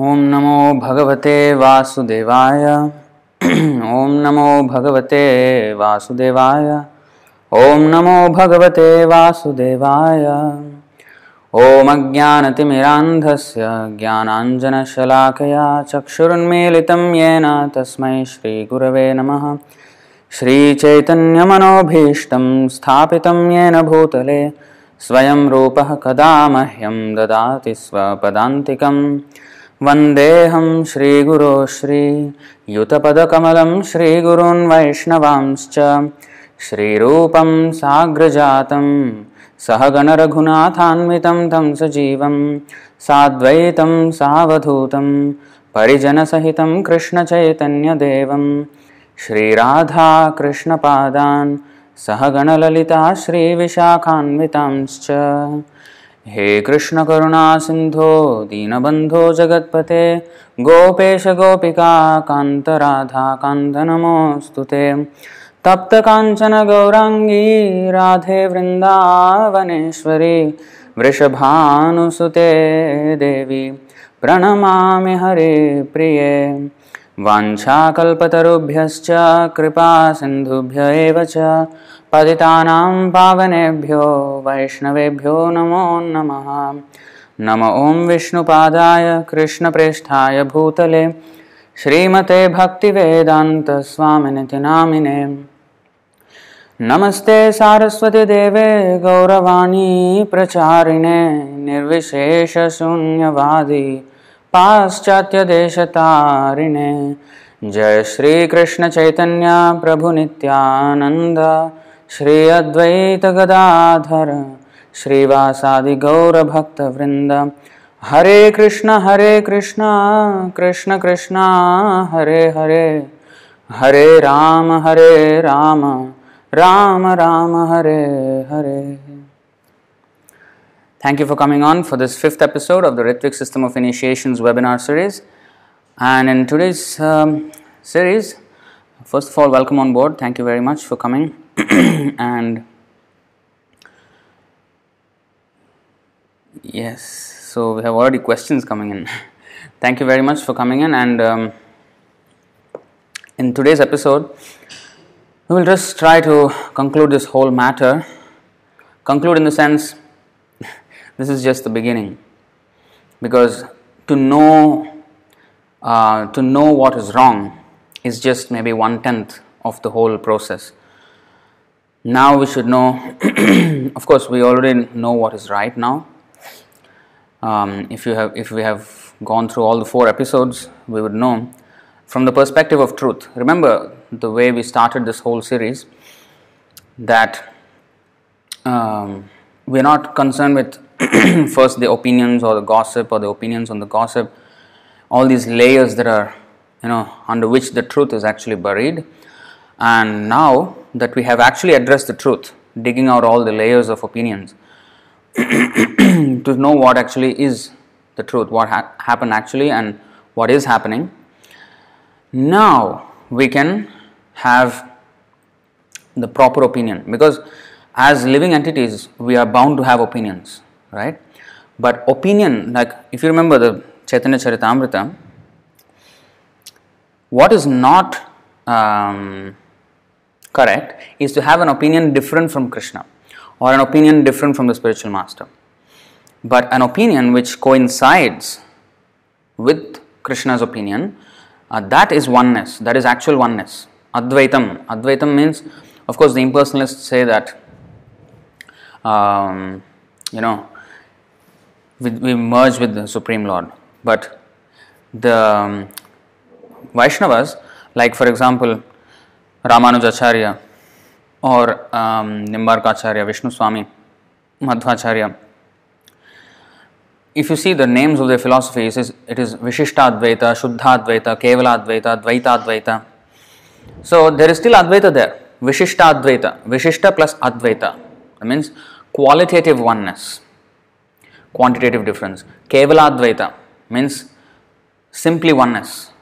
ॐ नमो भगवते वासुदेवाय। ॐ नमो भगवते वासुदेवाय। ॐ नमो भगवते वासुदेवाय। ॐ अज्ञानतिमिरान्धस्य ज्ञानाञ्जनशलाकया चक्षुरुन्मीलितं येन तस्मै श्रीगुरवे नमः। श्रीचैतन्यमनोभीष्टं स्थापितं येन भूतले स्वयं रूपः कदा मह्यं ददाति स्वपदान्तिकं वन्देऽहं श्रीगुरो श्रीयुतपदकमलं श्रीगुरून् वैष्णवांश्च। श्रीरूपं साग्रजातं सहगणरघुनाथान्वितं तं सजीवं साद्वैतं सावधूतं परिजनसहितं कृष्णचैतन्यदेवं। श्रीराधाकृष्णपादान् सहगणललिता श्रीविशाखान्वितांश्च हे कृष्णकरुणासिन्धो दीनबन्धो जगत्पते। गोपेश गोपिका कान्तराधाकान्तनमोऽस्तु ते। तप्तकाञ्चन गौराङ्गी राधे वृन्दावनेश्वरी वृषभानुसुते देवी। प्रणमामि हरे प्रिये वाञ्छाकल्पतरुभ्यश्च कृपा सिन्धुभ्य एव च। पतितानां पावनेभ्यो वैष्णवेभ्यो नमो नमः। नम ॐ विष्णुपादाय कृष्णप्रेष्ठाय भूतले। श्रीमते भक्तिवेदान्तस्वामिनिति नामिने। नमस्ते सारस्वतीदेवे गौरवाणी प्रचारिणे निर्विशेषशून्यवादी पाश्चात्यदेशतारिणे। जय श्रीकृष्णचैतन्य प्रभुनित्यानन्द श्री अद्वैतगदाधर श्रीवासादिगौरभक्तवृन्द हरे कृष्ण हरे कृष्ण। कृष्ण कृष्ण, हरे हरे। हरे राम हरे Ram. Ram Ram, Hare Hare. Thank you for coming on for this fifth episode of the Ritvik System of Initiations webinar series. And in today's um, series, first of all, welcome on board. Thank you very much for coming. and yes, so we have already questions coming in. Thank you very much for coming in. And um, in today's episode, we will just try to conclude this whole matter. Conclude in the sense this is just the beginning. Because to know uh, to know what is wrong is just maybe one tenth of the whole process. Now we should know of course we already know what is right now. Um, if you have if we have gone through all the four episodes we would know. From the perspective of truth remember the way we started this whole series that um, we're not concerned with first the opinions or the gossip or the opinions on the gossip, all these layers that are, you know, under which the truth is actually buried. And now that we have actually addressed the truth, digging out all the layers of opinions to know what actually is the truth, what ha- happened actually, and what is happening, now we can have the proper opinion because as living entities we are bound to have opinions right? But opinion, like if you remember the Chaitanya Charitamrita, what is not um, correct is to have an opinion different from Krishna or an opinion different from the spiritual master. But an opinion which coincides with Krishna's opinion, uh, that is oneness, that is actual oneness. Advaitam. Advaitam means, of course, the impersonalists say that, um, you know, we, merge with the Supreme Lord. But the um, Vaishnavas, like for example, Ramanujacharya or um, Nimbarkacharya, Vishnu Swami, Madhvacharya, if you see the names of their philosophy, it is, it is Vishishtadvaita, Shuddhadvaita, Kevaladvaita, Dvaitadvaita. So there is still Advaita there. Vishishtadvaita, Vishishta plus Advaita. That means qualitative oneness quantitative difference. Kevaladvaita means simply oneness.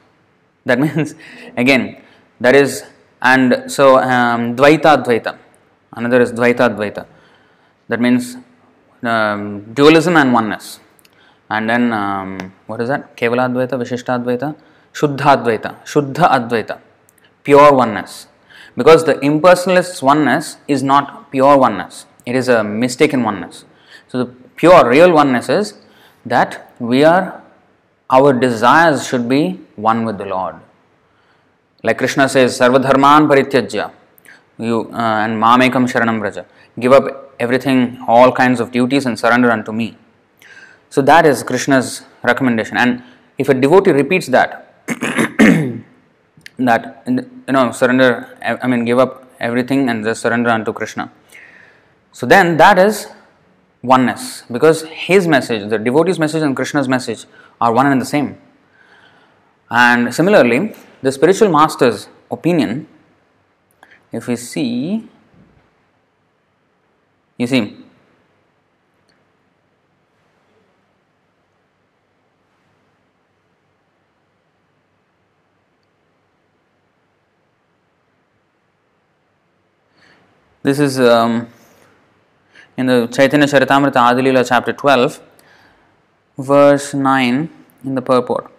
That means, again, that is, and so um, Dvaita Advaita, another is Dvaita Advaita. That means um, dualism and oneness. and then um, what is that? Kevala Advaita, Vishishta Advaita, Shuddha Advaita, Shuddha Advaita, pure oneness. Because the impersonalist's oneness is not pure oneness, it is a mistaken oneness. So, the pure, real oneness is that we are, our desires should be one with the Lord. Like Krishna says, Sarvadharman Parityajya, you, uh, and Mamekam Sharanam Braja, Give up everything, all kinds of duties, and surrender unto me. So, that is Krishna's recommendation. And if a devotee repeats that, that you know surrender i mean give up everything and just surrender unto krishna so then that is oneness. Because his message the devotee's message and krishna's message are one and the same. And similarly the spiritual master's opinion if we see you see This is um, in the Chaitanya Charitamrita Adilila chapter 12, verse 9 in the purport.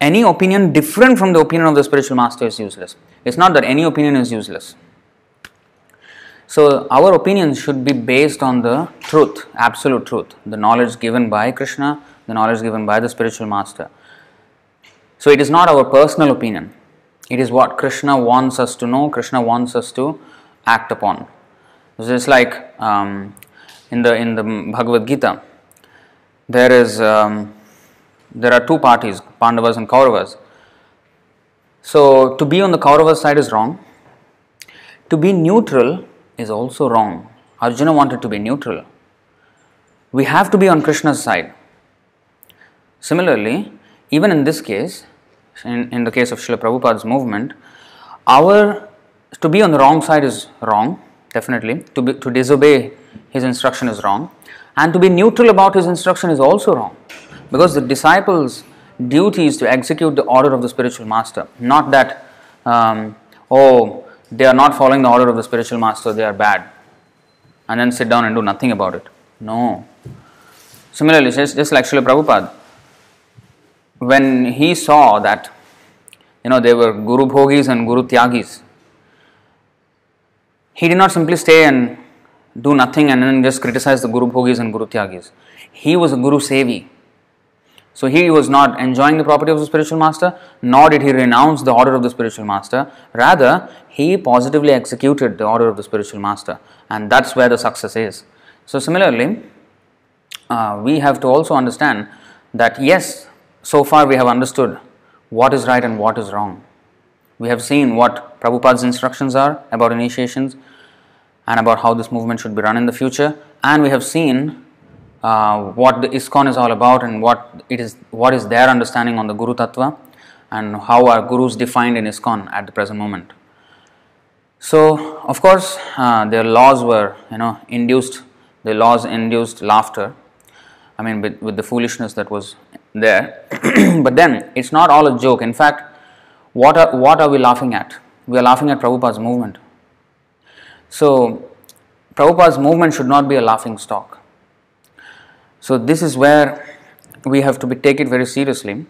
Any opinion different from the opinion of the spiritual master is useless. It's not that any opinion is useless. So, our opinions should be based on the truth, absolute truth, the knowledge given by Krishna, the knowledge given by the spiritual master. So, it is not our personal opinion, it is what Krishna wants us to know, Krishna wants us to act upon. Just like um, in the in the Bhagavad Gita, there is um, there are two parties, Pandavas and Kauravas. So to be on the Kaurava side is wrong. To be neutral is also wrong. Arjuna wanted to be neutral. We have to be on Krishna's side. Similarly, even in this case, in, in the case of Srila Prabhupada's movement, our to be on the wrong side is wrong, definitely. To, be, to disobey his instruction is wrong. And to be neutral about his instruction is also wrong. Because the disciples' duty is to execute the order of the spiritual master. Not that, um, oh, they are not following the order of the spiritual master, they are bad. And then sit down and do nothing about it. No. Similarly, just, just like Srila Prabhupada, when he saw that you know they were Guru Bhogis and Guru Tyagis, he did not simply stay and do nothing and then just criticize the Guru Bhogis and Guru Tyagis. He was a Guru Sevi. So he was not enjoying the property of the spiritual master, nor did he renounce the order of the spiritual master. Rather, he positively executed the order of the spiritual master, and that's where the success is. So, similarly, uh, we have to also understand that yes, so far we have understood what is right and what is wrong. We have seen what Prabhupada's instructions are about initiations and about how this movement should be run in the future, and we have seen uh, what the ISKCON is all about and what it is, what is their understanding on the Guru Tattva, and how are gurus defined in ISKCON at the present moment. So, of course, uh, their laws were, you know, induced. The laws induced laughter. I mean, with, with the foolishness that was there. but then, it's not all a joke. In fact, what are, what are we laughing at? We are laughing at Prabhupada's movement. So, Prabhupada's movement should not be a laughing stock. So, this is where we have to be, take it very seriously.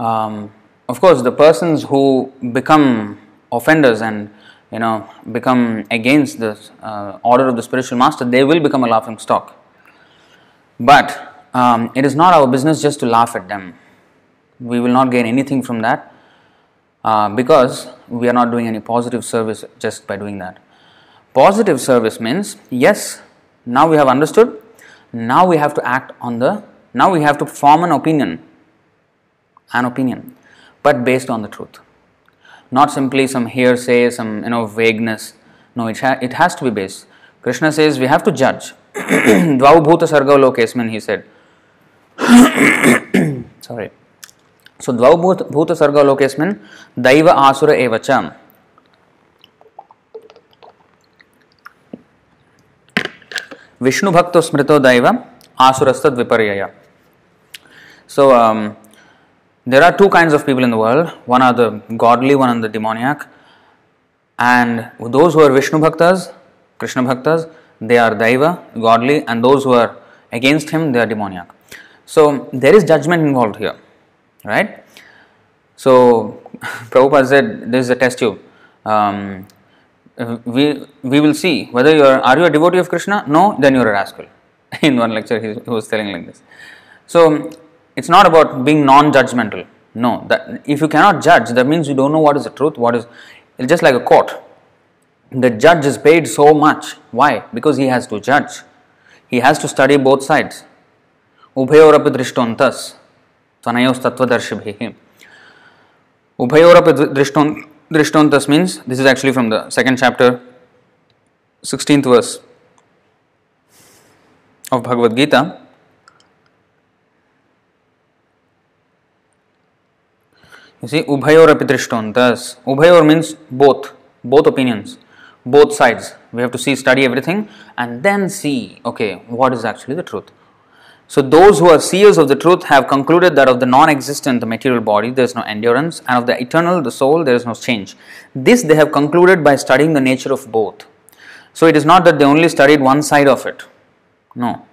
Um, of course, the persons who become offenders and you know become against the uh, order of the spiritual master, they will become a laughing stock. But um, it is not our business just to laugh at them we will not gain anything from that uh, because we are not doing any positive service just by doing that. Positive service means yes, now we have understood, now we have to act on the, now we have to form an opinion, an opinion, but based on the truth. Not simply some hearsay, some you know vagueness. No, it, ha- it has to be based. Krishna says we have to judge. Dvau bhuta lokesmin, he said. Sorry. सो द्वभूत भूत स्वर्ग लोकेस्मिन् दैव आसुर एवच विष्णुभक्त स्मृत दैव, आसुरस्त विपर्य so there are two kind of people in the world one are the godly one are the demoniac and those who are Vishnu भक्तज Krishna भक्तज they are दैव godly and those who against him they are demoniac so there is judgement involve here right. So, Prabhupada said this is a test tube. Um, we, we will see whether you are, are you a devotee of Krishna? No, then you are a rascal. In one lecture, he, he was telling like this. So, it's not about being non-judgmental. No, that if you cannot judge, that means you don't know what is the truth. What is it's just like a court. The judge is paid so much. Why? Because he has to judge. He has to study both sides. Ubhayorapidrishtontas. त्वनयोस्तत्वदर्शिभिः उभयोरपि दृष्टोन् दृष्टोन्तस् means this is actually from the second chapter 16th verse of Bhagavad Gita you see ubhayor api drishtontas ubhayor means both both opinions both sides we have to see study everything and then see okay what is actually the truth so those who are seers of the truth have concluded that of the non-existent, the material body, there is no endurance, and of the eternal, the soul, there is no change. This they have concluded by studying the nature of both. So it is not that they only studied one side of it. No.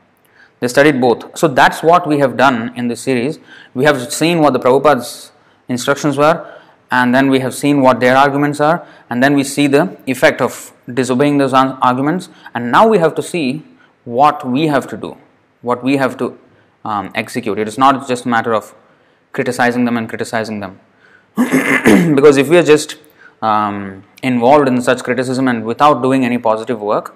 They studied both. So that's what we have done in this series. We have seen what the Prabhupada's instructions were, and then we have seen what their arguments are, and then we see the effect of disobeying those arguments, and now we have to see what we have to do what we have to um, execute. It is not just a matter of criticizing them and criticizing them. because if we are just um, involved in such criticism and without doing any positive work,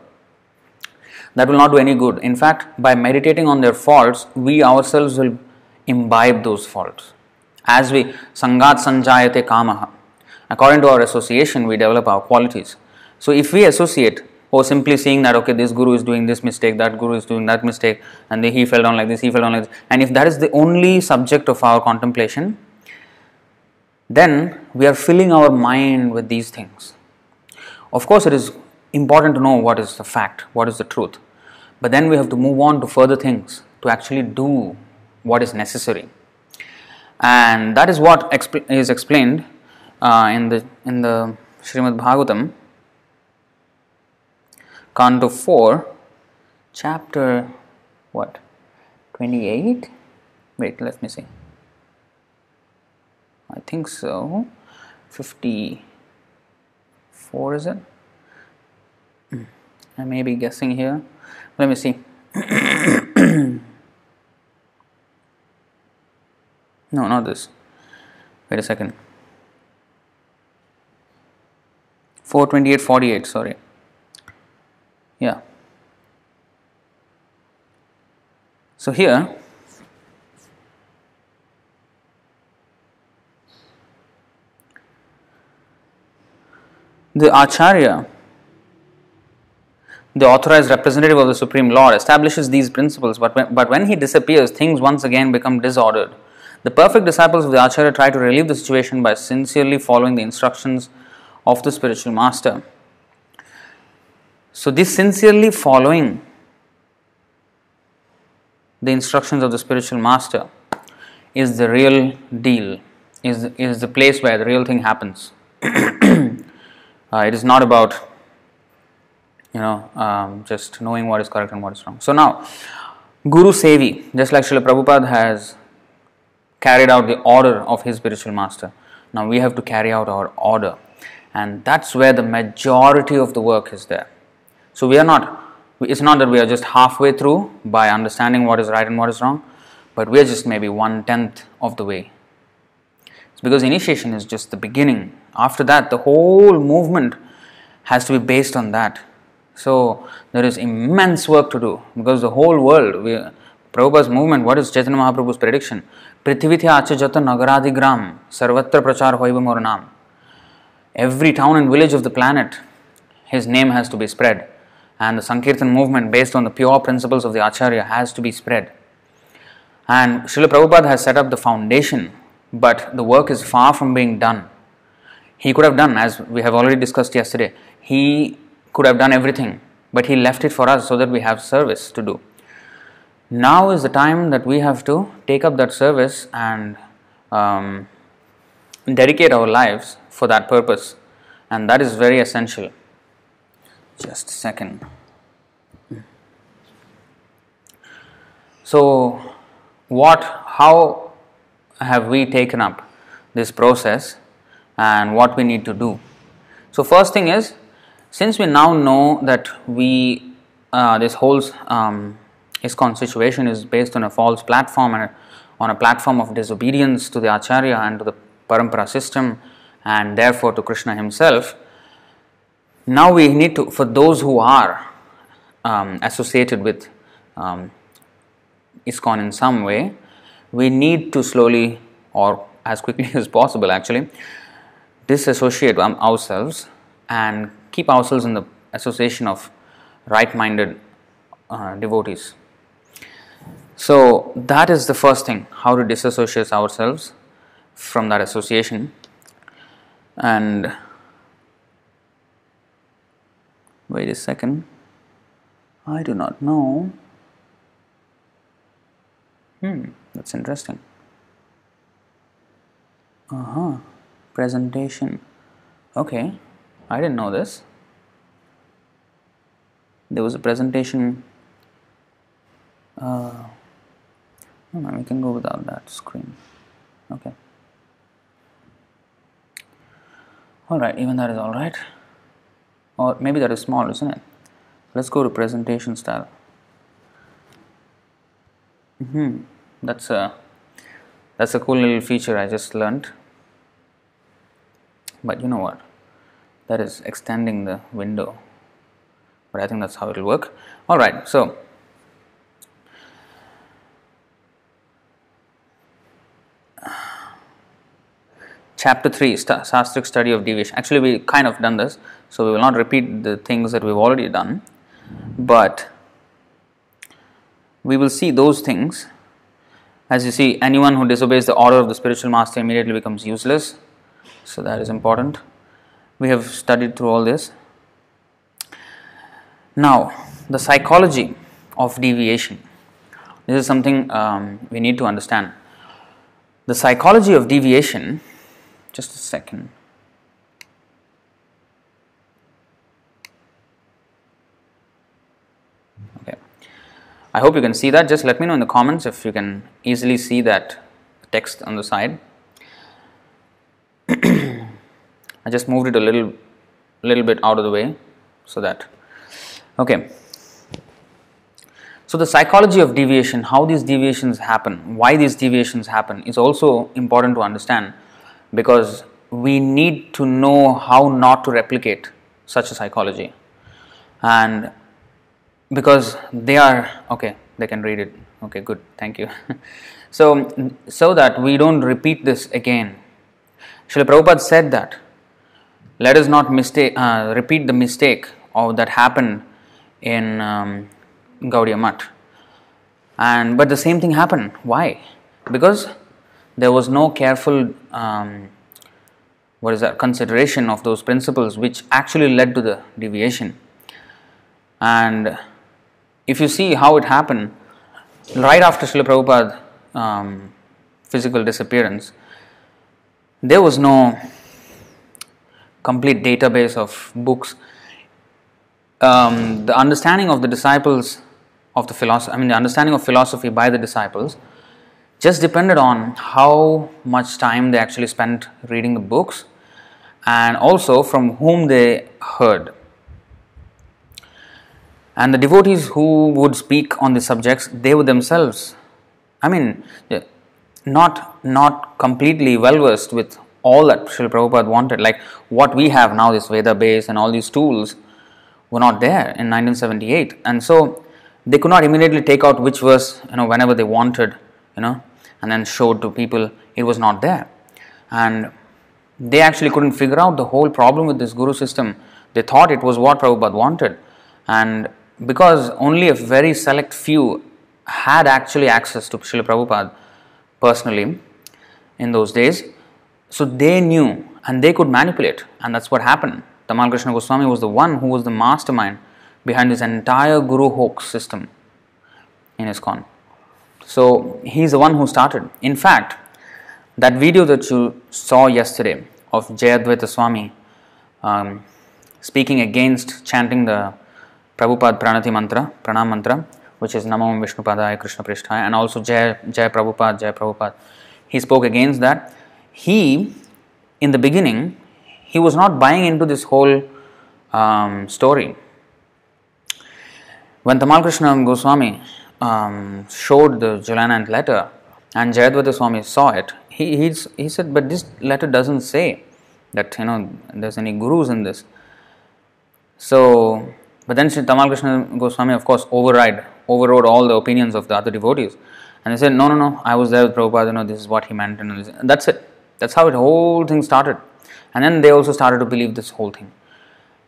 that will not do any good. In fact, by meditating on their faults, we ourselves will imbibe those faults. As we sangat sanjayate kamaha, according to our association, we develop our qualities. So, if we associate or simply seeing that okay this guru is doing this mistake that guru is doing that mistake and he fell down like this he fell down like this. And if that is the only subject of our contemplation then we are filling our mind with these things. Of course it is important to know what is the fact what is the truth. But then we have to move on to further things to actually do what is necessary. And that is what exp- is explained uh, in the in the Srimad Bhagavatam Canto 4, chapter what? 28? Wait, let me see. I think so. 54 is it? Hmm. I may be guessing here. Let me see. no, not this. Wait a second. 428 48, sorry. Yeah. So here the Acharya, the authorized representative of the Supreme Lord, establishes these principles, but when, but when he disappears, things once again become disordered. The perfect disciples of the Acharya try to relieve the situation by sincerely following the instructions of the spiritual master. So, this sincerely following the instructions of the spiritual master is the real deal, is, is the place where the real thing happens. uh, it is not about you know um, just knowing what is correct and what is wrong. So now, Guru Sevi, just like Srila Prabhupada has carried out the order of his spiritual master, now we have to carry out our order, and that's where the majority of the work is there. So we are not, it's not that we are just halfway through by understanding what is right and what is wrong, but we are just maybe one tenth of the way. It's because initiation is just the beginning. After that, the whole movement has to be based on that. So there is immense work to do because the whole world, we, Prabhupada's movement, what is Chaitanya Mahaprabhu's prediction? Prithivitya Achajata Nagaradigram Sarvatra Prachar Hoiva Moranam. Every town and village of the planet, his name has to be spread and the Sankirtan movement based on the pure principles of the Acharya has to be spread. And Srila Prabhupada has set up the foundation, but the work is far from being done. He could have done, as we have already discussed yesterday, he could have done everything, but he left it for us so that we have service to do. Now is the time that we have to take up that service and um, dedicate our lives for that purpose, and that is very essential. Just a second. So, what, how have we taken up this process and what we need to do? So, first thing is, since we now know that we, uh, this whole um, ISKCON situation is based on a false platform and on a platform of disobedience to the Acharya and to the Parampara system and therefore to Krishna himself, now we need to, for those who are um, associated with um, ISKCON in some way, we need to slowly or as quickly as possible actually disassociate um, ourselves and keep ourselves in the association of right minded uh, devotees. So, that is the first thing how to disassociate ourselves from that association. And wait a second, I do not know. Hmm, that's interesting. Uh huh, presentation. Okay, I didn't know this. There was a presentation. Uh, we can go without that screen. Okay. Alright, even that is alright. Or maybe that is small, isn't it? Let's go to presentation style. hmm That's a that's a cool little feature I just learned. But you know what? That is extending the window. But I think that's how it will work. Alright, so chapter 3 Sastric study of deviation. Actually, we kind of done this, so we will not repeat the things that we've already done, but we will see those things. As you see, anyone who disobeys the order of the spiritual master immediately becomes useless, so that is important. We have studied through all this. Now, the psychology of deviation. This is something um, we need to understand. The psychology of deviation just a second. I hope you can see that. Just let me know in the comments if you can easily see that text on the side. I just moved it a little little bit out of the way so that okay so the psychology of deviation how these deviations happen why these deviations happen is also important to understand because we need to know how not to replicate such a psychology and because they are okay they can read it. Okay good. Thank you. So so that we don't repeat this again. Srila Prabhupada said that let us not mistake uh, repeat the mistake of that happened in um, Gaudiya Mutt and but the same thing happened. Why? Because there was no careful um, what is that consideration of those principles which actually led to the deviation. And if you see how it happened right after Srila Prabhupada um, physical disappearance there was no complete database of books um, the understanding of the disciples of the philosophy I mean the understanding of philosophy by the disciples just depended on how much time they actually spent reading the books and also from whom they heard. And the devotees who would speak on the subjects, they were themselves, I mean, not not completely well versed with all that Srila Prabhupada wanted. Like what we have now, this Veda base and all these tools, were not there in 1978, and so they could not immediately take out which verse, you know, whenever they wanted you know, and then showed to people it was not there. And they actually couldn't figure out the whole problem with this guru system. They thought it was what Prabhupada wanted. And because only a very select few had actually access to Srila Prabhupada personally in those days, so they knew and they could manipulate, and that's what happened. Tamal Krishna Goswami was the one who was the mastermind behind this entire Guru hoax system in ISKCON. So he's the one who started. In fact, that video that you saw yesterday of Jayadvaita Swami um, speaking against chanting the Prabhupada Pranati mantra, Pranam mantra, which is Namo Vishnupadaya Krishna Prishtaya, and also Jai, Jai Prabhupada, Jai Prabhupada. He spoke against that. He, in the beginning, he was not buying into this whole um, story. When Tamal Krishna Goswami um, showed the Julanand letter and Jayadvaita Swami saw it, he, he's, he said, But this letter doesn't say that you know there's any gurus in this. So, but then Sri Tamal Krishna Goswami, of course, override, overrode all the opinions of the other devotees. And they said, no, no, no, I was there with Prabhupada, you know, this is what he meant. And that's it. That's how the whole thing started. And then they also started to believe this whole thing.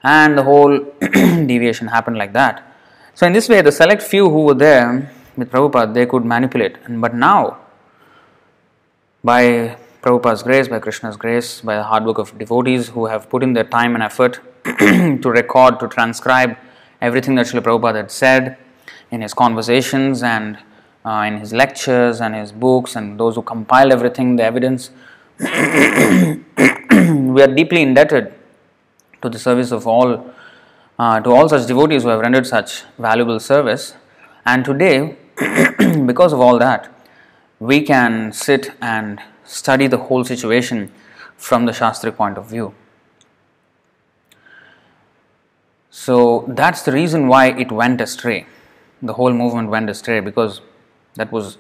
And the whole deviation happened like that. So, in this way, the select few who were there with Prabhupada, they could manipulate. But now, by Prabhupada's grace, by Krishna's grace, by the hard work of devotees who have put in their time and effort to record, to transcribe everything that Srila Prabhupada had said in his conversations and uh, in his lectures and his books, and those who compiled everything, the evidence. we are deeply indebted to the service of all, uh, to all such devotees who have rendered such valuable service. And today, because of all that, we can sit and study the whole situation from the Shastric point of view. So that's the reason why it went astray. The whole movement went astray because that was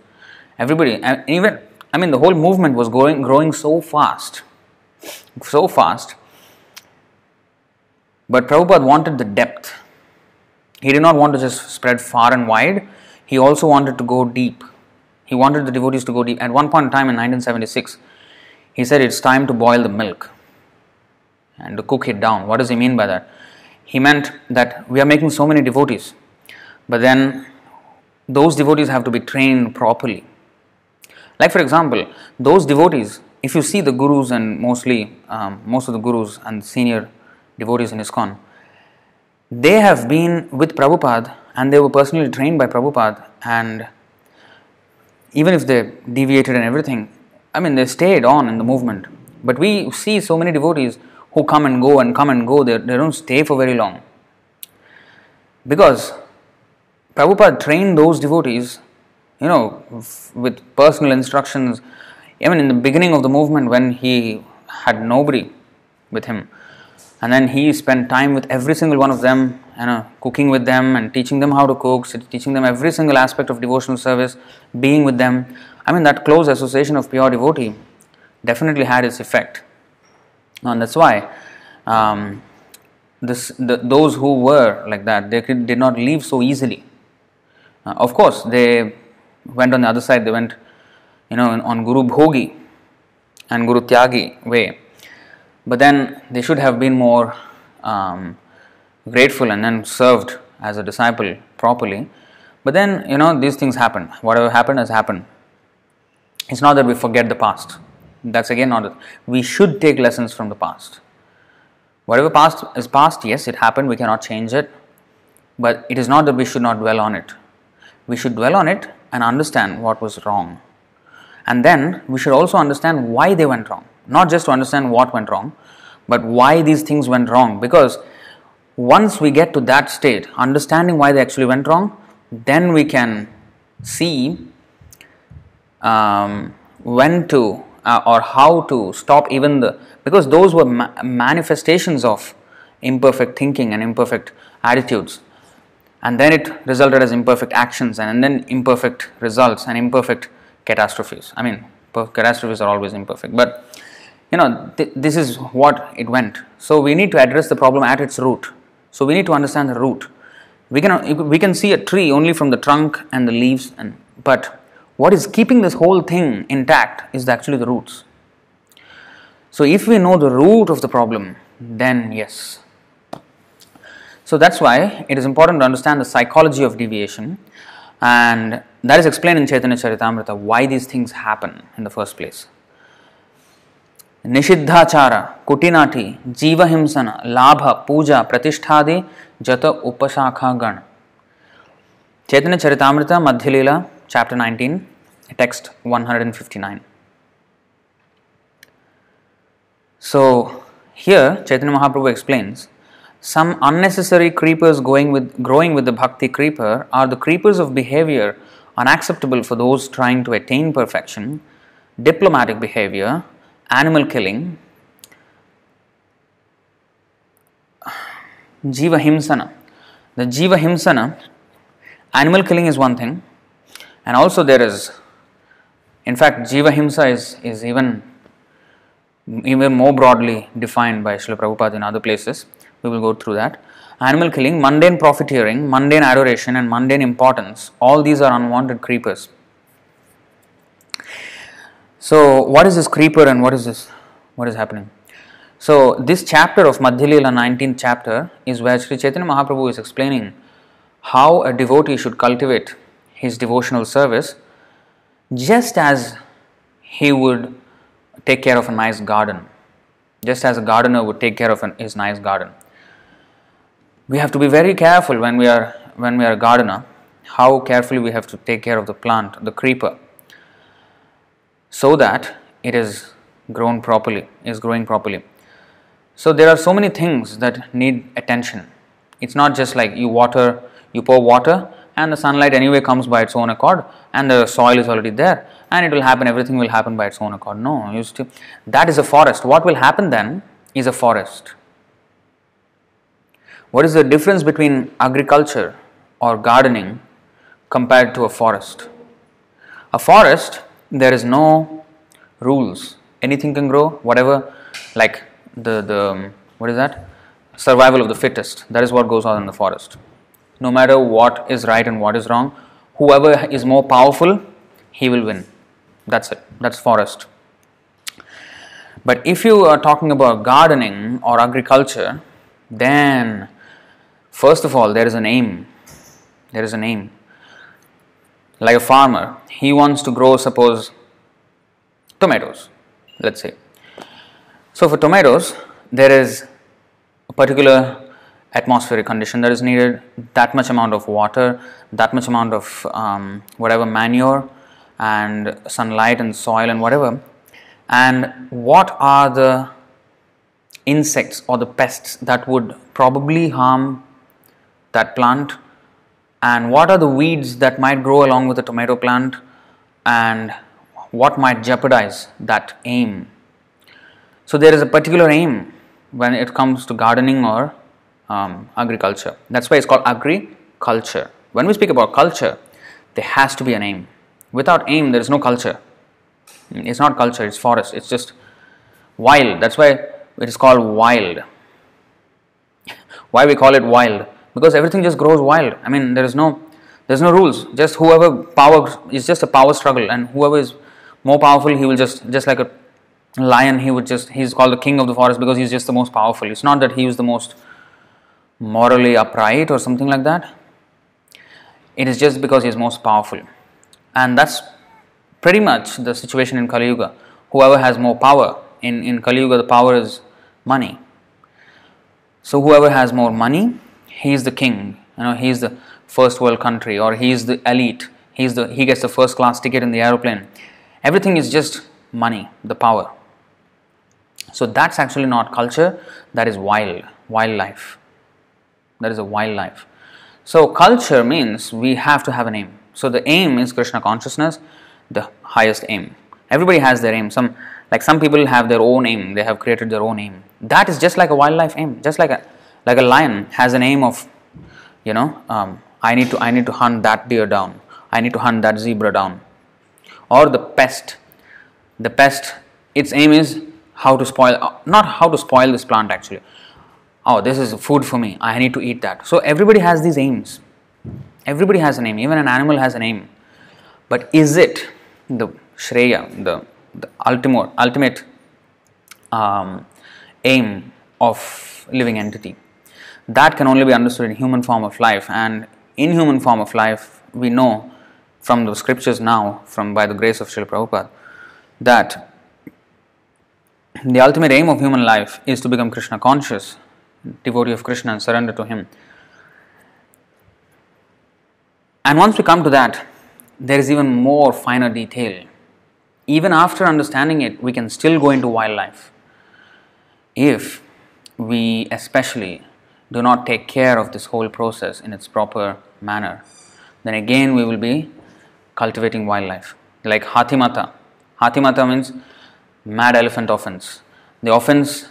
everybody, even I mean, the whole movement was growing, growing so fast, so fast. But Prabhupada wanted the depth. He did not want to just spread far and wide. He also wanted to go deep. He wanted the devotees to go deep. At one point in time in 1976, he said it's time to boil the milk and to cook it down. What does he mean by that? He meant that we are making so many devotees, but then those devotees have to be trained properly. Like, for example, those devotees, if you see the gurus and mostly um, most of the gurus and senior devotees in ISKCON, they have been with Prabhupada and they were personally trained by Prabhupada, and even if they deviated and everything, I mean, they stayed on in the movement. But we see so many devotees who come and go and come and go, they, they don't stay for very long. Because Prabhupada trained those devotees, you know, with personal instructions. Even in the beginning of the movement, when he had nobody with him, and then he spent time with every single one of them, you know, cooking with them and teaching them how to cook, teaching them every single aspect of devotional service, being with them. I mean, that close association of pure devotee definitely had its effect. And that's why um, this, the, those who were like that, they could, did not leave so easily. Uh, of course, they went on the other side, they went you know, on Guru Bhogi and Guru Tyagi way. But then they should have been more um, grateful and then served as a disciple properly. But then, you know, these things happen. Whatever happened has happened. It's not that we forget the past. That's again not. We should take lessons from the past. Whatever past is past, yes, it happened, we cannot change it. But it is not that we should not dwell on it. We should dwell on it and understand what was wrong. And then we should also understand why they went wrong. Not just to understand what went wrong, but why these things went wrong. Because once we get to that state, understanding why they actually went wrong, then we can see um, when to uh, or how to stop even the because those were ma- manifestations of imperfect thinking and imperfect attitudes. And then it resulted as imperfect actions and, and then imperfect results and imperfect catastrophes. I mean catastrophes are always imperfect but you know th- this is what it went. So we need to address the problem at its root. So we need to understand the root. We can we can see a tree only from the trunk and the leaves and but what is keeping this whole thing intact is actually the roots. So, if we know the root of the problem, then yes. So, that's why it is important to understand the psychology of deviation, and that is explained in Chaitanya Charitamrita why these things happen in the first place. निषिद्धाचार कुटिनाटी जीवहिंसन लाभ पूजा प्रतिष्ठादि जत उपशाखा गण चैतन्य Charitamrita Madhyalila chapter 19, text 159. So, here Chaitanya Mahaprabhu explains some unnecessary creepers going with, growing with the bhakti creeper are the creepers of behavior unacceptable for those trying to attain perfection, diplomatic behavior, animal killing, jiva himsana. The jiva himsana, animal killing is one thing, and also there is, in fact, jiva himsa is, is even even more broadly defined by Srila Prabhupada in other places. We will go through that. Animal killing, mundane profiteering, mundane adoration, and mundane importance all these are unwanted creepers. So, what is this creeper and what is this? What is happening? So, this chapter of Madhya 19th chapter, is where Sri Chaitanya Mahaprabhu is explaining how a devotee should cultivate his devotional service just as he would take care of a nice garden, just as a gardener would take care of an, his nice garden. We have to be very careful when we are when we are a gardener, how carefully we have to take care of the plant, the creeper, so that it is grown properly, is growing properly. So there are so many things that need attention. It's not just like you water, you pour water, and the sunlight anyway comes by its own accord, and the soil is already there and it will happen, everything will happen by its own accord. No, you still, that is a forest. What will happen then is a forest. What is the difference between agriculture or gardening compared to a forest? A forest, there is no rules. Anything can grow, whatever, like the, the what is that? Survival of the fittest. That is what goes on in the forest. No matter what is right and what is wrong, whoever is more powerful, he will win. That's it. That's forest. But if you are talking about gardening or agriculture, then first of all, there is an aim. There is an aim. Like a farmer, he wants to grow, suppose, tomatoes, let's say. So, for tomatoes, there is a particular atmospheric condition that is needed, that much amount of water, that much amount of um, whatever manure, and sunlight and soil and whatever. And what are the insects or the pests that would probably harm that plant? And what are the weeds that might grow along with the tomato plant? And what might jeopardize that aim? So there is a particular aim when it comes to gardening or um, agriculture that's why it's called agriculture when we speak about culture there has to be an aim Without aim, there is no culture. It's not culture, it's forest. It's just wild. That's why it is called wild. why we call it wild? Because everything just grows wild. I mean, there is no there's no rules. Just whoever power is just a power struggle, and whoever is more powerful, he will just just like a lion. He would just he's called the king of the forest because he's just the most powerful. It's not that he is the most morally upright or something like that. It is just because he is most powerful. And that's pretty much the situation in Kali Yuga. Whoever has more power, in, in Kali Yuga, the power is money. So, whoever has more money, he is the king. You know, he is the first world country, or he is the elite. He's the, he gets the first class ticket in the aeroplane. Everything is just money, the power. So, that's actually not culture, that is wild, wildlife. That is a wildlife. So, culture means we have to have an aim. So the aim is Krishna consciousness, the highest aim. Everybody has their aim. Some like some people have their own aim. They have created their own aim. That is just like a wildlife aim. Just like a like a lion has an aim of, you know, um, I need to I need to hunt that deer down. I need to hunt that zebra down. Or the pest. The pest. Its aim is how to spoil. Not how to spoil this plant actually. Oh, this is food for me. I need to eat that. So everybody has these aims. Everybody has a name, even an animal has a name. But is it the Shreya, the, the ultimate, ultimate um, aim of living entity? That can only be understood in human form of life. And in human form of life, we know from the scriptures now, from by the grace of Srila Prabhupada, that the ultimate aim of human life is to become Krishna conscious, devotee of Krishna, and surrender to Him. And once we come to that, there is even more finer detail. Even after understanding it, we can still go into wildlife. If we especially do not take care of this whole process in its proper manner, then again we will be cultivating wildlife. Like Hathimata. Hathimata means mad elephant offense. The offense,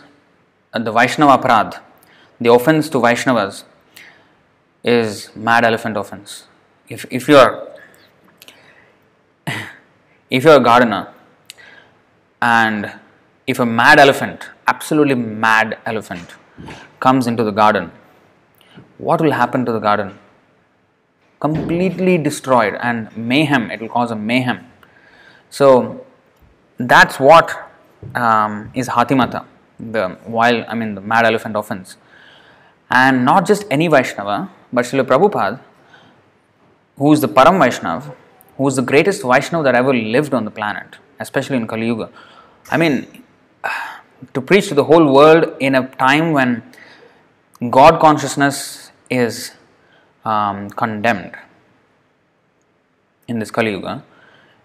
uh, the Vaishnava Aparad, the offense to Vaishnavas is mad elephant offense. If, if you are if you are a gardener and if a mad elephant, absolutely mad elephant, comes into the garden, what will happen to the garden? Completely destroyed and mayhem, it will cause a mayhem. So that's what um, is Hatimata, the wild, I mean, the mad elephant offense. And not just any Vaishnava, but Srila Prabhupada, who is the Param Vaishnav, who is the greatest Vaishnav that ever lived on the planet, especially in Kali Yuga. I mean, to preach to the whole world in a time when God consciousness is um, condemned in this Kali Yuga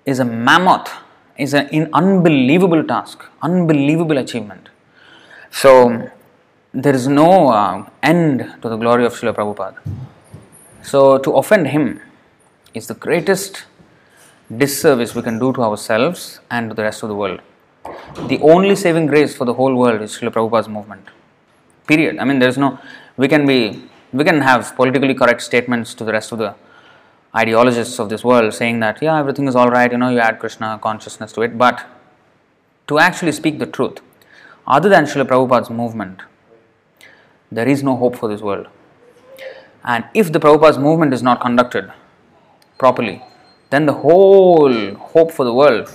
is a mammoth, is an unbelievable task, unbelievable achievement. So, there is no uh, end to the glory of Srila Prabhupada. So, to offend him is the greatest disservice we can do to ourselves and to the rest of the world. The only saving grace for the whole world is Srila Prabhupada's movement. Period. I mean, there is no, we can be, we can have politically correct statements to the rest of the ideologists of this world saying that, yeah, everything is all right, you know, you add Krishna consciousness to it, but to actually speak the truth, other than Srila Prabhupada's movement, there is no hope for this world. And if the Prabhupada's movement is not conducted properly, then the whole hope for the world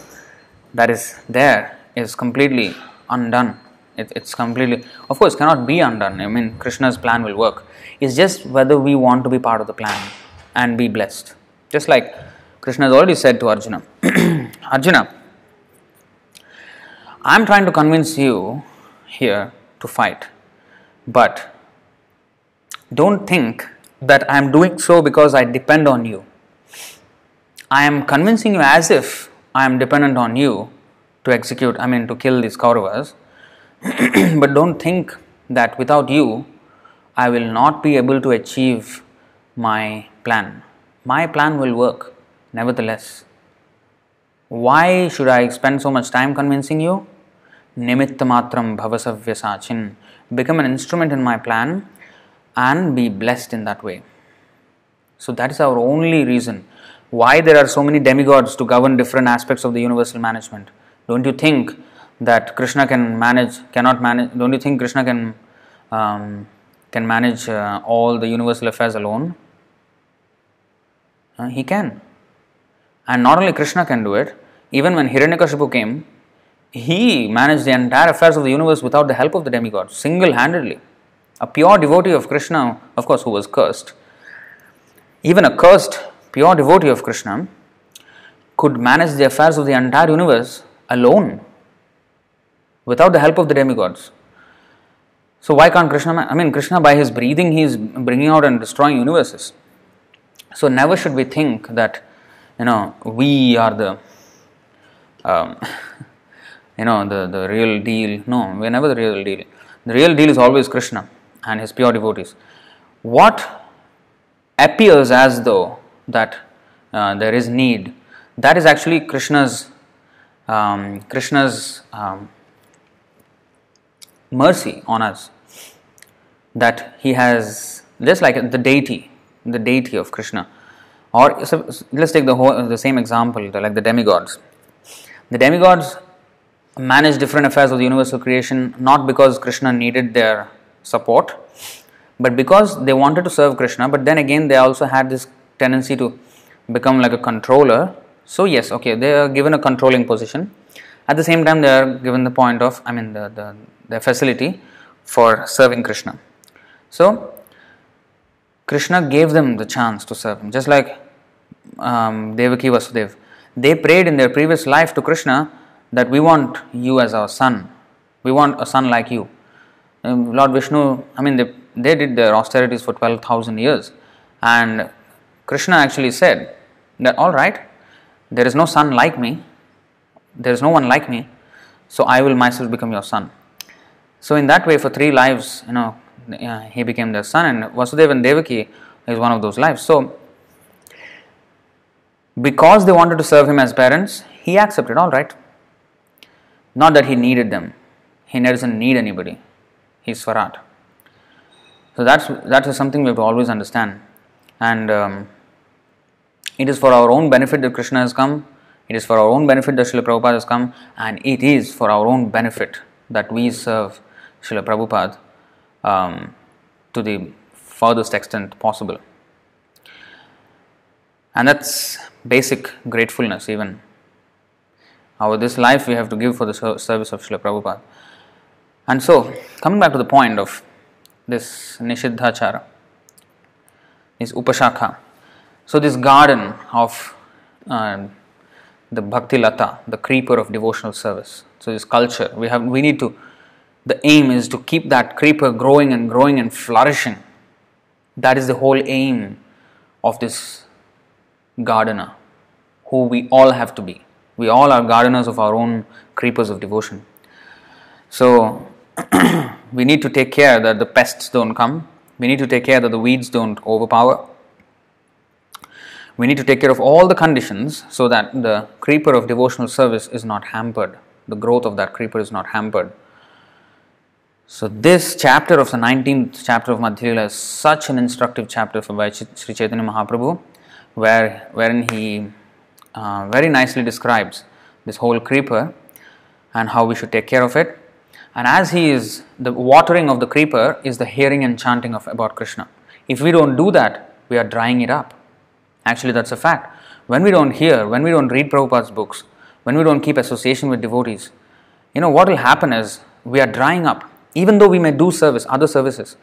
that is there is completely undone. It, it's completely, of course, cannot be undone. I mean, Krishna's plan will work. It's just whether we want to be part of the plan and be blessed. Just like Krishna has already said to Arjuna Arjuna, I'm trying to convince you here to fight, but don't think that I'm doing so because I depend on you. I am convincing you as if I am dependent on you to execute, I mean, to kill these Kauravas. but don't think that without you, I will not be able to achieve my plan. My plan will work, nevertheless. Why should I spend so much time convincing you? Nimitta matram bhavasavyasachin. Become an instrument in my plan and be blessed in that way. So that is our only reason why there are so many demigods to govern different aspects of the universal management. Don't you think that Krishna can manage, cannot manage? Don't you think Krishna can um, can manage uh, all the universal affairs alone? Uh, he can. And not only Krishna can do it, even when Hiranyakashipu came, he managed the entire affairs of the universe without the help of the demigods, single handedly. A pure devotee of Krishna, of course, who was cursed. Even a cursed, pure devotee of Krishna could manage the affairs of the entire universe alone without the help of the demigods. So, why can't Krishna? I mean, Krishna, by his breathing, he is bringing out and destroying universes. So never should we think that you know we are the um, you know the, the real deal. No, we're never the real deal. The real deal is always Krishna and his pure devotees. What appears as though that uh, there is need, that is actually Krishna's um, Krishna's um, mercy on us. That he has just like the deity the deity of Krishna. Or so let's take the whole, the same example, like the demigods. The demigods manage different affairs of the universal creation not because Krishna needed their support, but because they wanted to serve Krishna. But then again, they also had this tendency to become like a controller. So yes, okay, they are given a controlling position. At the same time, they are given the point of, I mean, the the, the facility for serving Krishna. So Krishna gave them the chance to serve him, just like um, Devaki Vasudev. They prayed in their previous life to Krishna that we want you as our son. We want a son like you. Um, Lord Vishnu, I mean, they, they did their austerities for 12,000 years. And Krishna actually said that, all right, there is no son like me, there is no one like me, so I will myself become your son. So, in that way, for three lives, you know, uh, he became their son, and Vasudeva and Devaki is one of those lives. So, because they wanted to serve him as parents, he accepted, all right. Not that he needed them, he doesn't need anybody, he's Swarat. So, that's, that is something we have to always understand. And um, it is for our own benefit that Krishna has come, it is for our own benefit that Srila Prabhupada has come, and it is for our own benefit that we serve Srila Prabhupada um, to the furthest extent possible. And that's basic gratefulness, even. Our this life we have to give for the service of Srila Prabhupada. And so, coming back to the point of this Nishiddhachara, is Upashakha. So, this garden of uh, the Bhakti Lata, the creeper of devotional service. So, this culture, we have we need to the aim is to keep that creeper growing and growing and flourishing. That is the whole aim of this gardener, who we all have to be. We all are gardeners of our own creepers of devotion. So, we need to take care that the pests don't come. We need to take care that the weeds don't overpower. We need to take care of all the conditions so that the creeper of devotional service is not hampered. The growth of that creeper is not hampered. So, this chapter of the 19th chapter of Madhya is such an instructive chapter for Sri Chaitanya Mahaprabhu, where, wherein he uh, very nicely describes this whole creeper and how we should take care of it. And as he is, the watering of the creeper is the hearing and chanting of about Krishna. If we don't do that, we are drying it up. Actually, that's a fact. When we don't hear, when we don't read Prabhupada's books, when we don't keep association with devotees, you know what will happen is we are drying up even though we may do service, other services.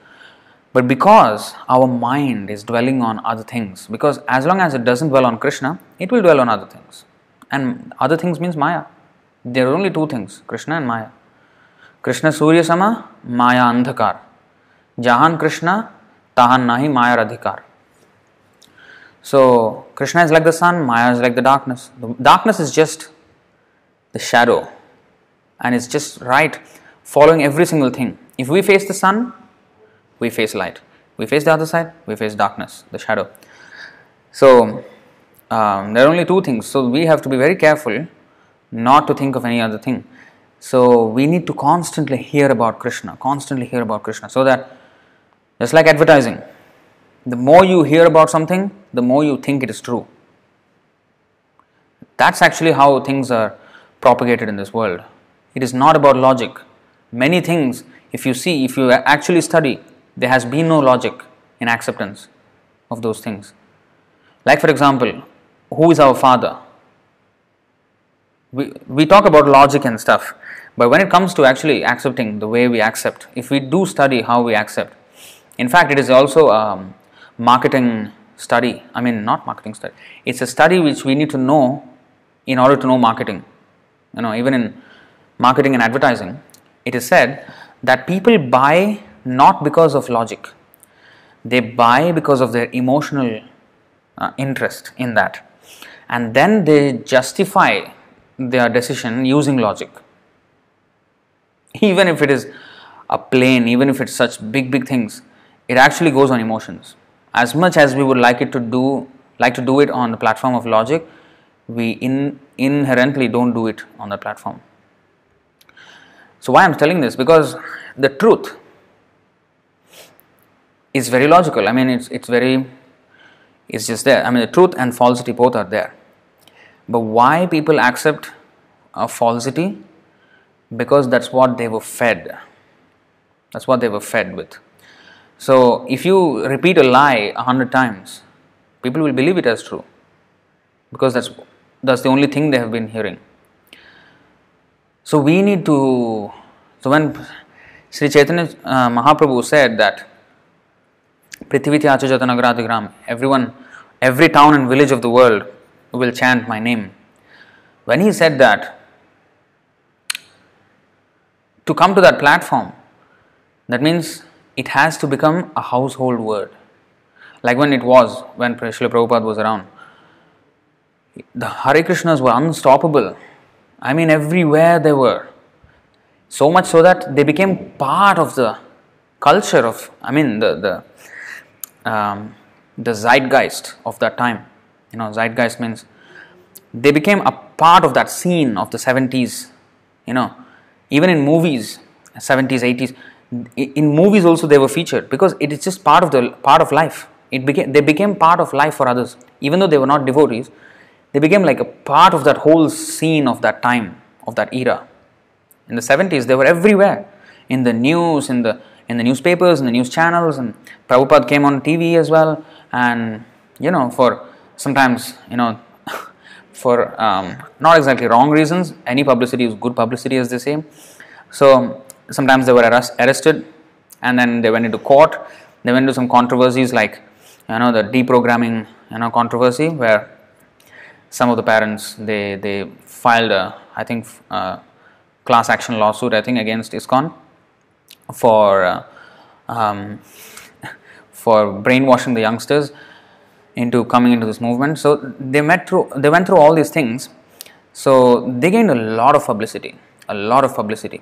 But because our mind is dwelling on other things, because as long as it doesn't dwell on Krishna, it will dwell on other things. And other things means Maya. There are only two things Krishna and Maya. Krishna Surya Sama, Maya Andhakar. Jahan Krishna, Tahan Nahi Maya Radhikar. So, Krishna is like the sun, Maya is like the darkness. The darkness is just the shadow, and it's just right following every single thing. If we face the sun, we face light. We face the other side, we face darkness, the shadow. So, um, there are only two things. So, we have to be very careful not to think of any other thing. So, we need to constantly hear about Krishna, constantly hear about Krishna, so that just like advertising, the more you hear about something, the more you think it is true. That's actually how things are propagated in this world. It is not about logic, many things, if you see, if you actually study, there has been no logic in acceptance of those things. Like, for example, who is our father? We, we talk about logic and stuff, but when it comes to actually accepting the way we accept, if we do study how we accept, in fact, it is also a marketing study. I mean, not marketing study, it's a study which we need to know in order to know marketing. You know, even in marketing and advertising, it is said that people buy not because of logic, they buy because of their emotional uh, interest in that, and then they justify their decision using logic. Even if it is a plane, even if it's such big, big things, it actually goes on emotions. As much as we would like it to do, like to do it on the platform of logic, we in, inherently don't do it on the platform. So, why I'm telling this? Because the truth is very logical. I mean, it's, it's very, it's just there. I mean, the truth and falsity both are there. But why people accept a falsity? Because that's what they were fed. That's what they were fed with. So, if you repeat a lie a hundred times, people will believe it as true because that's that's the only thing they have been hearing. So we need to. So when Sri Chaitanya uh, Mahaprabhu said that Prithiviti Achajatanagradigram, everyone, every town and village of the world will chant my name. When he said that, to come to that platform, that means it has to become a household word. Like when it was, when Srila Prabhupada was around. The Hare Krishnas were unstoppable I mean, everywhere they were. So much so that they became part of the culture of, I mean, the the um, the zeitgeist of that time. You know, zeitgeist means they became a part of that scene of the 70s. You know, even in movies, 70s, 80s, in movies also they were featured because it is just part of the part of life. It became they became part of life for others, even though they were not devotees. They became like a part of that whole scene of that time of that era. In the 70s, they were everywhere in the news, in the in the newspapers, in the news channels, and Prabhupada came on TV as well. And you know, for sometimes you know, for um, not exactly wrong reasons, any publicity is good publicity, as they say. So sometimes they were arrest, arrested, and then they went into court. They went into some controversies like you know the deprogramming you know controversy where some of the parents they they filed a I think uh, class action lawsuit I think against ISKCON for uh, um, for brainwashing the youngsters into coming into this movement. So they met through they went through all these things. So they gained a lot of publicity, a lot of publicity,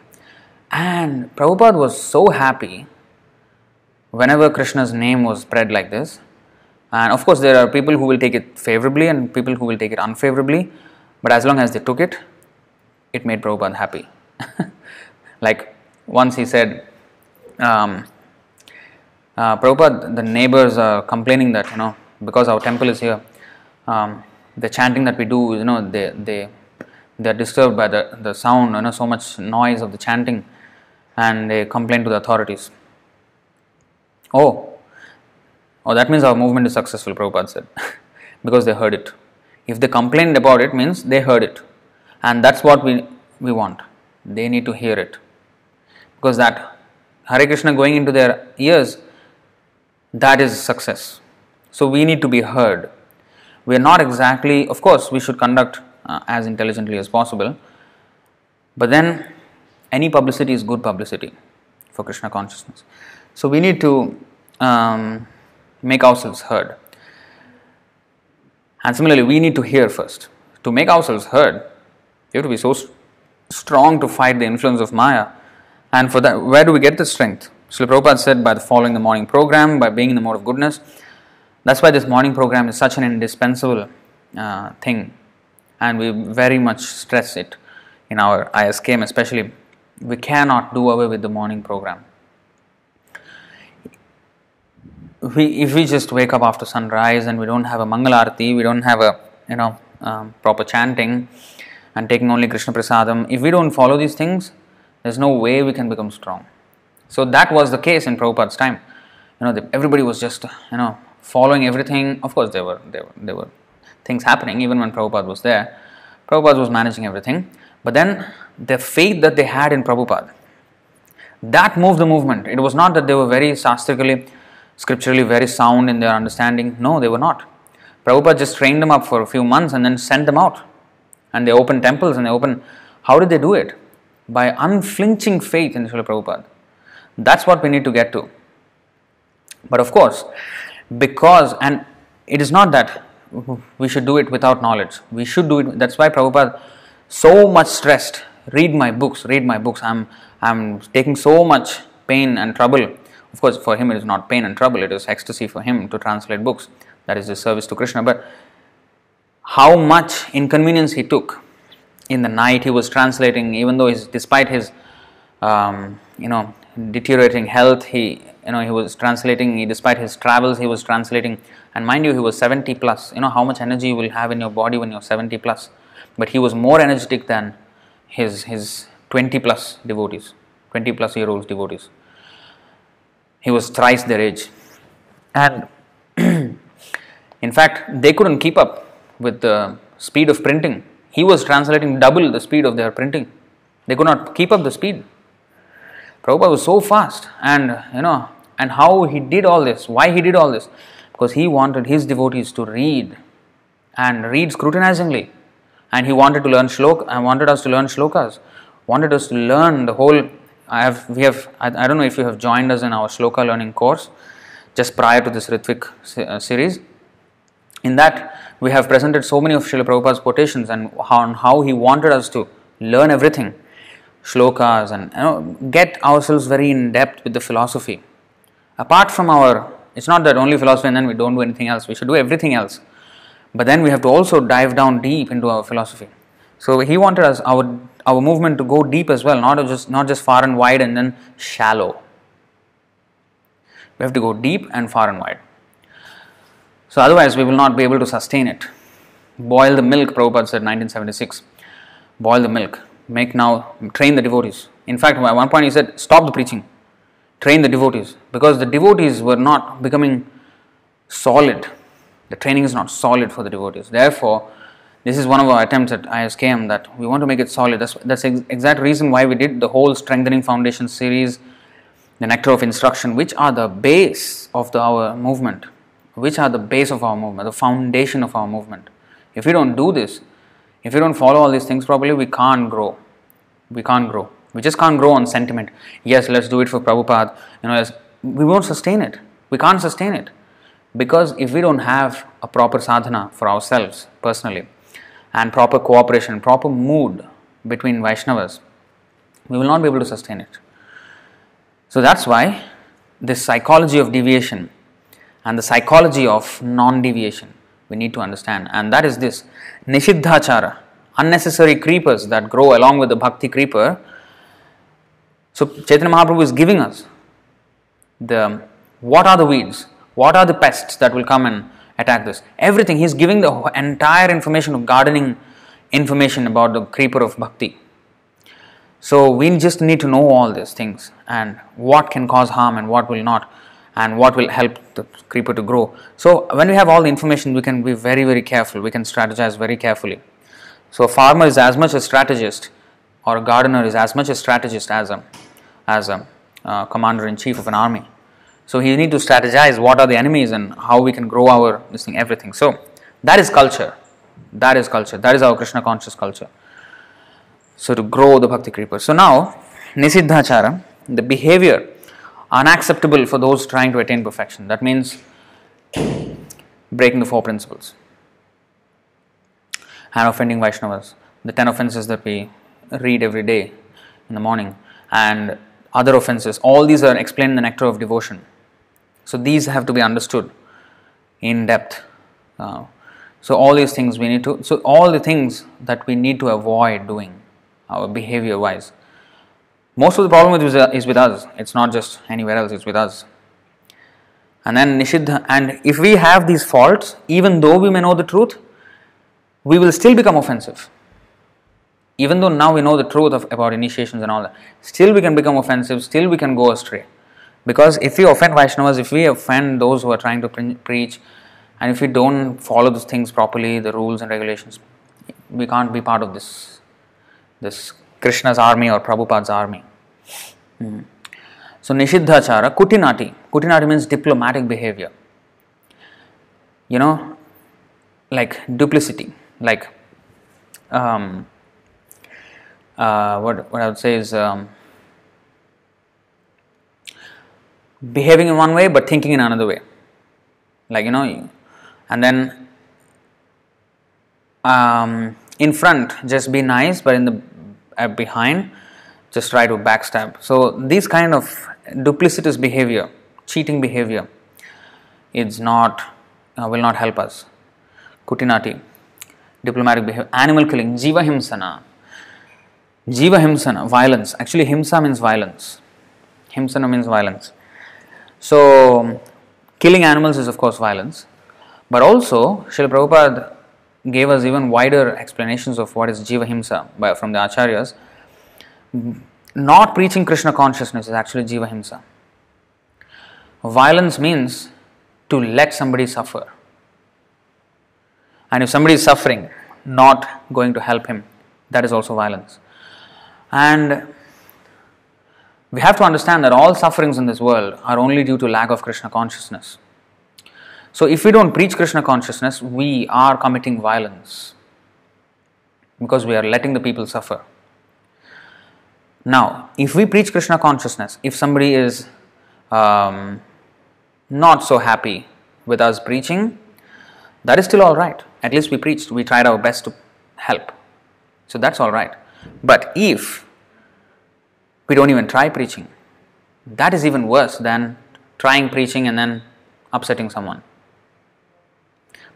and Prabhupada was so happy whenever Krishna's name was spread like this. And of course, there are people who will take it favorably and people who will take it unfavorably. But as long as they took it, it made Prabhupada happy. like once he said, um, uh, Prabhupada, the neighbors are complaining that, you know, because our temple is here, um, the chanting that we do, you know, they, they, they are disturbed by the, the sound, you know, so much noise of the chanting, and they complain to the authorities. Oh, oh, that means our movement is successful, Prabhupada said, because they heard it. If they complained about it, means they heard it, and that's what we, we want. They need to hear it because that Hare Krishna going into their ears, that is success. So we need to be heard. We are not exactly, of course, we should conduct uh, as intelligently as possible, but then any publicity is good publicity for Krishna consciousness. So we need to um, make ourselves heard. And similarly, we need to hear first. To make ourselves heard, we have to be so strong to fight the influence of Maya and for that, where do we get the strength? Srila Prabhupada said by following the morning program, by being in the mode of goodness. That's why this morning program is such an indispensable uh, thing, and we very much stress it in our ISKM, especially. We cannot do away with the morning program. We, if we just wake up after sunrise and we don't have a Mangalarti, we don't have a you know um, proper chanting, and taking only Krishna Prasadam, if we don't follow these things, there's no way we can become strong. So that was the case in Prabhupada's time. You know, everybody was just you know following everything. Of course, there were there were there were things happening even when Prabhupada was there. Prabhupada was managing everything, but then the faith that they had in Prabhupada that moved the movement. It was not that they were very sastrically, scripturally very sound in their understanding. No, they were not. Prabhupada just trained them up for a few months and then sent them out. And they opened temples and they opened. How did they do it? By unflinching faith in Srila Prabhupada. That's what we need to get to. But of course, because, and it is not that we should do it without knowledge. We should do it. That's why Prabhupada so much stressed. Read my books. Read my books. I'm I'm taking so much pain and trouble. Of course, for him it is not pain and trouble. It is ecstasy for him to translate books. That is the service to Krishna. But how much inconvenience he took in the night he was translating even though his despite his um, you know deteriorating health he you know he was translating he, despite his travels he was translating. And mind you he was 70 plus. You know how much energy you will have in your body when you're 70 plus. But he was more energetic than his his 20 plus devotees 20 plus year olds devotees. He was thrice their age. And in fact they couldn't keep up with the speed of printing he was translating double the speed of their printing. They could not keep up the speed. Prabhupada was so fast, and you know, and how he did all this, why he did all this, because he wanted his devotees to read and read scrutinizingly, and he wanted to learn shloka, and wanted us to learn shlokas, wanted us to learn the whole. I have, we have, I, I don't know if you have joined us in our shloka learning course just prior to this Ritvik uh, series. In that, we have presented so many of Srila Prabhupada's quotations and how, how he wanted us to learn everything, shlokas, and you know, get ourselves very in depth with the philosophy Apart from our, it's not that only philosophy and then we don't do anything else. We should do everything else. But then we have to also dive down deep into our philosophy. So he wanted us our our movement to go deep as well, not just not just far and wide and then shallow. We have to go deep and far and wide. So otherwise we will not be able to sustain it. Boil the milk, Prabhupada said 1976. Boil the milk. Make now train the devotees. In fact, at one point he said, stop the preaching. Train the devotees. Because the devotees were not becoming solid. The training is not solid for the devotees. Therefore, this is one of our attempts at ISKM that we want to make it solid. That's, that's the exact reason why we did the whole Strengthening Foundation series, the Nectar of Instruction, which are the base of the, our movement, which are the base of our movement, the foundation of our movement. If we don't do this, if we don't follow all these things properly, we can't grow. We can't grow. We just can't grow on sentiment. Yes, let's do it for Prabhupada. You know, we won't sustain it. We can't sustain it. Because if we don't have a proper sadhana for ourselves personally, and proper cooperation, proper mood between Vaishnavas, we will not be able to sustain it. So that's why this psychology of deviation and the psychology of non deviation we need to understand, and that is this Nishiddhachara, unnecessary creepers that grow along with the bhakti creeper. So Chaitanya Mahaprabhu is giving us the what are the weeds, what are the pests that will come and attack this. Everything, he's giving the entire information of gardening information about the creeper of bhakti. So we just need to know all these things and what can cause harm and what will not and what will help the creeper to grow. So when we have all the information, we can be very, very careful. We can strategize very carefully. So a farmer is as much a strategist or a gardener is as much a strategist as a, as a uh, commander in chief of an army. So he need to strategize what are the enemies and how we can grow our this thing, everything. So that is culture. That is culture. That is our Krishna conscious culture. So to grow the bhakti creeper. So now Nisiddhachara, the behavior unacceptable for those trying to attain perfection. That means breaking the four principles and offending Vaishnavas. The ten offenses that we read every day in the morning and other offenses. All these are explained in the nectar of devotion. So these have to be understood in depth. Uh, so all these things we need to. So all the things that we need to avoid doing, our behavior wise. Most of the problem is, is with us. It's not just anywhere else. It's with us. And then nishiddha. And if we have these faults, even though we may know the truth, we will still become offensive. Even though now we know the truth of, about initiations and all that, still we can become offensive. Still we can go astray. Because if we offend Vaishnavas, if we offend those who are trying to pre- preach, and if we don't follow those things properly, the rules and regulations, we can't be part of this, this Krishna's army or Prabhupada's army. Mm. So Nishiddhachara, Kutinati. Kutinati means diplomatic behavior. You know, like duplicity, like um, uh, what what I would say is um, behaving in one way but thinking in another way like you know and then um, in front just be nice but in the behind just try to backstab. So these kind of duplicitous behavior cheating behavior is not uh, will not help us. Kutinati diplomatic behavior animal killing jiva himsana. Jiva himsana violence. Actually himsa means violence. Himsana means violence. So, killing animals is of course violence, but also Srila Prabhupada gave us even wider explanations of what is Jiva Himsa by, from the Acharyas. Not preaching Krishna consciousness is actually Jiva Himsa. Violence means to let somebody suffer. And if somebody is suffering, not going to help him, that is also violence. And we have to understand that all sufferings in this world are only due to lack of Krishna consciousness. So, if we don't preach Krishna consciousness, we are committing violence because we are letting the people suffer. Now, if we preach Krishna consciousness, if somebody is um, not so happy with us preaching, that is still all right. At least we preached, we tried our best to help. So that's all right. But if we don't even try preaching. That is even worse than trying preaching and then upsetting someone.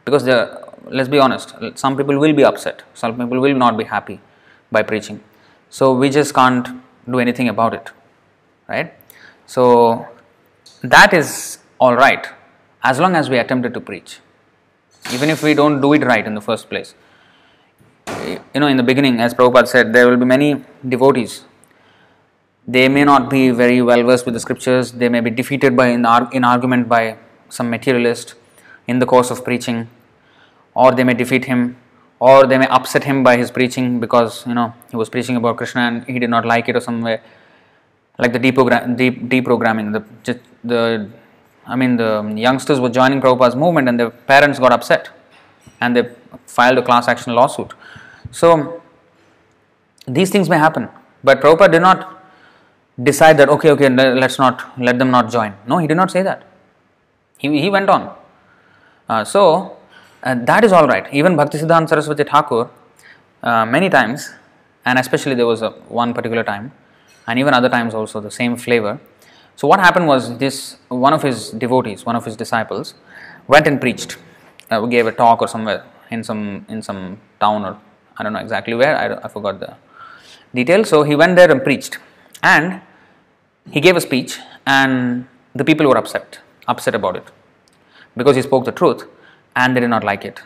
Because the, let's be honest, some people will be upset, some people will not be happy by preaching. So we just can't do anything about it, right? So that is all right as long as we attempted to preach, even if we don't do it right in the first place. You know, in the beginning, as Prabhupada said, there will be many devotees. They may not be very well versed with the scriptures. They may be defeated by in, in argument by some materialist in the course of preaching, or they may defeat him, or they may upset him by his preaching because you know he was preaching about Krishna and he did not like it or some way like the deprogram, deep, deprogramming, the, the, I mean, the youngsters were joining Prabhupada's movement and their parents got upset and they filed a class action lawsuit. So, these things may happen, but Prabhupada did not decide that, okay, okay, let's not, let them not join. No, he did not say that. He, he went on. Uh, so, uh, that is all right. Even Bhaktisiddhanta Saraswati Thakur, uh, many times, and especially there was a, one particular time, and even other times also the same flavor. So what happened was this one of his devotees, one of his disciples, went and preached, uh, gave a talk or somewhere in some in some town or I don't know exactly where I, I forgot the details. So he went there and preached, and he gave a speech, and the people were upset, upset about it, because he spoke the truth, and they did not like it.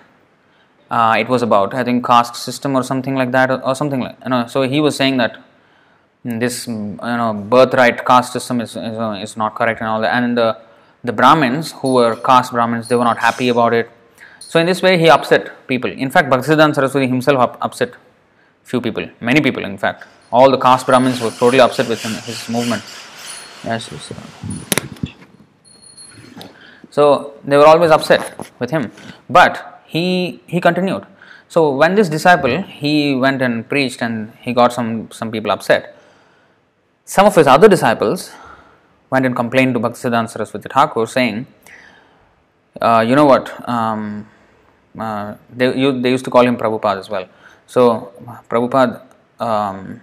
Uh, it was about I think caste system or something like that or, or something like you know. So he was saying that this you know birthright caste system is, is, uh, is not correct and all that. And the the brahmins who were caste brahmins they were not happy about it. So in this way he upset people. In fact bhaktisiddhanta saraswati himself up, upset few people many people in fact. All the caste brahmins were totally upset with him, his movement. Yes, yes so they were always upset with him. But he he continued. So when this disciple he went and preached and he got some some people upset. Some of his other disciples went and complained to Bhaktisiddhanta Saraswati Thakur saying, uh, you know what, um, uh, they, you, they used to call him Prabhupada as well. So, Prabhupada, um,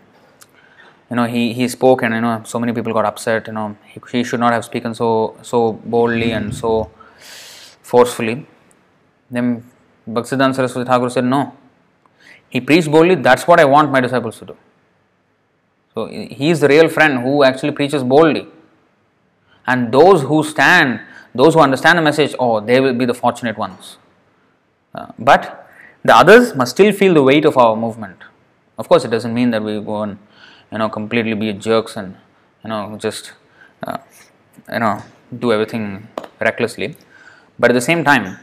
you know, he, he spoke and, you know, so many people got upset, you know, he, he should not have spoken so, so boldly and so forcefully. Then Bhaktisiddhanta Saraswati Thakur said, no, he preached boldly, that's what I want my disciples to do. So he is the real friend who actually preaches boldly. And those who stand, those who understand the message, oh, they will be the fortunate ones. Uh, but the others must still feel the weight of our movement. Of course, it doesn't mean that we go and you know completely be jerks and you know just uh, you know do everything recklessly. But at the same time,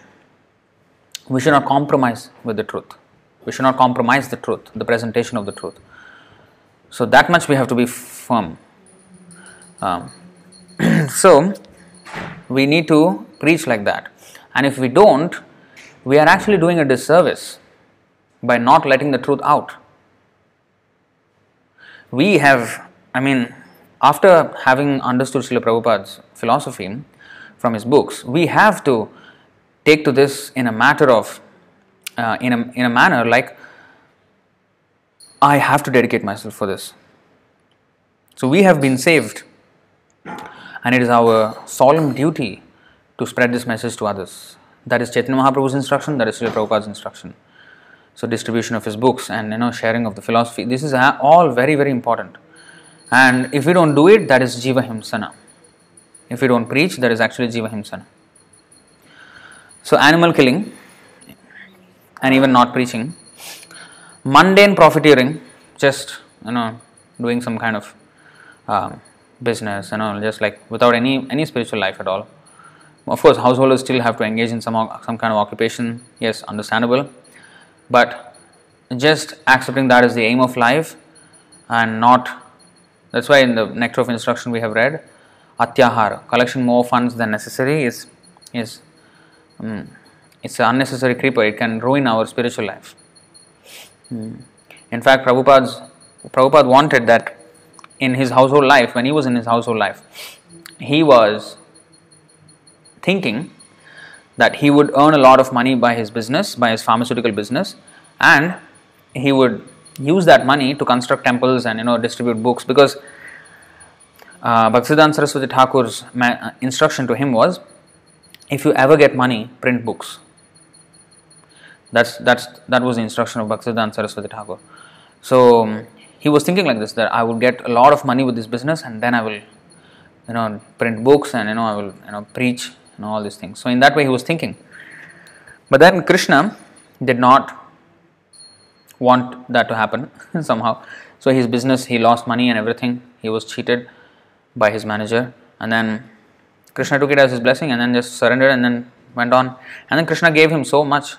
we should not compromise with the truth. We should not compromise the truth, the presentation of the truth. So that much we have to be firm. Um, so we need to preach like that. And if we don't, we are actually doing a disservice by not letting the truth out. We have, I mean, after having understood Srila Prabhupada's philosophy from his books, we have to take to this in a matter of, uh, in, a, in a manner like I have to dedicate myself for this. So we have been saved, and it is our solemn duty to spread this message to others. That is Chaitanya Mahaprabhu's instruction, that is Srila Prabhupada's instruction. So distribution of his books and you know sharing of the philosophy. This is all very very important. And if we don't do it, that is Jiva Himsana. If we don't preach, that is actually Jiva Himsana. So animal killing and even not preaching mundane profiteering, just you know, doing some kind of um, business, you know, just like without any any spiritual life at all. Of course, householders still have to engage in some some kind of occupation. Yes, understandable, but just accepting that as the aim of life and not. That's why in the nectar of instruction we have read, atyahara, collection more funds than necessary is is um, it's an unnecessary creeper. It can ruin our spiritual life. Hmm. In fact, Prabhupada's, Prabhupada wanted that in his household life, when he was in his household life, he was thinking that he would earn a lot of money by his business, by his pharmaceutical business, and he would use that money to construct temples and you know distribute books because uh, Bhaktisiddhanta Saraswati Thakur's ma- instruction to him was if you ever get money, print books. That's, that's, that was the instruction of Bhaktisiddhanta Saraswati Thakur. So um, he was thinking like this that I will get a lot of money with this business and then I will, you know, print books and you know I will you know preach and all these things. So in that way he was thinking. But then Krishna did not want that to happen somehow. So his business he lost money and everything. He was cheated by his manager and then Krishna took it as his blessing and then just surrendered and then went on. And then Krishna gave him so much.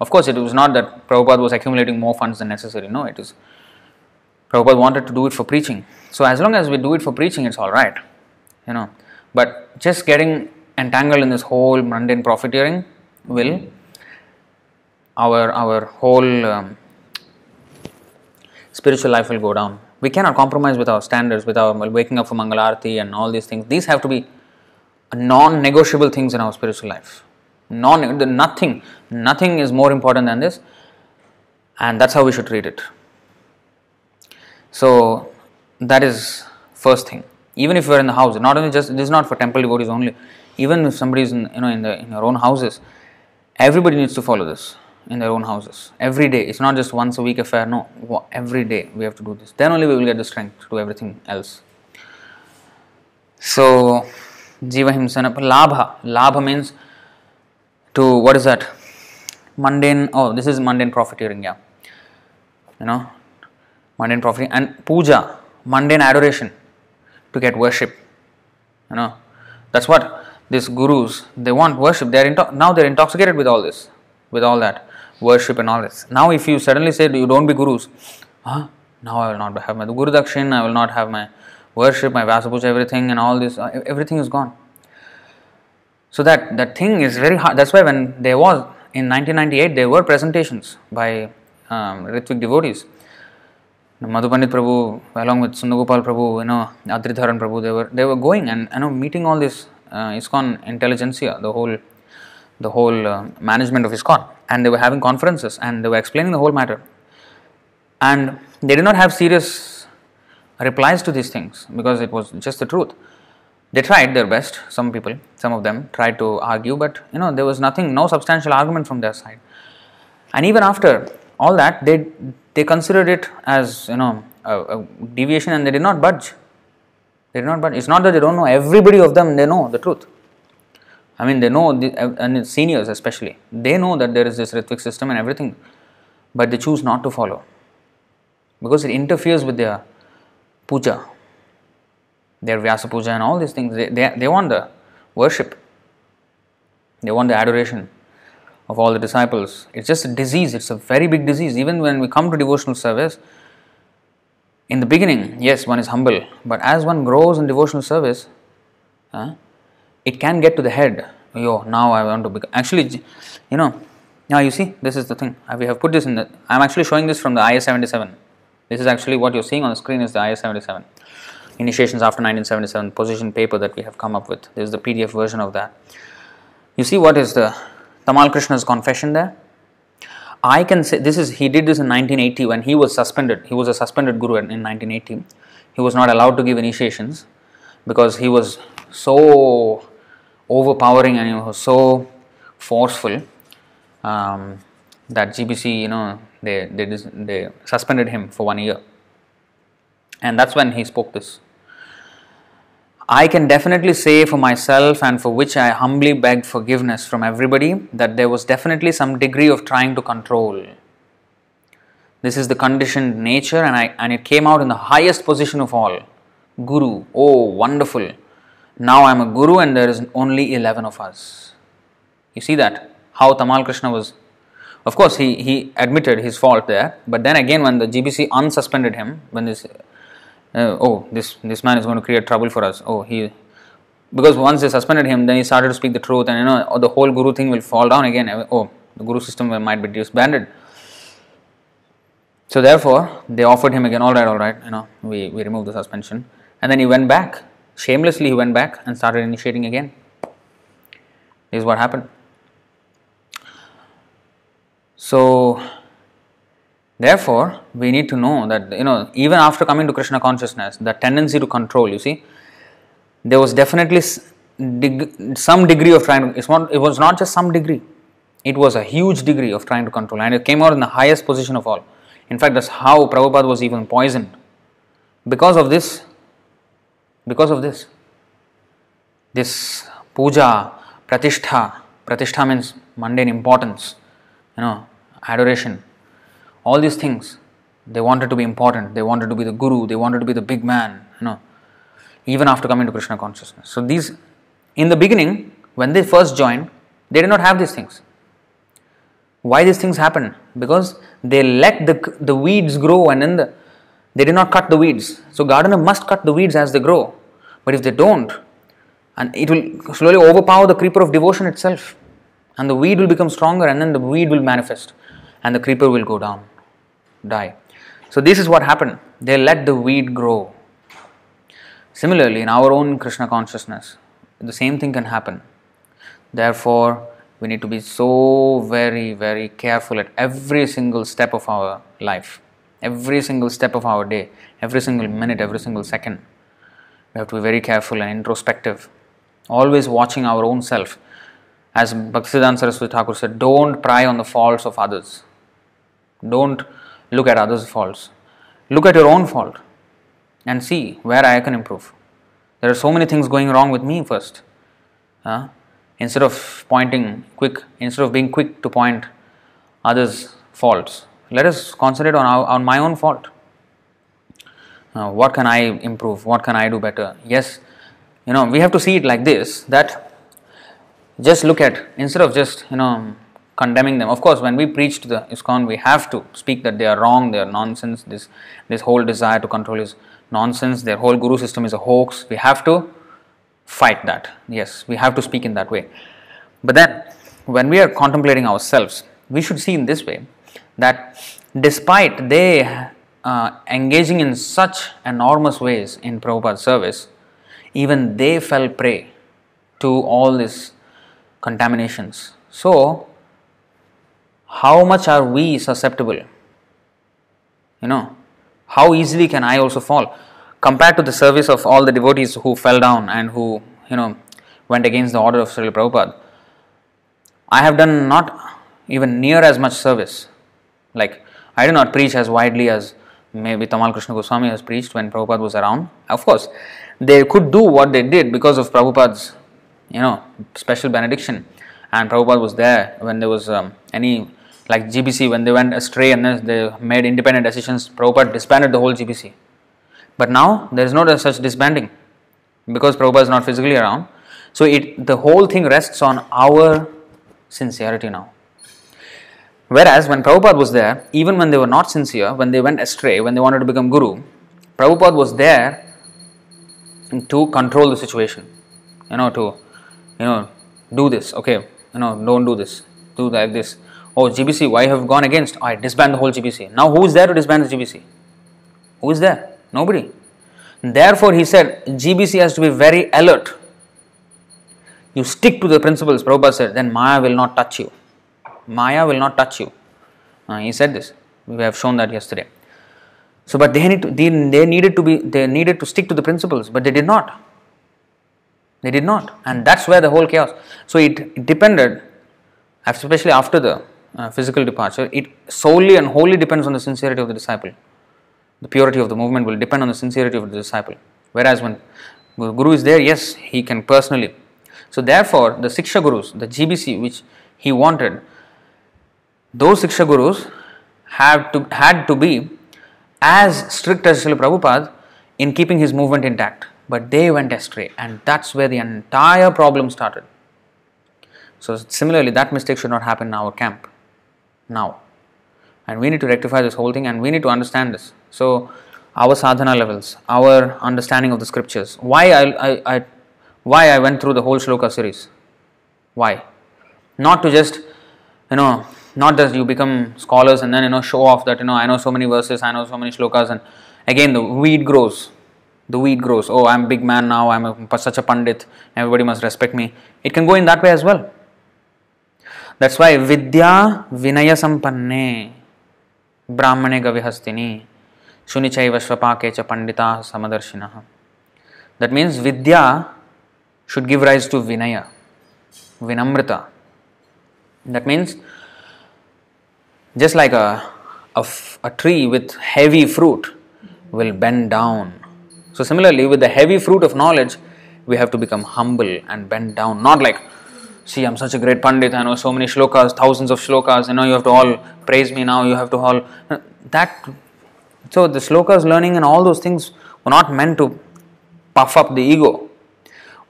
Of course, it was not that Prabhupada was accumulating more funds than necessary. No, it is Prabhupada wanted to do it for preaching. So as long as we do it for preaching, it's all right, you know. But just getting entangled in this whole mundane profiteering will our our whole um, spiritual life will go down. We cannot compromise with our standards, with our waking up for Mangalarti and all these things. These have to be non-negotiable things in our spiritual life. Non, nothing, nothing is more important than this, and that's how we should treat it. So that is first thing. Even if you are in the house, not only just this is not for temple devotees only. Even if somebody is in you know in the in your own houses, everybody needs to follow this in their own houses every day. It's not just once a week affair. No, every day we have to do this. Then only we will get the strength to do everything else. So, jiva himsana labha. Labha means to what is that? Mundane. Oh, this is mundane profiteering. Yeah, you know, mundane profiteering and puja, mundane adoration to get worship. You know, that's what these gurus they want worship. They are into- now they are intoxicated with all this, with all that worship and all this. Now, if you suddenly say you don't be gurus, huh? now I will not have my Guru Dakshin, I will not have my worship, my Vyasapuja, everything, and all this, uh, everything is gone. So that that thing is very hard. That's why when there was in 1998, there were presentations by um, Ritvik devotees. Madhupandit Prabhu, along with Sundagopal Prabhu, you know, Adridharan Prabhu, they were they were going and you know meeting all this uh, ISKCON intelligentsia, the whole the whole uh, management of ISKCON, and they were having conferences and they were explaining the whole matter. And they did not have serious replies to these things because it was just the truth. They tried their best, some people, some of them tried to argue, but you know, there was nothing, no substantial argument from their side. And even after all that, they they considered it as you know a, a deviation and they did not budge. They did not budge. It's not that they don't know, everybody of them, they know the truth. I mean, they know, the, and seniors especially, they know that there is this Ritvik system and everything, but they choose not to follow because it interferes with their puja, their Vyasa puja, and all these things. They, they, they want the worship, they want the adoration of all the disciples. It's just a disease, it's a very big disease. Even when we come to devotional service, in the beginning, yes, one is humble, but as one grows in devotional service, uh, it can get to the head. Yo, now I want to become. Actually, you know, now you see, this is the thing. We have put this in the. I'm actually showing this from the IS 77. This is actually what you're seeing on the screen is the IS 77. Initiations after 1977 position paper that we have come up with. This is the PDF version of that. You see what is the Tamal Krishna's confession there? I can say this is he did this in 1980 when he was suspended. He was a suspended guru in 1980. He was not allowed to give initiations because he was so overpowering and he was so forceful um, that GBC, you know, they, they they suspended him for one year, and that's when he spoke this. I can definitely say for myself and for which I humbly begged forgiveness from everybody that there was definitely some degree of trying to control. This is the conditioned nature, and I and it came out in the highest position of all. Guru, oh wonderful. Now I am a guru and there is only 11 of us. You see that? How Tamal Krishna was. Of course, he, he admitted his fault there, but then again, when the GBC unsuspended him, when this, uh, oh, this, this man is going to create trouble for us. Oh, he, because once they suspended him, then he started to speak the truth, and you know, the whole guru thing will fall down again. Oh, the guru system might be disbanded. So therefore, they offered him again. All right, all right. You know, we we remove the suspension, and then he went back shamelessly. He went back and started initiating again. This is what happened. So Therefore, we need to know that you know even after coming to Krishna consciousness, the tendency to control, you see, there was definitely some degree of trying. To, it's not. It was not just some degree. It was a huge degree of trying to control, and it came out in the highest position of all. In fact, that's how Prabhupada was even poisoned because of this. Because of this. This puja, pratishtha. Pratishtha means mundane importance. You know, adoration all these things they wanted to be important they wanted to be the guru they wanted to be the big man you know even after coming to krishna consciousness. So these in the beginning when they first joined they did not have these things. Why these things happen? because they let the, the weeds grow and then the, they did not cut the weeds. So gardener must cut the weeds as they grow. But if they don't and it will slowly overpower the creeper of devotion itself and the weed will become stronger and then the weed will manifest and the creeper will go down, die. So, this is what happened. They let the weed grow. Similarly, in our own Krishna consciousness, the same thing can happen. Therefore, we need to be so very, very careful at every single step of our life, every single step of our day, every single minute, every single second. We have to be very careful and introspective, always watching our own self. As Bhaktisiddhanta Saraswati Thakur said, don't pry on the faults of others. Don't look at others' faults. Look at your own fault and see where I can improve. There are so many things going wrong with me first. Instead of pointing quick, instead of being quick to point others' faults, let us concentrate on, our, on my own fault. Uh, what can I improve? What can I do better? Yes, you know, we have to see it like this that just look at, instead of just, you know, condemning them. Of course, when we preach to the ISKCON, we have to speak that they are wrong, they are nonsense. This this whole desire to control is nonsense. Their whole guru system is a hoax. We have to fight that. Yes, we have to speak in that way. But then, when we are contemplating ourselves, we should see in this way that despite they uh, engaging in such enormous ways in Prabhupada's service, even they fell prey to all these contaminations. So, how much are we susceptible? You know, how easily can I also fall? Compared to the service of all the devotees who fell down and who, you know, went against the order of Srila Prabhupada, I have done not even near as much service. Like, I do not preach as widely as maybe Tamal Krishna Goswami has preached when Prabhupada was around. Of course, they could do what they did because of Prabhupada's, you know, special benediction. And Prabhupada was there when there was um, any like GBC when they went astray and then they made independent decisions, Prabhupada disbanded the whole GBC. But now there is no such disbanding because Prabhupada is not physically around. So it the whole thing rests on our sincerity now. Whereas when Prabhupada was there, even when they were not sincere, when they went astray, when they wanted to become guru, Prabhupada was there to control the situation. You know, to you know, do this, okay, you know, don't do this, do like this Oh, GBC, why have gone against? I disband the whole GBC. Now, who is there to disband the GBC? Who is there? Nobody. Therefore, he said GBC has to be very alert. You stick to the principles, Prabhupada said, then Maya will not touch you. Maya will not touch you. Uh, he said this. We have shown that yesterday. So, but they, need to, they, they needed to be they needed to stick to the principles, but they did not. They did not, and that's where the whole chaos. So it, it depended, especially after the uh, physical departure, it solely and wholly depends on the sincerity of the disciple. The purity of the movement will depend on the sincerity of the disciple. Whereas when Guru is there, yes, he can personally. So therefore, the Siksha Gurus, the GBC which he wanted, those Siksha Gurus have to, had to be as strict as Srila Prabhupada in keeping his movement intact. But they went astray, and that's where the entire problem started. So, similarly, that mistake should not happen in our camp now. And we need to rectify this whole thing and we need to understand this. So, our sadhana levels, our understanding of the scriptures. Why I, I, I why I went through the whole shloka series? Why? Not to just, you know, not that you become scholars and then you know show off that you know I know so many verses, I know so many shlokas, and again the weed grows. The weed grows. Oh, I'm a big man now. I'm a, such a pandit. Everybody must respect me. It can go in that way as well. That's why Vidya Vinaya Sampanne. Brahmane Gavihastini, Shunichaiva Svapake cha Pandita Samadarshinaha. That means Vidya should give rise to Vinaya, Vinamrita. That means just like a, a tree with heavy fruit will bend down. So, similarly, with the heavy fruit of knowledge, we have to become humble and bend down. Not like, see, I'm such a great Pandit, I know so many shlokas, thousands of shlokas, you know, you have to all praise me now, you have to all. That. So, the shlokas learning and all those things were not meant to puff up the ego,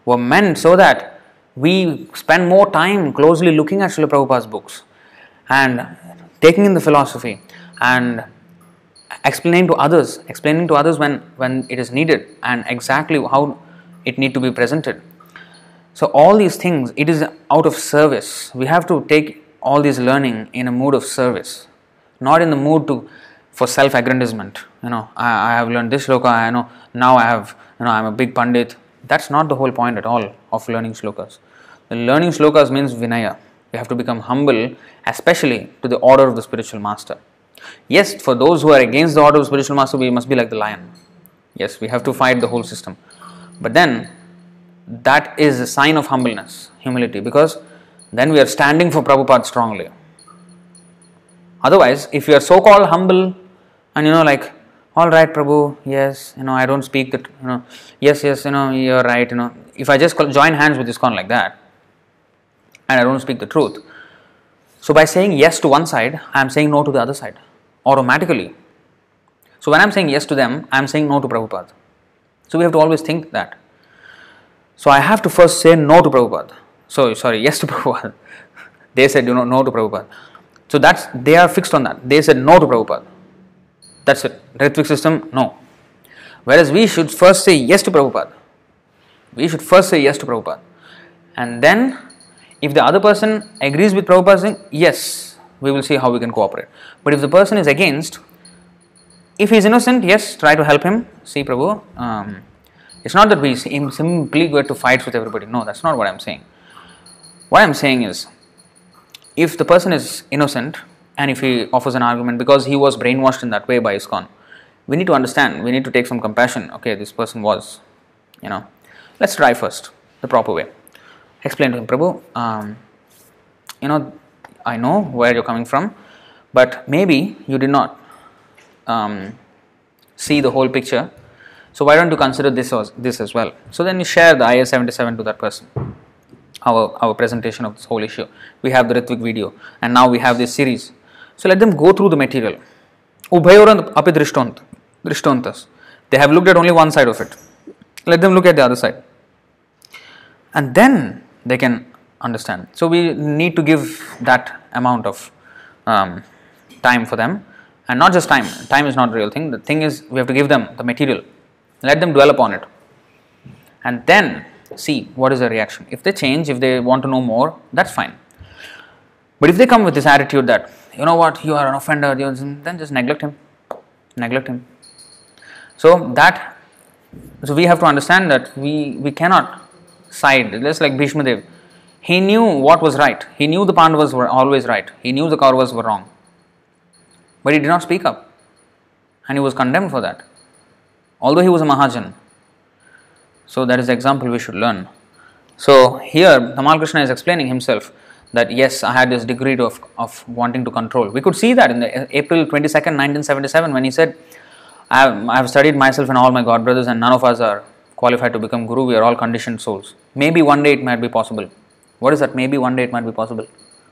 were meant so that we spend more time closely looking at Srila Prabhupada's books and taking in the philosophy and explaining to others, explaining to others when, when it is needed and exactly how it need to be presented. So all these things, it is out of service. We have to take all this learning in a mood of service, not in the mood to for self-aggrandizement. You know, I, I have learned this shloka. I know now I have. You know, I'm a big pandit. That's not the whole point at all of learning shlokas. The learning shlokas means vinaya. We have to become humble, especially to the order of the spiritual master. Yes, for those who are against the order of the spiritual master, we must be like the lion. Yes, we have to fight the whole system. But then, that is a sign of humbleness, humility, because then we are standing for Prabhupada strongly. Otherwise, if you are so called humble and you know, like, all right, Prabhu, yes, you know, I don't speak that, you know, yes, yes, you know, you're right, you know, if I just join hands with ISKCON like that and I don't speak the truth, so by saying yes to one side, I am saying no to the other side automatically. So when I am saying yes to them, I am saying no to Prabhupada. So we have to always think that. So I have to first say no to Prabhupada. So sorry, yes to Prabhupada. they said you know no to Prabhupada. So that's they are fixed on that. They said no to Prabhupada. That's it. Ritvik system, no. Whereas we should first say yes to Prabhupada. We should first say yes to Prabhupada. And then if the other person agrees with Prabhupada saying yes, we will see how we can cooperate. But if the person is against, if he is innocent, yes, try to help him. See, Prabhu, um, it's not that we simply go to fight with everybody. No, that's not what I'm saying. What I'm saying is, if the person is innocent and if he offers an argument because he was brainwashed in that way by ISKCON, we need to understand, we need to take some compassion. Okay, this person was, you know, let's try first the proper way. Explain to him, Prabhu, um, you know, I know where you're coming from, but maybe you did not um, see the whole picture. So why don't you consider this as, this as well? So then you share the IS 77 to that person. Our, our presentation of this whole issue. We have the Ritvik video and now we have this series. So let them go through the material. They have looked at only one side of it. Let them look at the other side. And then they can understand. So we need to give that amount of um, time for them and not just time time is not the real thing the thing is we have to give them the material let them dwell upon it and then see what is the reaction if they change if they want to know more that's fine but if they come with this attitude that you know what you are an offender then just neglect him neglect him so that so we have to understand that we we cannot side just like Bhishma Dev he knew what was right. He knew the Pandavas were always right. He knew the Kauravas were wrong. But he did not speak up. And he was condemned for that. Although he was a Mahajan. So that is the example we should learn. So here Tamal Krishna is explaining himself that yes, I had this degree of, of wanting to control. We could see that in the uh, April 22nd, 1977, when he said, I have, I have studied myself and all my god brothers, and none of us are qualified to become Guru. We are all conditioned souls. Maybe one day it might be possible. What is that? Maybe one day it might be possible.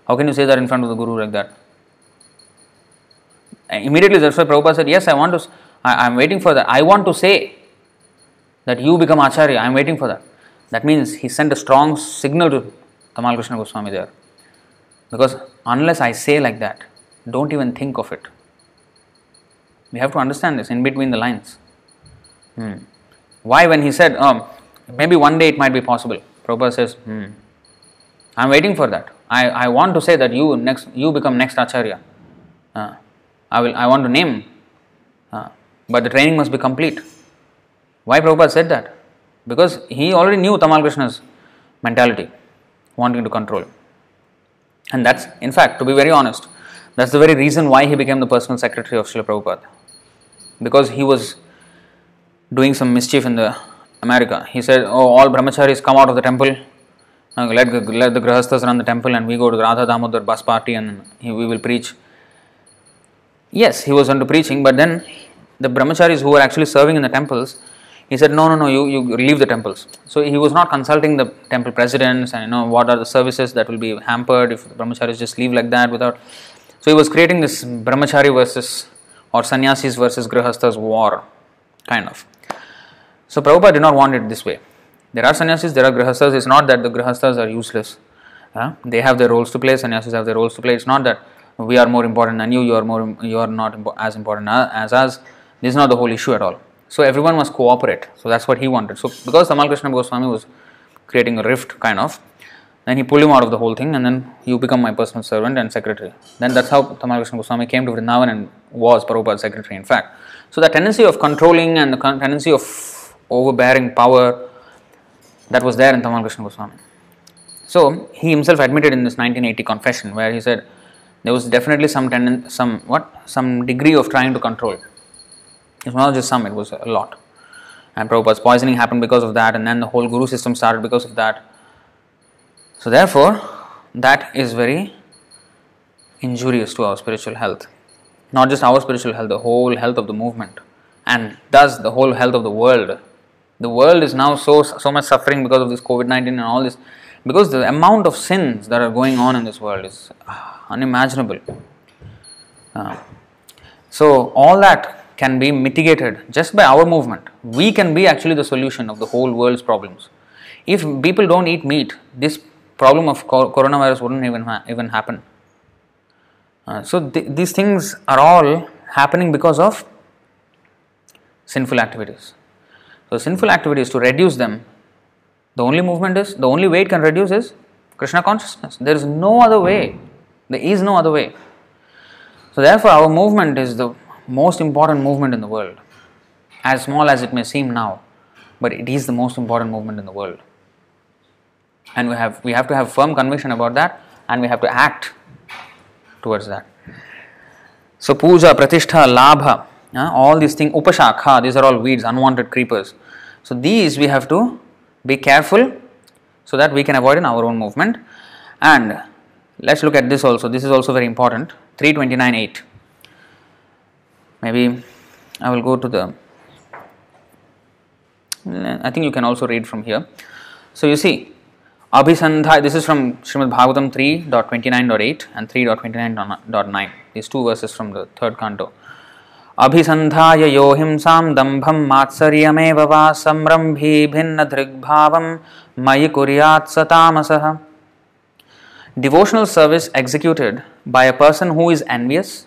How can you say that in front of the Guru like that? Uh, immediately, that's why Prabhupada said, Yes, I want to, I, am waiting for that. I want to say that you become Acharya. I am waiting for that. That means he sent a strong signal to Tamal Krishna Goswami there. Because unless I say like that, don't even think of it. We have to understand this in between the lines. Hmm. Why, when he said, um, maybe one day it might be possible, Prabhupada says, hmm, I am waiting for that. I, I want to say that you next you become next acharya. Uh, I will I want to name, uh, but the training must be complete. Why Prabhupada said that? Because he already knew Tamal Krishna's mentality, wanting to control. And that's in fact, to be very honest, That's the very reason why he became the personal secretary of Srila Prabhupada. Because he was doing some mischief in the America. He said, Oh, all brahmacharis come out of the temple. Let, the- let the grahasthas run the temple and we go to the Radha Damodar bus party and he, we will preach. Yes, he was onto preaching, but then the brahmacharis who were actually serving in the temples, he said, No, no, no, you, you leave the temples. So he was not consulting the temple presidents and you know what are the services that will be hampered if the brahmacharis just leave like that without. So he was creating this brahmachari versus or sannyasis versus grihasthas war, kind of. So Prabhupada did not want it this way. There are sannyasis, there are grihasthas. It's not that the grihasthas are useless. They have their roles to play. Sannyasis have their roles to play. It's not that we are more important than you. You are more. You are not as important as us. This is not the whole issue at all. So everyone must cooperate. So that's what he wanted. So because Tamal Krishna Goswami was creating a rift, kind of, then he pulled him out of the whole thing, and then you become my personal servant and secretary. Then that's how Tamal Krishna Goswami came to Vrindavan and was Prabhupada's secretary. In fact, so the tendency of controlling and the tendency of overbearing power that was there in Tamal Krishna Goswami. So he himself admitted in this 1980 confession where he said there was definitely some tenden- some what some degree of trying to control. It was not just some; it was a lot. And Prabhupada's poisoning happened because of that, and then the whole guru system started because of that. So therefore, that is very injurious to our spiritual health. Not just our spiritual health, the whole health of the movement, and thus the whole health of the world. The world is now so so much suffering because of this COVID nineteen and all this, because the amount of sins that are going on in this world is ah, unimaginable. Uh, so all that can be mitigated just by our movement. We can be actually the solution of the whole world's problems. If people don't eat meat, this problem of coronavirus wouldn't even ha- even happen. Uh, so th- these things are all happening because of sinful activities. So sinful activities to reduce them, the only movement is the only way it can reduce is Krishna consciousness. There is no other way. There is no other way. So therefore, our movement is the most important movement in the world, as small as it may seem now, but it is the most important movement in the world. And we have we have to have firm conviction about that, and we have to act towards that. So puja, pratishtha, labha, all these things, upashakha, these are all weeds, unwanted creepers. So these we have to be careful so that we can avoid in our own movement. And let's look at this also. This is also very important. 329.8 Maybe I will go to the. I think you can also read from here. So you see, Abhisandha, this is from Srimad Bhagavatam 3.29.8 and 3.29.9. These two verses from the third canto. अभिसन्धाय यो हिंसां दम्भं मात्सर्यमेव वा संरम्भी भिन्नदृग्भावं मयि कुर्यात् स तामसः Devotional service executed by a person who is envious,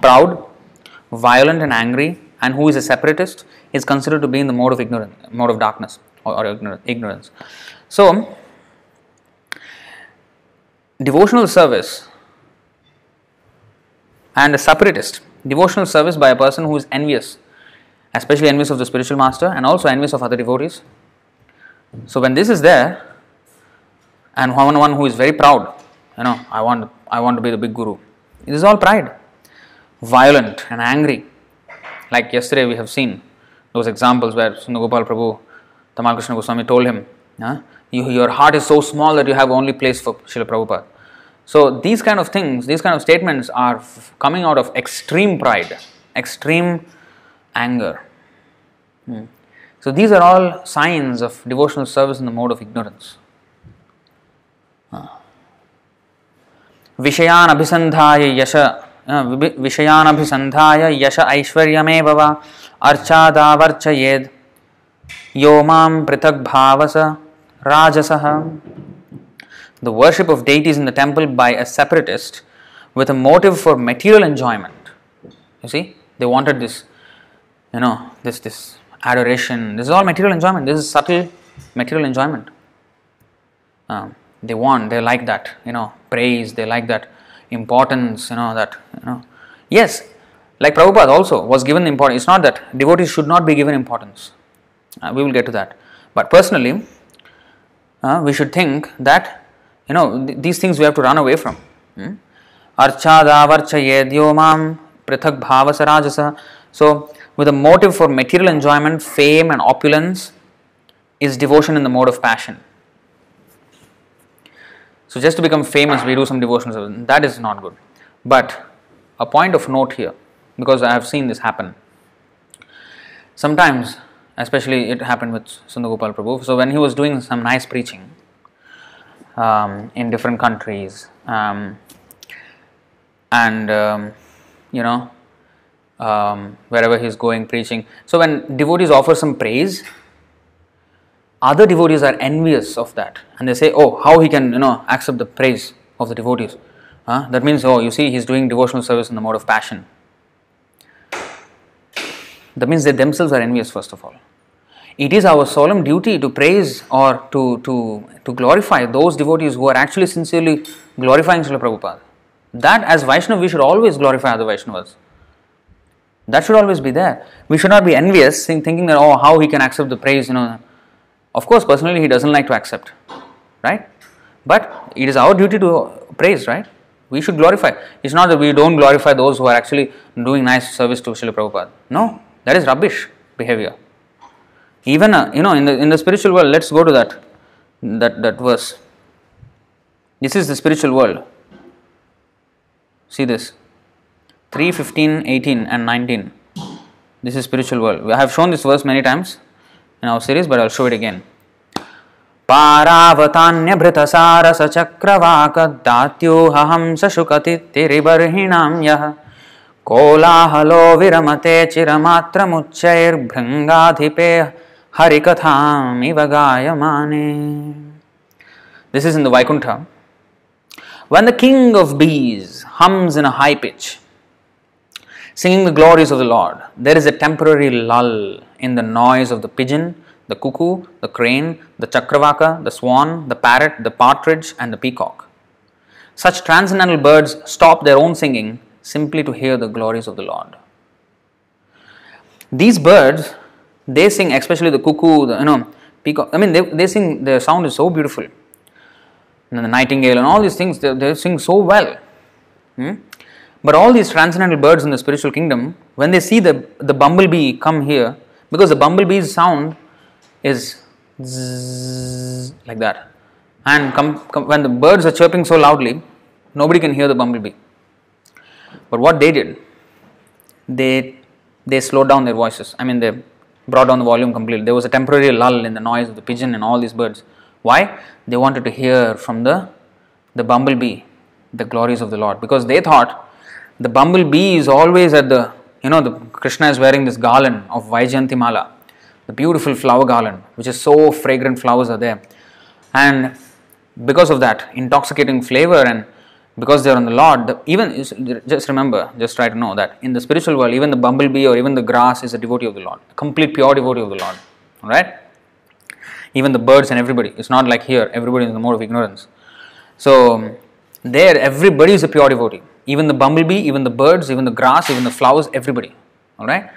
proud, violent and angry, and who is a separatist is considered to be in the mode of ignorance, mode of darkness or, or ignorance. So, devotional service and a separatist, devotional service by a person who is envious, especially envious of the spiritual master and also envious of other devotees. So, when this is there, and one one who is very proud, you know, I want I want to be the big guru. It is all pride, violent and angry. Like yesterday, we have seen those examples where Sundar Gopal Prabhu, Tamal Krishna Goswami told him, you, Your heart is so small that you have only place for Srila Prabhupada. So, these kind of things, these kind of statements are f- coming out of extreme pride, extreme anger. Hmm. So, these are all signs of devotional service in the mode of ignorance. Vishayan विषयान अभिसंधाय विषयान अभिसंधाय यश ऐश्वर्यमेव वा अर्चादावर्चयेद यो मां पृथक भावस राजसः the worship of deities in the temple by a separatist with a motive for material enjoyment you see they wanted this you know this this adoration this is all material enjoyment this is subtle material enjoyment um, they want they like that you know praise they like that importance you know that you know yes like Prabhupada also was given importance it's not that devotees should not be given importance uh, we will get to that but personally uh, we should think that you know th- these things we have to run away from hmm? archadavarchayedyo mam prithak bhavasa rajasa. So, with a motive for material enjoyment, fame, and opulence is devotion in the mode of passion. So, just to become famous, we do some devotional service. That is not good. But a point of note here, because I have seen this happen. Sometimes, especially it happened with Sundar Prabhu. So, when he was doing some nice preaching um, in different countries, um, and um, you know, um, wherever he's going preaching. So, when devotees offer some praise, other devotees are envious of that and they say, Oh, how he can you know accept the praise of the devotees. Huh? That means, oh, you see, he's doing devotional service in the mode of passion. That means they themselves are envious, first of all. It is our solemn duty to praise or to, to, to glorify those devotees who are actually sincerely glorifying Srila Prabhupada. That, as Vaishnav, we should always glorify other Vaishnavas. That should always be there. We should not be envious, thinking that, oh, how he can accept the praise, you know. Of course, personally, he doesn't like to accept, right? But it is our duty to praise, right? We should glorify. It's not that we don't glorify those who are actually doing nice service to Srila Prabhupada. No, that is rubbish behavior. Even uh, you know in the in the spiritual world, let's go to that that that verse. This is the spiritual world. See this 3, 15, 18, and 19. This is spiritual world. I have shown this verse many times our series, but I'll show it again. पारावतान्यभृतसारसचक्रवाकदात्योहंसशुकतिरिबर्हिणां यः कोलाहलो विरमते चिरमात्रमुच्चैर्भृङ्गाधिपे हरिकथामिव गायमाने This is in the Vaikuntha. When the king of bees hums in a high pitch, singing the glories of the Lord, there is a temporary lull in the noise of the pigeon, the cuckoo, the crane, the chakravaka, the swan, the parrot, the partridge, and the peacock. Such transcendental birds stop their own singing simply to hear the glories of the Lord. These birds, they sing, especially the cuckoo, the, you know, peacock. I mean, they, they sing. Their sound is so beautiful. And the nightingale and all these things, they, they sing so well. Hmm? But all these transcendental birds in the spiritual kingdom, when they see the, the bumblebee come here, because the bumblebee's sound is zzz, like that. And come, come, when the birds are chirping so loudly, nobody can hear the bumblebee. But what they did, they they slowed down their voices. I mean, they brought down the volume completely. There was a temporary lull in the noise of the pigeon and all these birds. Why? They wanted to hear from the the bumblebee the glories of the Lord because they thought the bumblebee is always at the you know the Krishna is wearing this garland of Vaijayanti Mala, the beautiful flower garland, which is so fragrant flowers are there, and because of that intoxicating flavor and because they are on the Lord, the, even just remember, just try to know that in the spiritual world, even the bumblebee or even the grass is a devotee of the Lord, a complete pure devotee of the Lord. All right? Even the birds and everybody. It's not like here, everybody is in the mode of ignorance. So, there, everybody is a pure devotee. Even the bumblebee, even the birds, even the grass, even the flowers, everybody. All right?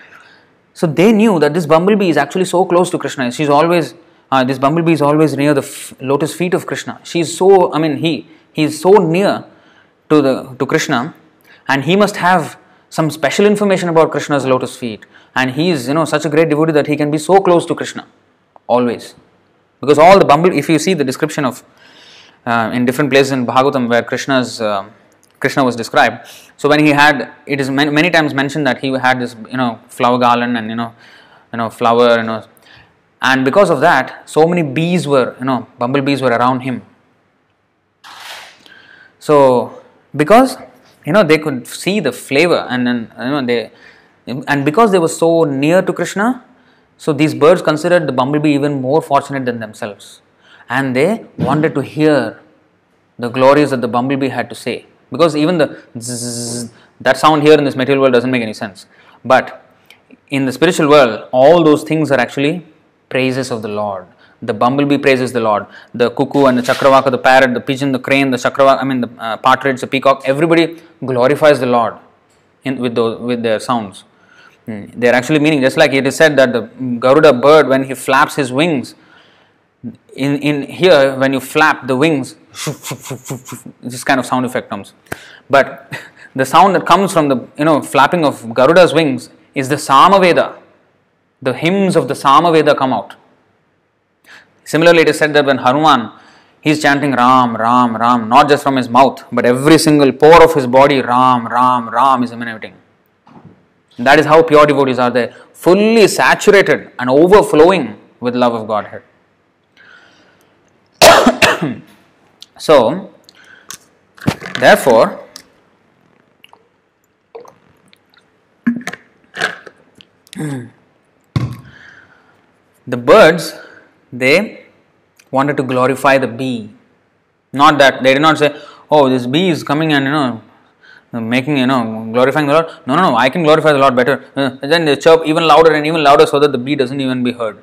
So, they knew that this bumblebee is actually so close to Krishna. She's always, uh, this bumblebee is always near the f- lotus feet of Krishna. She's so, I mean, he, he is so near to the to Krishna, and he must have some special information about Krishna's lotus feet. And he is, you know, such a great devotee that he can be so close to Krishna, always. Because all the bumble, if you see the description of uh, in different places in Bhagavatam where Krishna's uh, Krishna was described. So when he had, it is many, many times mentioned that he had this, you know, flower garland and you know, you know, flower, you know, and because of that, so many bees were, you know, bumblebees were around him. So because you know they could see the flavor and then you know they and because they were so near to krishna so these birds considered the bumblebee even more fortunate than themselves and they wanted to hear the glories that the bumblebee had to say because even the zzz, that sound here in this material world doesn't make any sense but in the spiritual world all those things are actually praises of the lord the bumblebee praises the Lord. The cuckoo and the chakravaka, the parrot, the pigeon, the crane, the chakravaka, I mean the uh, partridge, the peacock, everybody glorifies the Lord in, with, those, with their sounds. Mm. They are actually meaning, just like it is said that the Garuda bird, when he flaps his wings, In, in here, when you flap the wings, this kind of sound effect comes. But the sound that comes from the you know flapping of Garuda's wings is the Samaveda. The hymns of the Samaveda come out. Similarly, it is said that when Hanuman he is chanting Ram, Ram, Ram, not just from his mouth, but every single pore of his body, Ram, Ram, Ram is emanating. That is how pure devotees are there, fully saturated and overflowing with love of Godhead. So, therefore, the birds they wanted to glorify the bee. Not that they did not say, "Oh, this bee is coming and you know making you know glorifying the Lord." No, no, no. I can glorify the Lord better. Uh, then they chirp even louder and even louder so that the bee doesn't even be heard.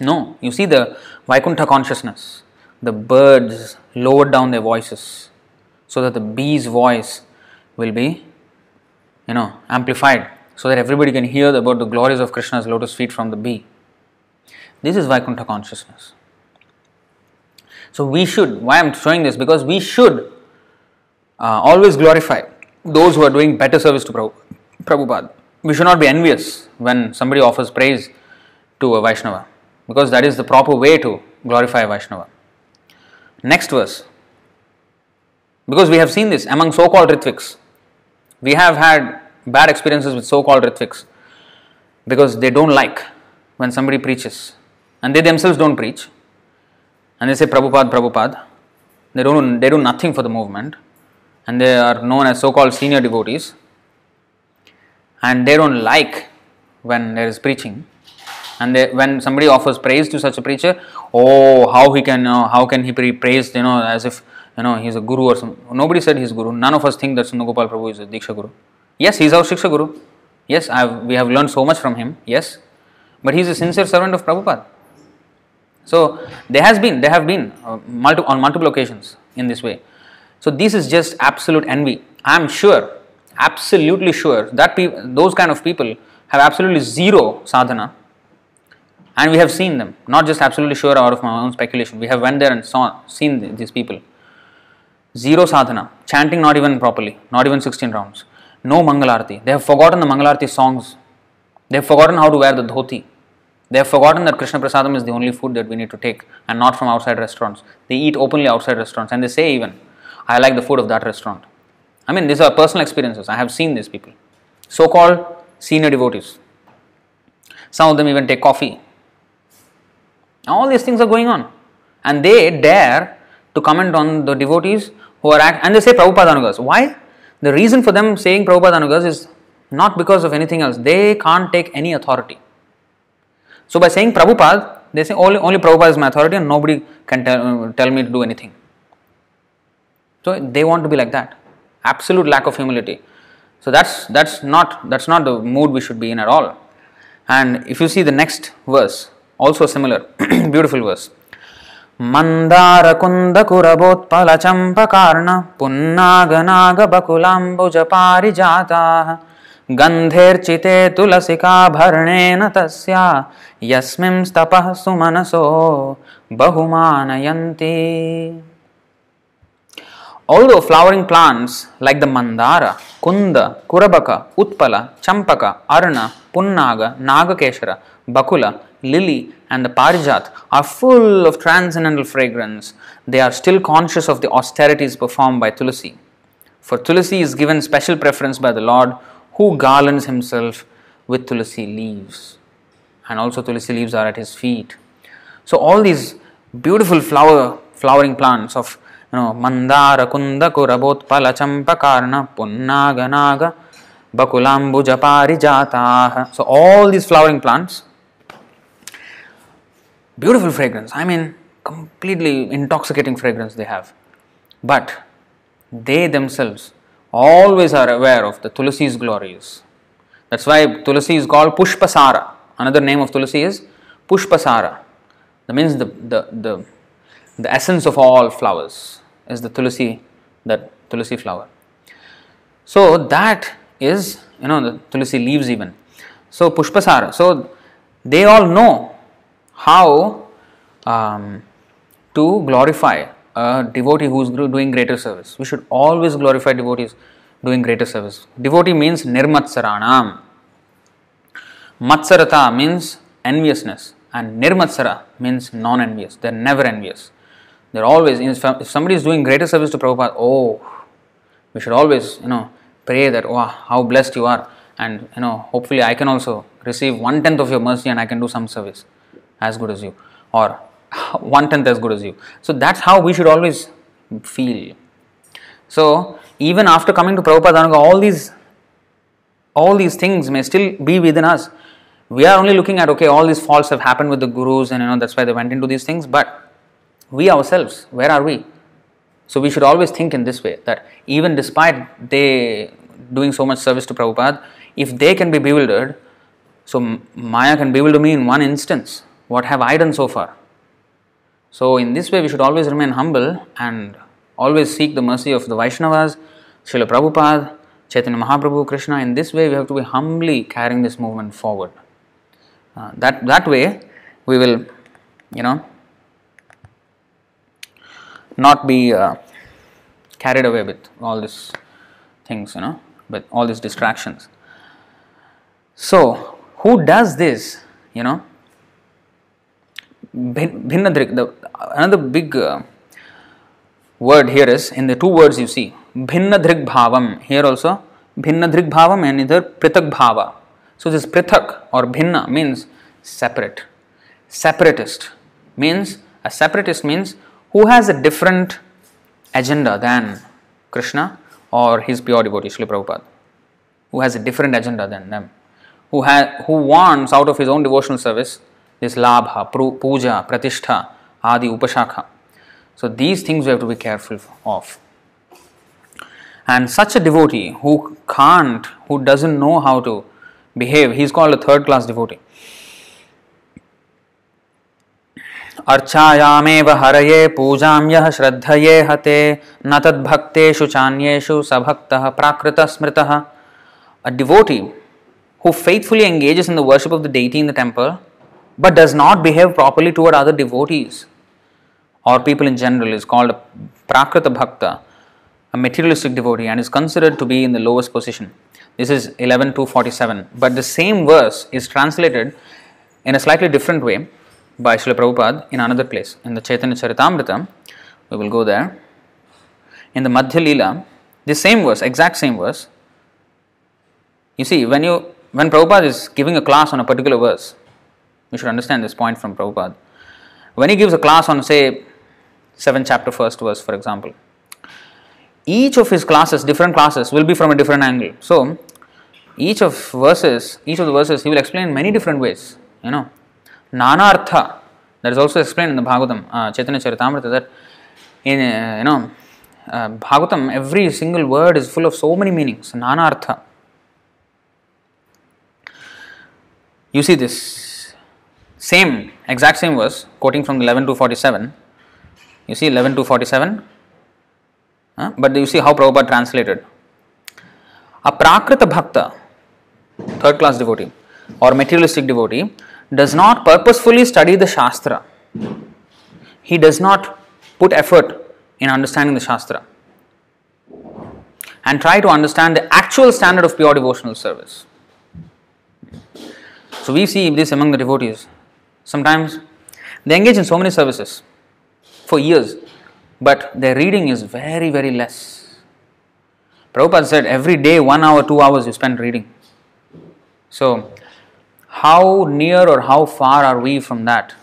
No, you see the Vaikuntha consciousness. The birds lowered down their voices so that the bee's voice will be, you know, amplified so that everybody can hear about the glories of Krishna's lotus feet from the bee. This is Vaikuntha consciousness. So we should, why I'm showing this, because we should uh, always glorify those who are doing better service to Prabhu, Prabhupada. We should not be envious when somebody offers praise to a Vaishnava, because that is the proper way to glorify a Vaishnava. Next verse. Because we have seen this among so called Ritviks. We have had bad experiences with so called Ritviks because they don't like when somebody preaches and they themselves don't preach and they say Prabhupada, Prabhupada. They don't they do nothing for the movement and they are known as so called senior devotees and they don't like when there is preaching and they, when somebody offers praise to such a preacher oh how he can uh, how can he be praised you know as if you know he's a guru or some nobody said he's guru. None of us think that Sundar Prabhu is a Diksha guru. Yes he's our Shiksha guru. Yes I've, we have learned so much from him. Yes. But he's a sincere servant of Prabhupada. So there has been there have been uh, multi, on multiple occasions in this way. So this is just absolute envy. I am sure absolutely sure that pe- those kind of people have absolutely zero sadhana and we have seen them. Not just absolutely sure out of my own speculation. We have went there and saw seen these people. Zero sadhana. Chanting not even properly. Not even 16 rounds. No mangalarti. They have forgotten the mangalarti songs. They have forgotten how to wear the dhoti. They have forgotten that krishna prasadam is the only food that we need to take and not from outside restaurants. They eat openly outside restaurants and they say even i like the food of that restaurant. I mean these are personal experiences. I have seen these people. So called senior devotees. Some of them even take coffee all these things are going on. And they dare to comment on the devotees who are act- and they say Prabhupada Anugas. Why? The reason for them saying Prabhupada Anugas is not because of anything else. They can't take any authority. So by saying Prabhupada, they say only, only Prabhupada is my authority and nobody can tell, uh, tell me to do anything. So they want to be like that. Absolute lack of humility. So that's that's not that's not the mood we should be in at all. And if you see the next verse, also similar, beautiful verse. मन्दारकुन्दकुरवोत्पलचम्पकार्ण पुन्नागनागबकुलाम्बुजपारिजाताः गन्धेर्चिते तुलसिकाभरणेन तस्या यस्मिंस्तपः सुमनसो बहुमानयन्ति Although flowering plants like the mandara, kunda, kurabaka, utpala, champaka, arna, punnaga, nagakeshara, bakula, lily, and the parijat are full of transcendental fragrance, they are still conscious of the austerities performed by Tulasi. For Tulasi is given special preference by the Lord who garlands himself with Tulasi leaves. And also Tulasi leaves are at his feet. So all these beautiful flower flowering plants of you know mandara kunda kurabotpala champakarna punnaga naga bakulambuja so all these flowering plants beautiful fragrance. I mean completely intoxicating fragrance they have. But they themselves always are aware of the tulasi's glories. That's why tulasi is called pushpasara. Another name of tulasi is pushpasara. That means the the, the the essence of all flowers is the tulsi, that tulsi flower. So that is, you know, the tulsi leaves even. So pushpasara. So they all know how um, to glorify a devotee who is doing greater service. We should always glorify devotees doing greater service. Devotee means nirmatsaranam. Matsarata means enviousness, and nirmatsara means non envious. They're never envious. They're always, if somebody is doing greater service to Prabhupada, oh, we should always, you know, pray that, oh, how blessed you are, and, you know, hopefully I can also receive one tenth of your mercy and I can do some service as good as you, or one tenth as good as you. So that's how we should always feel. So even after coming to Prabhupada, all these all these things may still be within us. We are only looking at okay, all these faults have happened with the gurus, and you know that's why they went into these things. But we ourselves, where are we? So we should always think in this way that even despite they doing so much service to Prabhupada, if they can be bewildered, so Maya can bewilder me in one instance. What have I done so far? So in this way, we should always remain humble and always seek the mercy of the Vaishnavas, Srila Prabhupada, Chaitanya Mahaprabhu, Krishna. In this way, we have to be humbly carrying this movement forward. Uh, that that way, we will, you know, not be uh, carried away with all these things, you know, with all these distractions. So, who does this? You know, Bhinnadrik, the another big uh, word here is in the two words you see Bhinnadrik Bhavam. Here also Bhinnadrik Bhavam and either Prithak Bhava. So this Prithak or Bhinna means separate. Separatist means a separatist means who has a different agenda than Krishna or his pure devotee Srila Prabhupada. Who has a different agenda than them. Who, ha- who wants out of his own devotional service this labha, puja, pratishtha, adi, upashakha. So these things we have to be careful of. And such a devotee who can't, who doesn't know how to behave, he is called a third class devotee. अर्चायामेव हरये, पूजां यः श्रद्धये हते। न तद्भक्तेषु चान्येषु प्राकृत स्मृत। A devotee who faithfully engages in the worship of the deity in the temple but does not behave properly toward other devotees or people in general is called प्राकृत भक्त a materialistic devotee and is considered to be in the lowest position this is eleven two forty seven but the same verse is translated in a slightly different way by Srila Prabhupada in another place. In the Chaitanya Charitamrita, we will go there. In the Madhya Leela, the same verse, exact same verse. You see, when you when Prabhupada is giving a class on a particular verse, we should understand this point from Prabhupada. When he gives a class on, say, 7 chapter first verse, for example, each of his classes, different classes, will be from a different angle. So, each of verses, each of the verses, he will explain many different ways. You know, Nanartha, that is also explained in the Bhagavatam, uh, Chaitanya Charitamrita, that in, uh, you know, uh, Bhagavatam, every single word is full of so many meanings. Nanartha. You see this same, exact same verse, quoting from 11 to 47. You see 11 to 47. Huh? But you see how Prabhupada translated. A Prakrita Bhakta, third class devotee, or materialistic devotee, does not purposefully study the Shastra. He does not put effort in understanding the Shastra and try to understand the actual standard of pure devotional service. So we see this among the devotees. Sometimes they engage in so many services for years, but their reading is very, very less. Prabhupada said every day, one hour, two hours you spend reading. So, how near or how far are we from that?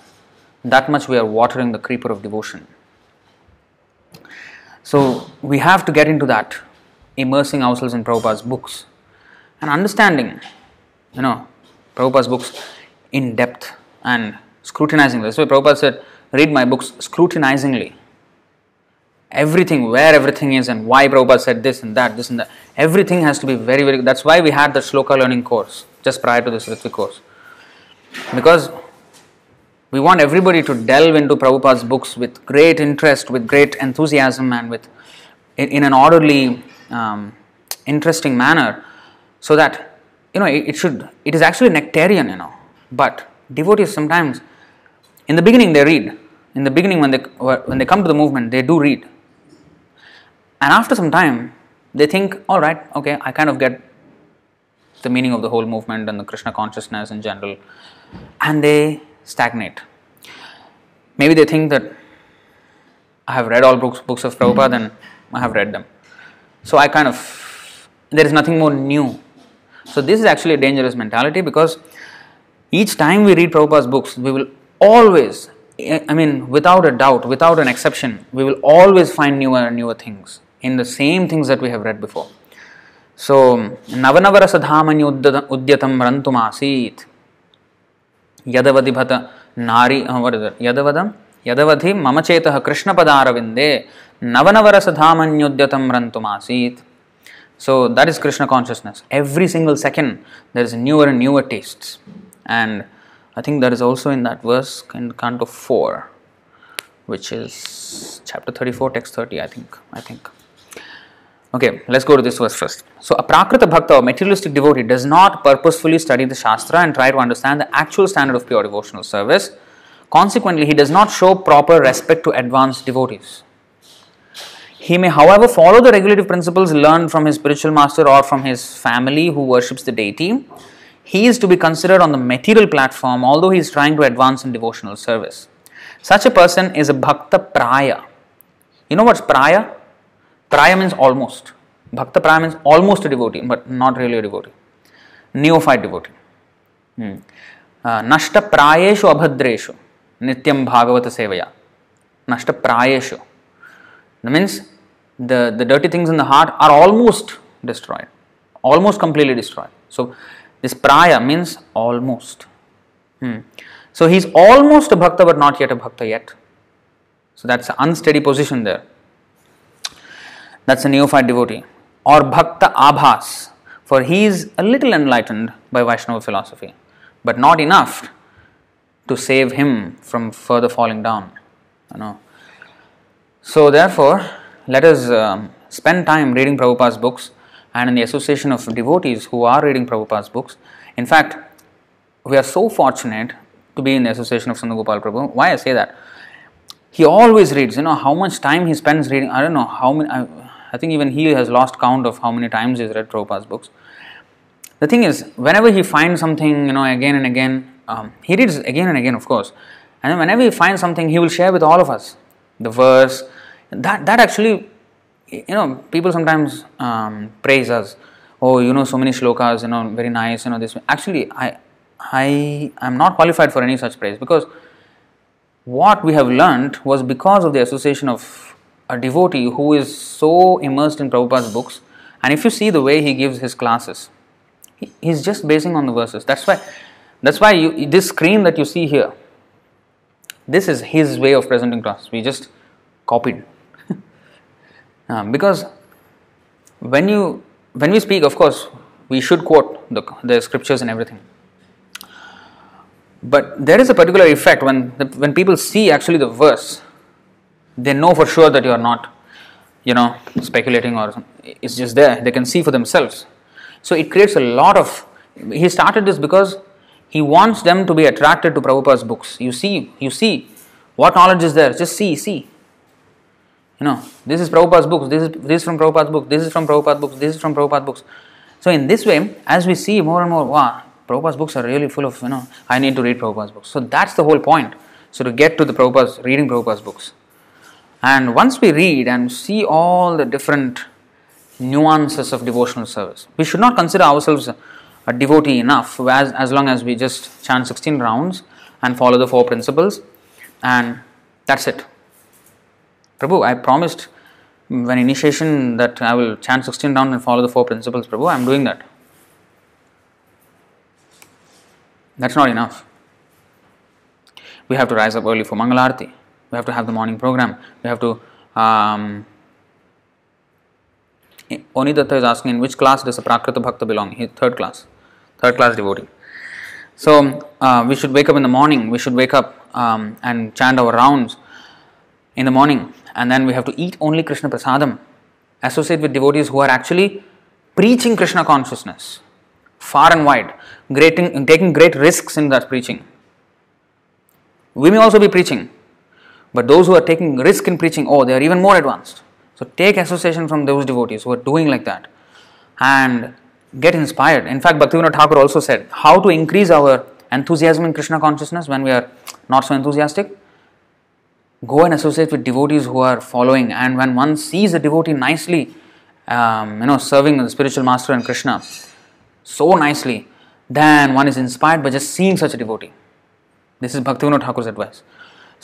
That much we are watering the creeper of devotion. So, we have to get into that, immersing ourselves in Prabhupada's books and understanding, you know, Prabhupada's books in depth and scrutinizing. That's why Prabhupada said, read my books scrutinizingly. Everything, where everything is, and why Prabhupada said this and that, this and that. Everything has to be very, very. That's why we had the Shloka learning course just prior to this Ritvik course. Because we want everybody to delve into Prabhupada's books with great interest, with great enthusiasm, and with in, in an orderly, um, interesting manner, so that you know it, it should. It is actually nectarian, you know, but devotees sometimes in the beginning they read in the beginning when they when they come to the movement, they do read, and after some time, they think, all right, okay, I kind of get the meaning of the whole movement and the Krishna consciousness in general, and they stagnate. Maybe they think that I have read all books books of Prabhupada and I have read them, so I kind of there is nothing more new. So this is actually a dangerous mentality because each time we read Prabhupada's books, we will always, I mean, without a doubt, without an exception, we will always find newer and newer things in the same things that we have read before. So, Navanavarasadhamani udyatam rantumasit yadavadibhata nari, uh, what is it? Yadavadam? Yadavadhi mamachetah krishnapadaravinde navanavarasadhamanyudyatam rantumasit so that is Krishna consciousness. Every single second there is newer and newer tastes. And I think that is also in that verse in Canto 4, which is chapter 34, text 30, I think. I think. Okay, let's go to this verse first. So, a Prakrita Bhakta or materialistic devotee does not purposefully study the Shastra and try to understand the actual standard of pure devotional service. Consequently, he does not show proper respect to advanced devotees. He may, however, follow the regulative principles learned from his spiritual master or from his family who worships the deity. He is to be considered on the material platform, although he is trying to advance in devotional service. Such a person is a bhakta praya. You know what's praya? Praya means almost. Bhakta praya means almost a devotee, but not really a devotee. Neophyte devotee. Hmm. Uh, nashta prayeshu abhadreshu nityam bhagavata sevaya. Nashta prayeshu. That means the, the dirty things in the heart are almost destroyed, almost completely destroyed. So, this praya means almost. Hmm. So, he is almost a bhakta but not yet a bhakta yet. So, that's an unsteady position there. That's a neophyte devotee. Or bhakta abhas, for he is a little enlightened by Vaishnava philosophy, but not enough to save him from further falling down. You know. So, therefore, let us um, spend time reading Prabhupada's books and in the association of devotees who are reading Prabhupada's books. In fact, we are so fortunate to be in the association of Sundar Gopal Prabhu. Why I say that? He always reads, you know, how much time he spends reading. I don't know how many, I, I think even he has lost count of how many times he's read Prabhupada's books. The thing is, whenever he finds something, you know, again and again, um, he reads again and again, of course. And then whenever he finds something, he will share with all of us the verse, that that actually you know people sometimes um, praise us oh you know so many shlokas you know very nice you know this actually i i am not qualified for any such praise because what we have learned was because of the association of a devotee who is so immersed in Prabhupada's books and if you see the way he gives his classes he, he's just basing on the verses. That's why that's why you, this screen that you see here this is his way of presenting us. We just copied. Um, because when you when we speak, of course, we should quote the, the scriptures and everything. But there is a particular effect when the, when people see actually the verse, they know for sure that you are not, you know, speculating or it's just there. They can see for themselves. So it creates a lot of. He started this because he wants them to be attracted to Prabhupada's books. You see, you see, what knowledge is there? Just see, see. You know, this is Prabhupada's books, this is this is from Prabhupada's books, this is from Prabhupada's books, this is from Prabhupada's books. So in this way, as we see more and more, wow, Prabhupada's books are really full of, you know, I need to read Prabhupada's books. So that's the whole point. So to get to the Prabhupada's, reading Prabhupada's books. And once we read and see all the different nuances of devotional service, we should not consider ourselves a devotee enough as, as long as we just chant 16 rounds and follow the four principles and that's it. Prabhu, I promised when initiation that I will chant 16 rounds and follow the four principles. Prabhu, I am doing that. That's not enough. We have to rise up early for Mangalarti. We have to have the morning program. We have to. Um, Onidatta is asking in which class does a Prakrita Bhakta belong? He, third class. Third class devotee. So uh, we should wake up in the morning. We should wake up um, and chant our rounds in the morning and then we have to eat only Krishna Prasadam, associate with devotees who are actually preaching Krishna consciousness far and wide, taking great risks in that preaching. We may also be preaching, But those who are taking risk in preaching, oh, they are even more advanced. So take association from those devotees who are doing like that and get inspired. In fact, Bhaktivinoda Thakur also said how to increase our enthusiasm in Krishna consciousness when we are not so enthusiastic. Go and associate with devotees who are following, and when one sees a devotee nicely, um, you know, serving the spiritual master and Krishna so nicely, then one is inspired by just seeing such a devotee. This is Bhaktivinoda Thakur's advice.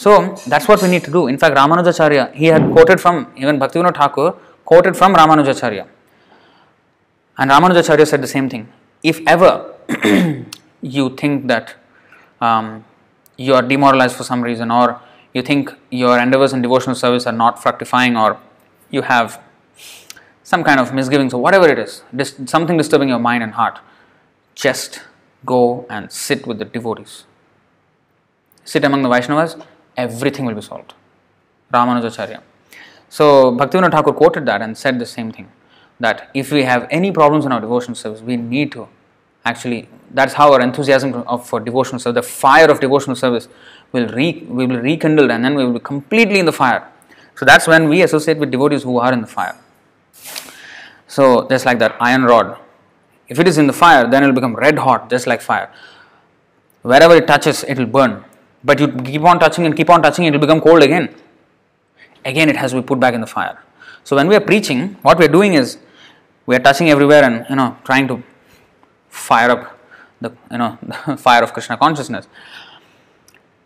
So that's what we need to do. In fact, Ramanujacharya, he had quoted from, even Bhaktivinoda Thakur quoted from Ramanujacharya. And Ramanujacharya said the same thing. If ever you think that um, you are demoralized for some reason, or you think your endeavors in devotional service are not fructifying, or you have some kind of misgivings, or whatever it is, something disturbing your mind and heart, just go and sit with the devotees. Sit among the Vaishnavas, everything will be solved. Ramanujacharya. So Bhaktivinoda Thakur quoted that and said the same thing that if we have any problems in our devotional service, we need to actually that's how our enthusiasm of, for devotional service, the fire of devotional service will re, will rekindled and then we will be completely in the fire. So that's when we associate with devotees who are in the fire. So just like that iron rod, if it is in the fire, then it will become red hot, just like fire. Wherever it touches, it will burn. But you keep on touching and keep on touching, it will become cold again. Again, it has to be put back in the fire. So when we are preaching, what we are doing is we are touching everywhere and you know trying to fire up the you know the fire of Krishna consciousness.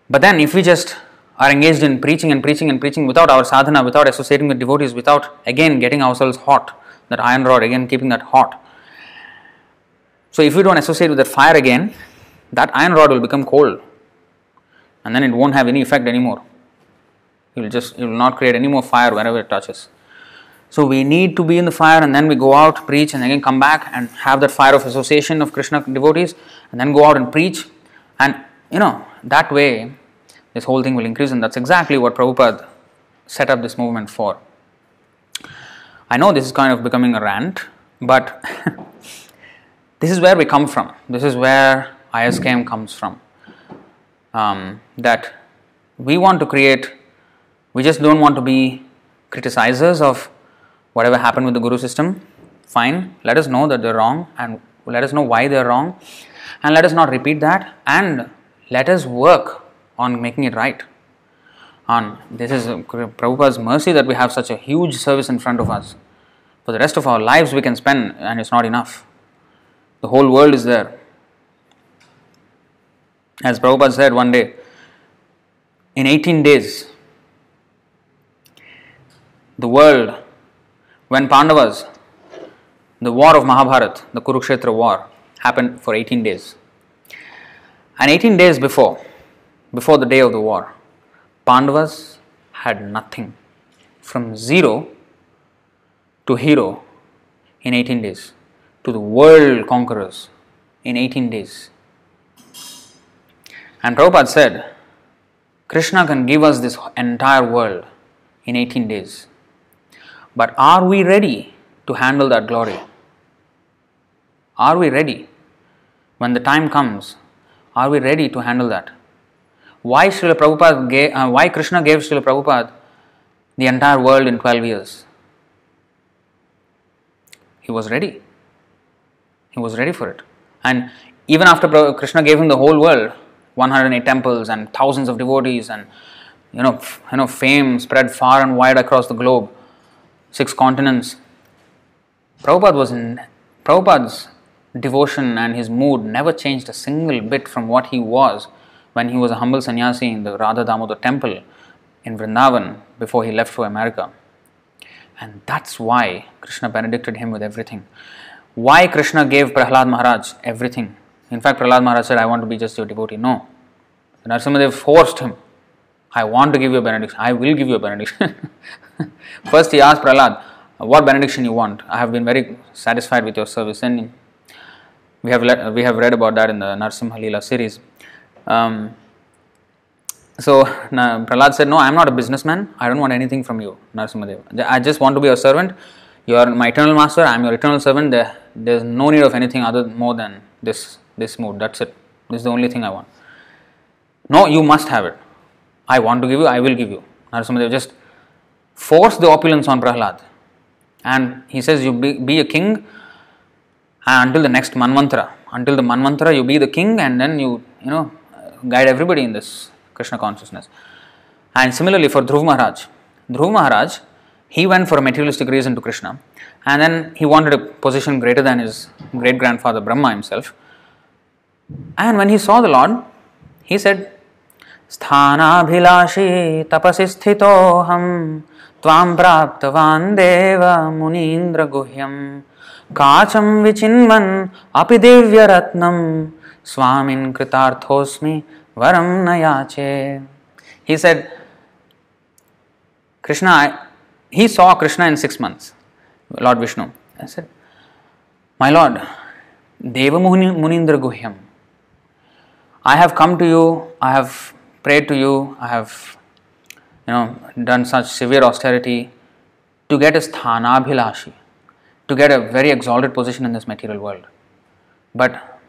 But then if we just are engaged in preaching and preaching and preaching without our sadhana, without associating with devotees, without again getting ourselves hot, that iron rod again keeping that hot. So if we don't associate with that fire again, that iron rod will become cold and then it won't have any effect anymore. It will just it will not create any more fire wherever it touches. So we need to be in the fire and then we go out, preach, and again come back and have that fire of association of Krishna devotees, and then go out and preach. And you know, that way this whole thing will increase, and that's exactly what Prabhupada set up this movement for. I know this is kind of becoming a rant, but this is where we come from. This is where ISKM comes from. Um, that we want to create, we just don't want to be criticizers of whatever happened with the guru system, fine. Let us know that they're wrong and let us know why they're wrong and let us not repeat that and let us work on making it right. On this is Prabhupada's mercy that we have such a huge service in front of us. For the rest of our lives, we can spend, and it's not enough. The whole world is there. As Prabhupada said one day, in 18 days, the world when Pandavas, the war of Mahabharat, the Kurukshetra war, happened for 18 days. And 18 days before, before the day of the war, Pandavas had nothing. From zero to hero in 18 days, to the world conquerors in 18 days. And Prabhupada said, Krishna can give us this entire world in 18 days. But are we ready to handle that glory? Are we ready? When the time comes, are we ready to handle that? Why Srila Prabhupada gave, uh, why Krishna gave Srila Prabhupada the entire world in 12 years? He was ready. He was ready for it. And even after Krishna gave him the whole world, 108 temples and thousands of devotees and you know, you know fame spread far and wide across the globe, six continents. Prabhupada was in Prabhupada's devotion and his mood never changed a single bit from what he was when he was a humble sannyasi in the Radha Damodar temple in Vrindavan before he left for America. And that's why Krishna benedicted him with everything. Why Krishna gave Prahlad Maharaj everything. In fact, Prahlad Maharaj said, I want to be just your devotee. No. Narasimhadev forced him. I want to give you a benediction. I will give you a benediction. First, he asked Prahlad, What benediction you want? I have been very satisfied with your service. And we have, let, we have read about that in the Narsimha Leela series. Um, so Prahlad said, No, I am not a businessman. I don't want anything from you, Narsimhadev. I just want to be your servant. You are my eternal master. I am your eternal servant. There, there's no need of anything other more than this this mood. That's it. This is the only thing I want. No, you must have it. I want to give you. I will give you. Narasimhadev just force the opulence on Prahlad. And he says, You be, be a king uh, until the next Manvantara. Until the Manvantara, you be the king and then you, you know, guide everybody in this Krishna consciousness. And similarly for Dhruv Maharaj. Dhruv Maharaj, he went for a materialistic reason to Krishna and then he wanted a position greater than his great grandfather Brahma himself. And when he saw the Lord, he said, स्थानाभिलाषी तपसि स्थितोऽहं त्वां प्राप्तवान् देव मुनीन्द्रगुह्यं काचं विचिन्वन् अपि दिव्यरत्नं स्वामिन् कृतार्थोऽस्मि वरं न याचे He said, Krishna, he saw Krishna in six months, Lord Vishnu. I said, My Lord, Deva Munindra Guhyam, I have come to you, I have prayed to you, I have you know done such severe austerity to get a sthanabhilashi, to get a very exalted position in this material world. But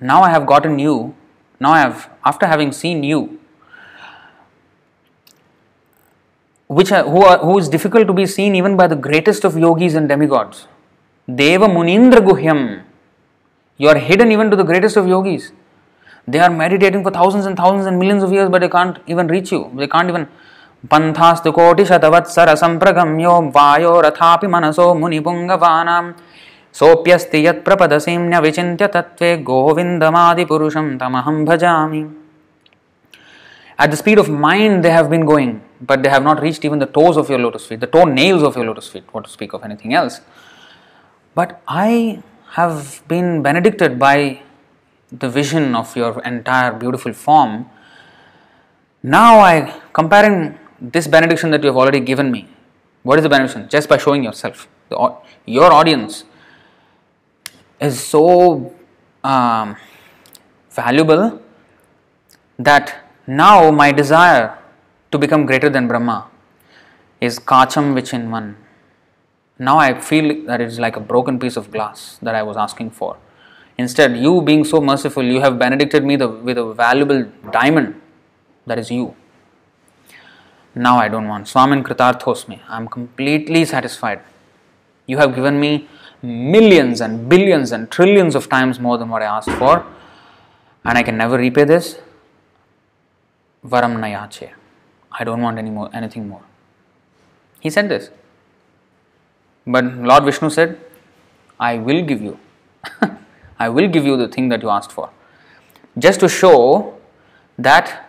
now I have gotten you, now I have after having seen you, which are, who, are, who is difficult to be seen even by the greatest of yogis and demigods. Deva Munindra Guhyam. You are hidden even to the greatest of yogis. They are meditating for thousands and thousands and millions of years, but they can't even reach you. They can't even. पन्थास्तु कोटिशतवत्सर सम्प्रगम्यो वायो रथापि मनसो मुनिपुङ्गवानां सोऽप्यस्ति यत्प्रपदसीम्य विचिन्त्य तत्त्वे गोविन्दमादिपुरुषं तमहं भजामि At the speed of mind they have been going, but they have not reached even the toes of your lotus feet, the toe nails of your lotus feet, what to speak of anything else. But I have been benedicted by the vision of your entire beautiful form. Now I comparing this benediction that you have already given me. What is the benediction? Just by showing yourself. The, your audience is so um, valuable that now my desire to become greater than Brahma is kacham vichinvan. Now I feel that it is like a broken piece of glass that I was asking for. Instead, you being so merciful, you have benedicted me the, with a valuable diamond that is you. Now I don't want. Swamin Kritarthosmi. I am completely satisfied. You have given me millions and billions and trillions of times more than what I asked for, and I can never repay this. Varam nayache. I don't want any more, anything more. He said this. But Lord Vishnu said, I will give you. I will give you the thing that you asked for. Just to show that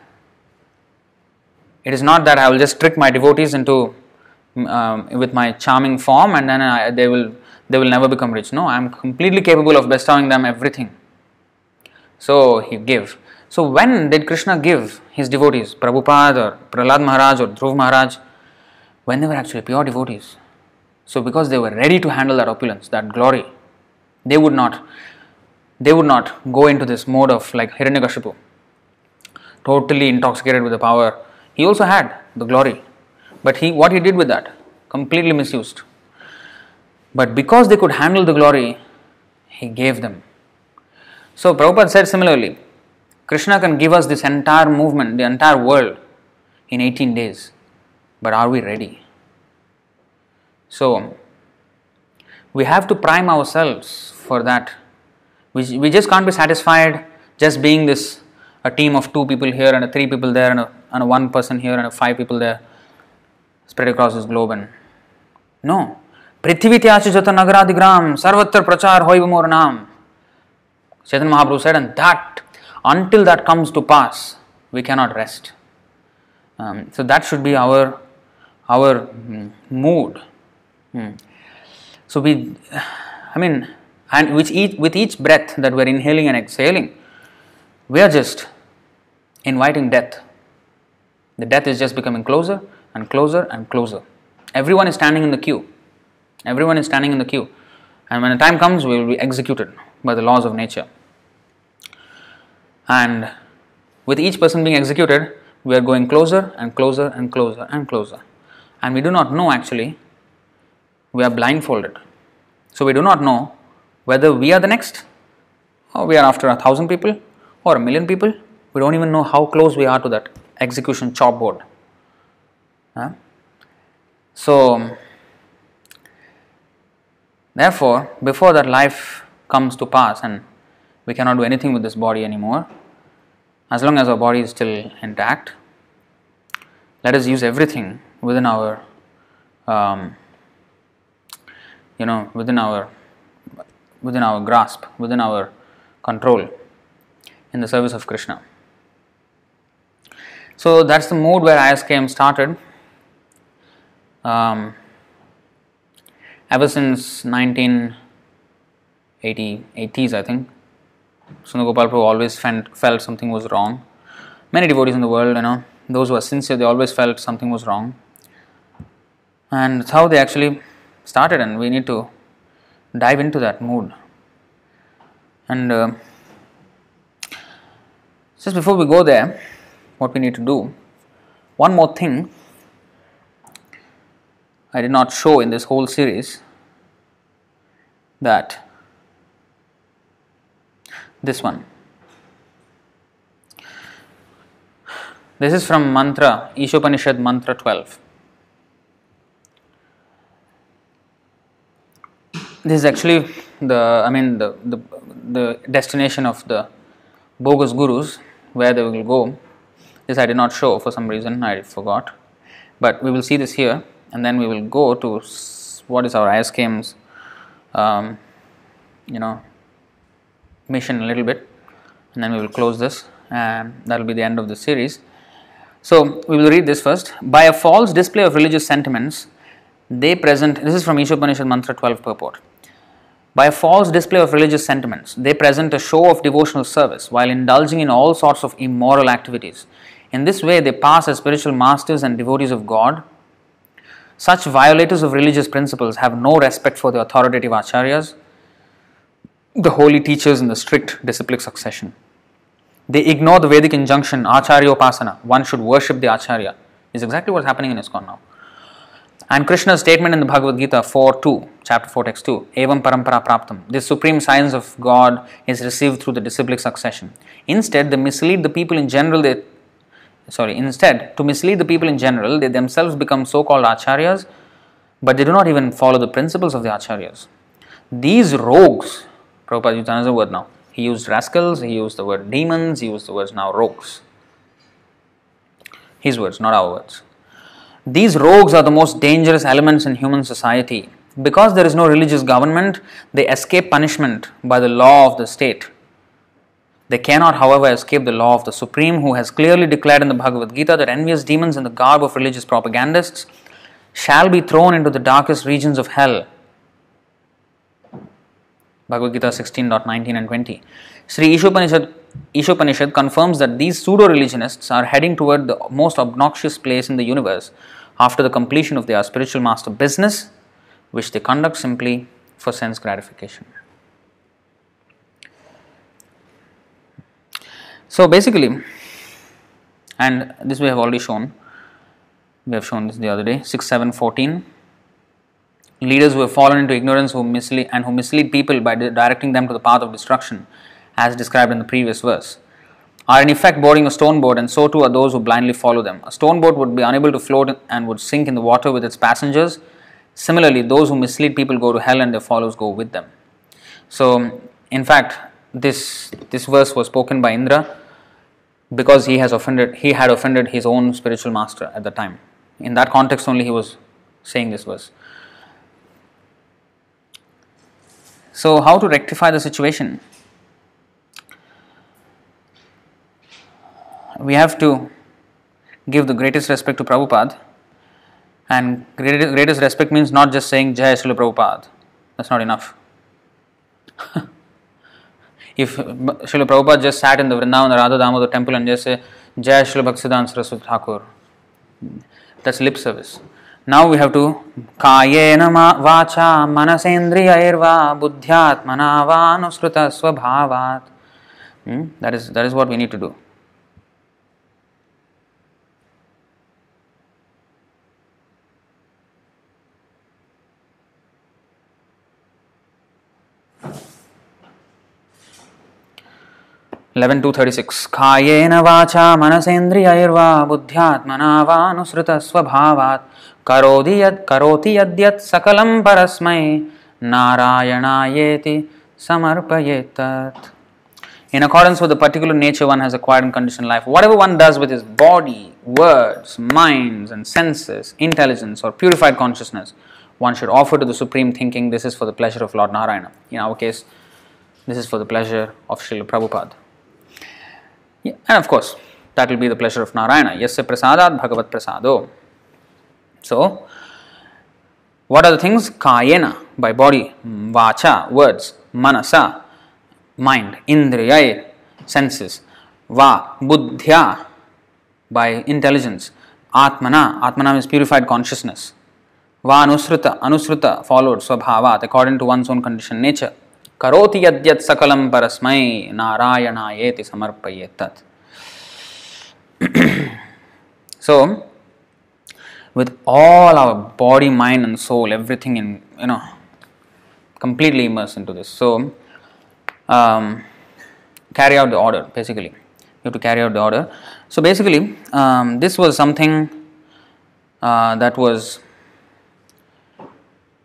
it is not that I will just trick my devotees into um, with my charming form and then I, they will they will never become rich. No, I am completely capable of bestowing them everything. So he gave. So when did Krishna give his devotees, Prabhupada or Prahlad Maharaj or Dhruv Maharaj? When they were actually pure devotees. So because they were ready to handle that opulence, that glory, they would not they would not go into this mode of like Hiranyakashipu, totally intoxicated with the power. He also had the glory, but he what he did with that completely misused. But because they could handle the glory, he gave them. So Prabhupada said similarly, Krishna can give us this entire movement, the entire world in 18 days. But are we ready? So, we have to prime ourselves for that. We, we just can't be satisfied just being this a team of two people here and a three people there and a, and a one person here and a five people there spread across this globe and no. Prithvityasi jata nagaradigram sarvatra prachar hoivamoor naam. Chaitanya Mahaprabhu said and that until that comes to pass we cannot rest. Um, so that should be our our mm, mood. Hmm. so we i mean and with each, with each breath that we're inhaling and exhaling we are just inviting death. The death is just becoming closer and closer and closer. Everyone is standing in the queue. Everyone is standing in the queue. And when the time comes we will be executed by the laws of nature. And with each person being executed, we are going closer and closer and closer and closer. And we do not know actually, we are blindfolded. So we do not know whether we are the next, or we are after a thousand people, or a million people. We don't even know how close we are to that execution chop board. Huh? So, therefore, before that life comes to pass and we cannot do anything with this body anymore, as long as our body is still intact, let us use everything within our, um, you know, within our, within our grasp, within our control, in the service of Krishna. So that's the mood where ISKM started. Um, ever since 1980s, I think, Sundar Prabhu always felt, felt something was wrong. Many devotees in the world, you know, those who are sincere, they always felt something was wrong. And that's how they actually started, and we need to dive into that mood. And uh, just before we go there, what we need to do, one more thing I did not show in this whole series that this one. This is from Mantra, Ishopanishad Mantra 12. This is actually the, I mean, the, the, the destination of the bogus gurus, where they will go. This I did not show for some reason, I forgot. But we will see this here, and then we will go to what is our ISKM's, um, you know, mission a little bit, and then we will close this, and that will be the end of the series. So, we will read this first. By a false display of religious sentiments, they present, this is from Ishopanishad Mantra 12 purport. By a false display of religious sentiments, they present a show of devotional service while indulging in all sorts of immoral activities. In this way, they pass as spiritual masters and devotees of God. Such violators of religious principles have no respect for the authoritative acharyas, the holy teachers in the strict disciplic succession. They ignore the Vedic injunction, Acharya Upasana, one should worship the Acharya. Is exactly what's happening in ISKCON now. And Krishna's statement in the Bhagavad Gita 4 2, chapter 4, text 2, Evam Parampara Praptam. This supreme science of God is received through the disciplic succession. Instead, they mislead the people in general. They, sorry, instead, to mislead the people in general, they themselves become so called acharyas, but they do not even follow the principles of the acharyas. These rogues, Prabhupada used another word now. He used rascals, he used the word demons, he used the words now rogues. His words, not our words. These rogues are the most dangerous elements in human society. Because there is no religious government, they escape punishment by the law of the state. They cannot, however, escape the law of the Supreme, who has clearly declared in the Bhagavad Gita that envious demons in the garb of religious propagandists shall be thrown into the darkest regions of hell. Bhagavad Gita 16.19 and 20. Sri Ishopanishad, Ishopanishad confirms that these pseudo religionists are heading toward the most obnoxious place in the universe after the completion of their spiritual master business, which they conduct simply for sense gratification. So basically, and this we have already shown, we have shown this the other day, 6, 7, 14. Leaders who have fallen into ignorance who mislead and who mislead people by directing them to the path of destruction, as described in the previous verse, are in effect boarding a stone boat, and so too are those who blindly follow them. A stone boat would be unable to float and would sink in the water with its passengers. Similarly, those who mislead people go to hell and their followers go with them. So, in fact, this this verse was spoken by Indra because he has offended he had offended his own spiritual master at the time. In that context only he was saying this verse. So, how to rectify the situation? We have to give the greatest respect to Prabhupada, and greatest, respect means not just saying Jai Srila Prabhupada. That's not enough. if Srila Prabhupada just sat in the Vrindavan Radha Damodar temple and just say Jai Srila Bhaktisiddhanta Saraswati Thakur, that's lip service. Now we have to Kayena vacha manasendriyairva buddhyatmana vanusruta swabhavat. Hmm? That is that is what we need to do. 11 to 36 कायेन वाचा मनसेन्द्रियैर्वा बुद्ध्यात्मना वानुसृतस्वभावात् करोति यत् करोति यद्यत् सकलं परस्मै नारायणायेति samarpayetat. In accordance with the particular nature one has acquired in conditioned life, whatever one does with his body, words, minds, and senses, intelligence, or purified consciousness, one should offer to the Supreme thinking this is for the pleasure of Lord Narayana. In our case, this is for the pleasure of Srila Prabhupada. And of course, that will be the pleasure of Narayana. Yasya prasadat bhagavat prasado. So, what are the things? Kayena, by body, vacha, words, manasa, mind, indriyai, senses, va, buddhya, by intelligence, atmana, atmana means purified consciousness, va anusruta, anusruta, followed, swabhavat, according to one's own conditioned nature. So, with all our body, mind, and soul, everything in, you know, completely immersed into this. So, um, carry out the order basically. You have to carry out the order. So, basically, um, this was something uh, that was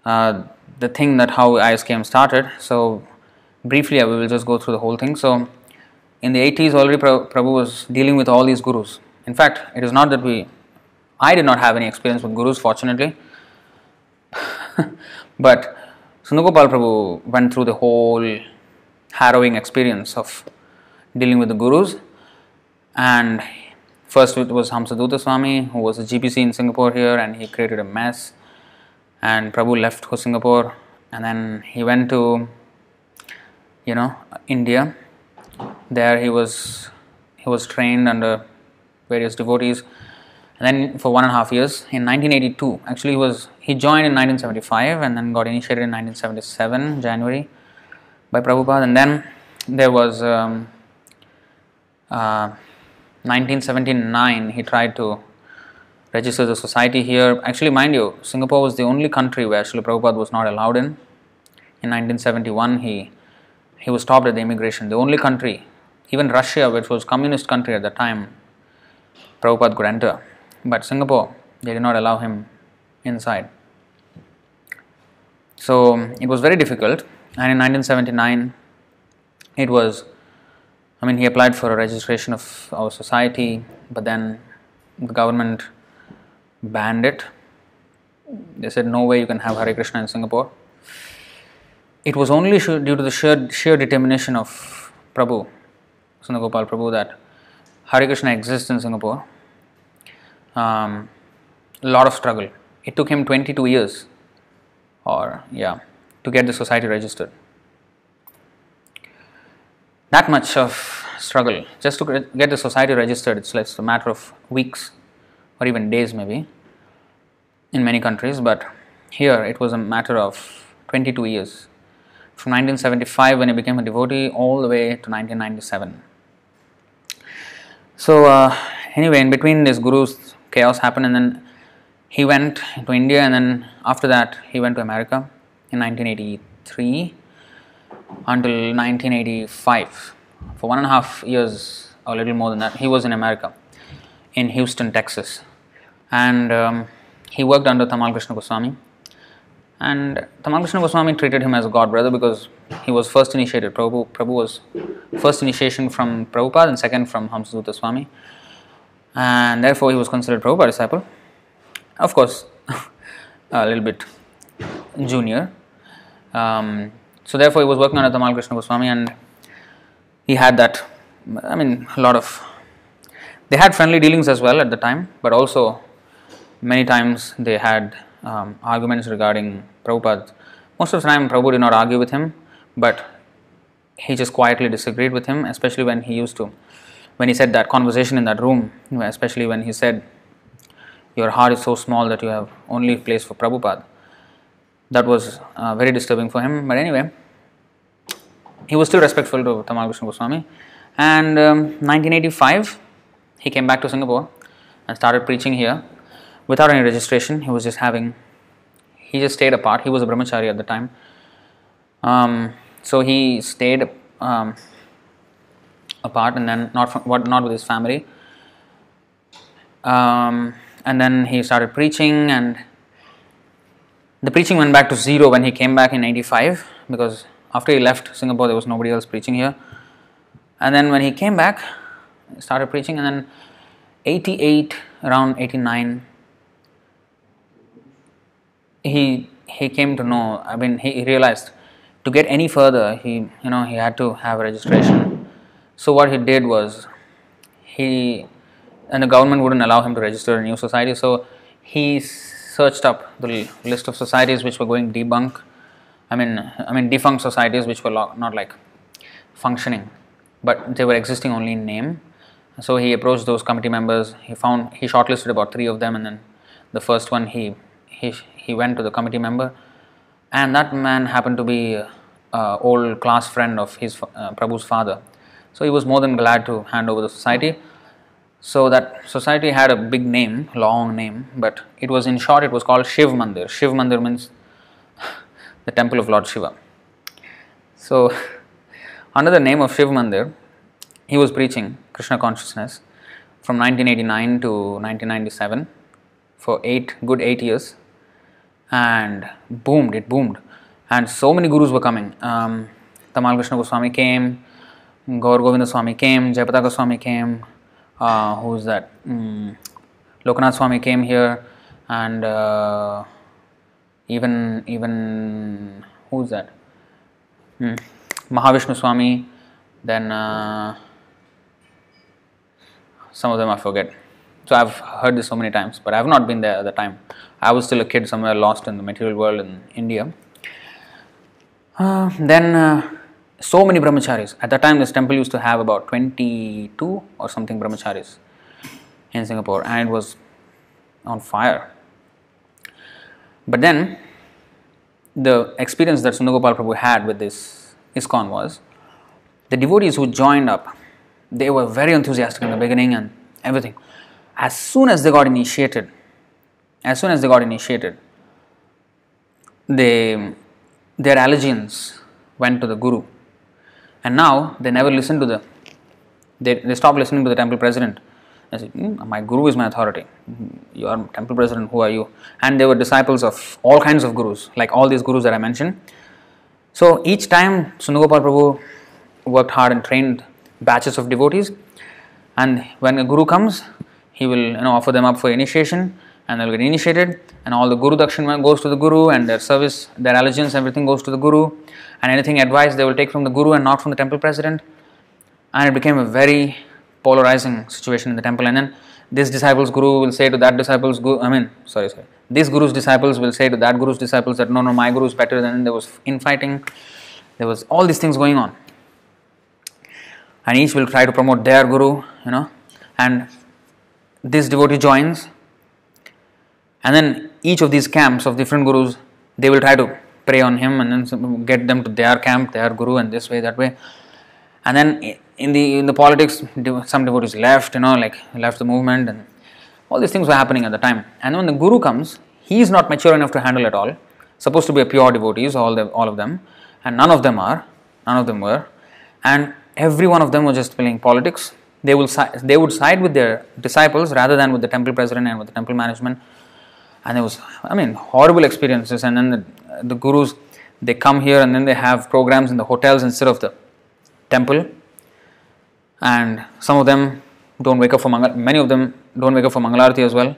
uh, the thing that how ISKM started. So, briefly, I will just go through the whole thing. So, in the 80s, already Prabhu was dealing with all these gurus. In fact, it is not that we, I did not have any experience with gurus, fortunately. but Sundar Prabhu went through the whole harrowing experience of dealing with the gurus. And first it was Hamsadutta Swami, who was a GBC in Singapore here, and he created a mess. And Prabhu left for Singapore, and then he went to, you know, India. There he was he was trained under various devotees and then for one and a half years in 1982 actually he was he joined in 1975 and then got initiated in 1977 January by Prabhupada and then there was um, uh, 1979 he tried to register the society here actually mind you Singapore was the only country where Srila Prabhupada was not allowed in in 1971 he he was stopped at the immigration the only country even Russia which was communist country at the time Prabhupada could enter but Singapore, they did not allow him inside. So it was very difficult. And in 1979, it was, I mean, he applied for a registration of our society, but then the government banned it. They said, no way you can have Hare Krishna in Singapore. It was only due to the sheer, sheer determination of Prabhu, Sundar Prabhu, that Hare Krishna exists in Singapore um, a lot of struggle. It took him 22 years, or yeah, to get the society registered. That much of struggle just to get the society registered. It's like a matter of weeks or even days, maybe, in many countries. But here it was a matter of 22 years, from 1975 when he became a devotee all the way to 1997. So uh, anyway, in between this guru's chaos happened and then he went to India and then after that he went to America in 1983 until 1985 for one and a half years or a little more than that he was in America in Houston Texas and um, he worked under Tamal Krishna Goswami and Tamal Krishna Goswami treated him as a god brother because he was first initiated Prabhu, Prabhu was first initiation from Prabhupada and second from Hamsadutta Swami and therefore he was considered Prabhupada disciple. Of course, a little bit junior. Um, so therefore he was working under Tamal Krishna Goswami and he had that, I mean, a lot of, they had friendly dealings as well at the time, but also many times they had um, arguments regarding Prabhupada. Most of the time Prabhu did not argue with him, but he just quietly disagreed with him, especially when he used to when he said that conversation in that room, especially when he said, Your heart is so small that you have only place for Prabhupada. That was uh, very disturbing for him. But anyway, he was still respectful to Tamal Krishna Goswami. And um, 1985, he came back to Singapore and started preaching here without any registration. He was just having, he just stayed apart. He was a brahmachari at the time. Um, so he stayed um, apart, and then not from, what not with his family. Um, and then he started preaching, and the preaching went back to zero when he came back in '85 because after he left Singapore, there was nobody else preaching here. And then when he came back, started preaching, and then 88, around 89, he he came to know. I mean, he realized to get any further, he you know he had to have registration. So what he did was he and the government wouldn't allow him to register a new society. So he searched up the list of societies which were going debunk. I mean, I mean defunct societies which were not like functioning, but they were existing only in name. So he approached those committee members. He found he shortlisted about three of them, and then the first one he he he went to the committee member, and that man happened to be uh, old class friend of his uh, Prabhu's father. So he was more than glad to hand over the society. So that society had a big name, long name, but it was in short, it was called Shiv Mandir. Shiv Mandir means the temple of Lord Shiva. So, under the name of Shiv Mandir, he was preaching Krishna consciousness from 1989 to 1997 for eight good eight years, and boomed. It boomed, and so many gurus were coming. Um, Tamal Krishna Goswami came, Gaur Govinda Swami came, Jayapataka Swami came. Uh, who's that? Mm, Lokanath Swami came here, and uh, even even who's that? Mm, Mahavishnu Swami. Then uh, some of them I forget. So I've heard this so many times, but I've not been there at the time. I was still a kid somewhere lost in the material world in India. Uh, then uh, so many brahmacharis. At that time, this temple used to have about 22 or something brahmacharis in Singapore, and it was on fire. But then, the experience that Sundar Prabhu had with this ISKCON was the devotees who joined up, they were very enthusiastic in the beginning and everything. As soon as they got initiated, as soon as they got initiated, they their allegiance went to the Guru and now they never listen to the, they, they stop listening to the temple president. I said, mm, my guru is my authority. You are temple president, who are you? And they were disciples of all kinds of gurus, like all these gurus that I mentioned. So each time Sundar Prabhu worked hard and trained batches of devotees, and when a guru comes, he will you know offer them up for initiation, and they'll get initiated, and all the guru dakshin goes to the guru, and their service, their allegiance, everything goes to the guru, and anything advice they will take from the guru and not from the temple president. And it became a very polarizing situation in the temple. And then this disciple's guru will say to that disciple's guru, I mean, sorry, sorry, this guru's disciples will say to that guru's disciples that no, no, my guru is better. than there was infighting, there was all these things going on. And each will try to promote their guru, you know, and this devotee joins. And then each of these camps of different gurus, they will try to prey on him and then get them to their camp, their guru, and this way, that way. And then in the in the politics, some devotees left, you know, like left the movement, and all these things were happening at the time. And when the guru comes, he is not mature enough to handle it all. Supposed to be a pure devotees, all the, all of them, and none of them are, none of them were, and every one of them was just playing politics. They will they would side with their disciples rather than with the temple president and with the temple management and it was i mean horrible experiences. And then the, the gurus they come here and then they have programs in the hotels instead of the temple. And some of them don't wake up for Mangal, many of them don't wake up for Mangalarti as well.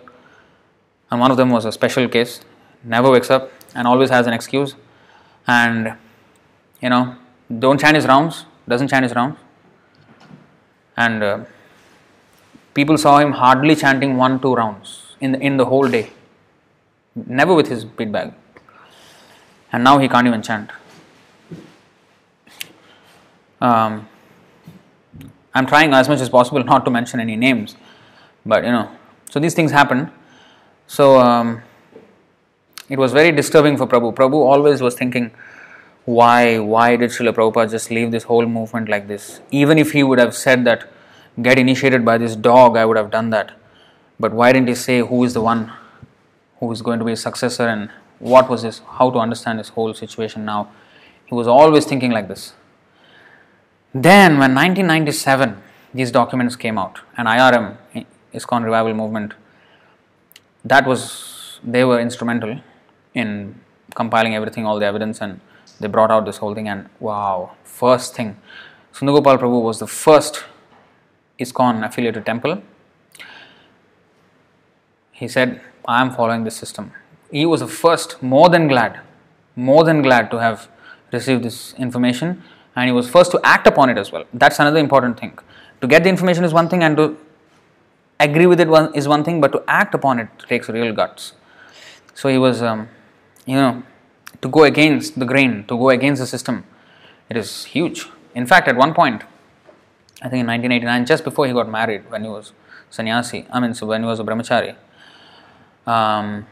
And one of them was a special case never wakes up and always has an excuse. And you know don't chant his rounds doesn't chant his rounds. And uh, people saw him hardly chanting one two rounds in the, in the whole day never with his beat bag. And now he can't even chant. Um, I'm trying as much as possible not to mention any names, but you know, so these things happen. So um, it was very disturbing for Prabhu. Prabhu always was thinking, why, why did Srila Prabhupada just leave this whole movement like this? Even if he would have said that, get initiated by this dog, I would have done that. But why didn't he say who is the one who is going to be his successor and what was his, how to understand his whole situation now. He was always thinking like this. Then, when 1997, these documents came out, and IRM, ISKCON Revival Movement, that was, they were instrumental in compiling everything, all the evidence, and they brought out this whole thing. And wow, first thing, Sundar Prabhu was the first ISKCON affiliated temple. He said, I am following this system. He was the first, more than glad, more than glad to have received this information, and he was first to act upon it as well. That's another important thing. To get the information is one thing, and to agree with it one, is one thing, but to act upon it takes real guts. So he was, um, you know, to go against the grain, to go against the system, it is huge. In fact, at one point, I think in 1989, just before he got married, when he was sannyasi, I mean, so when he was a brahmachari, um,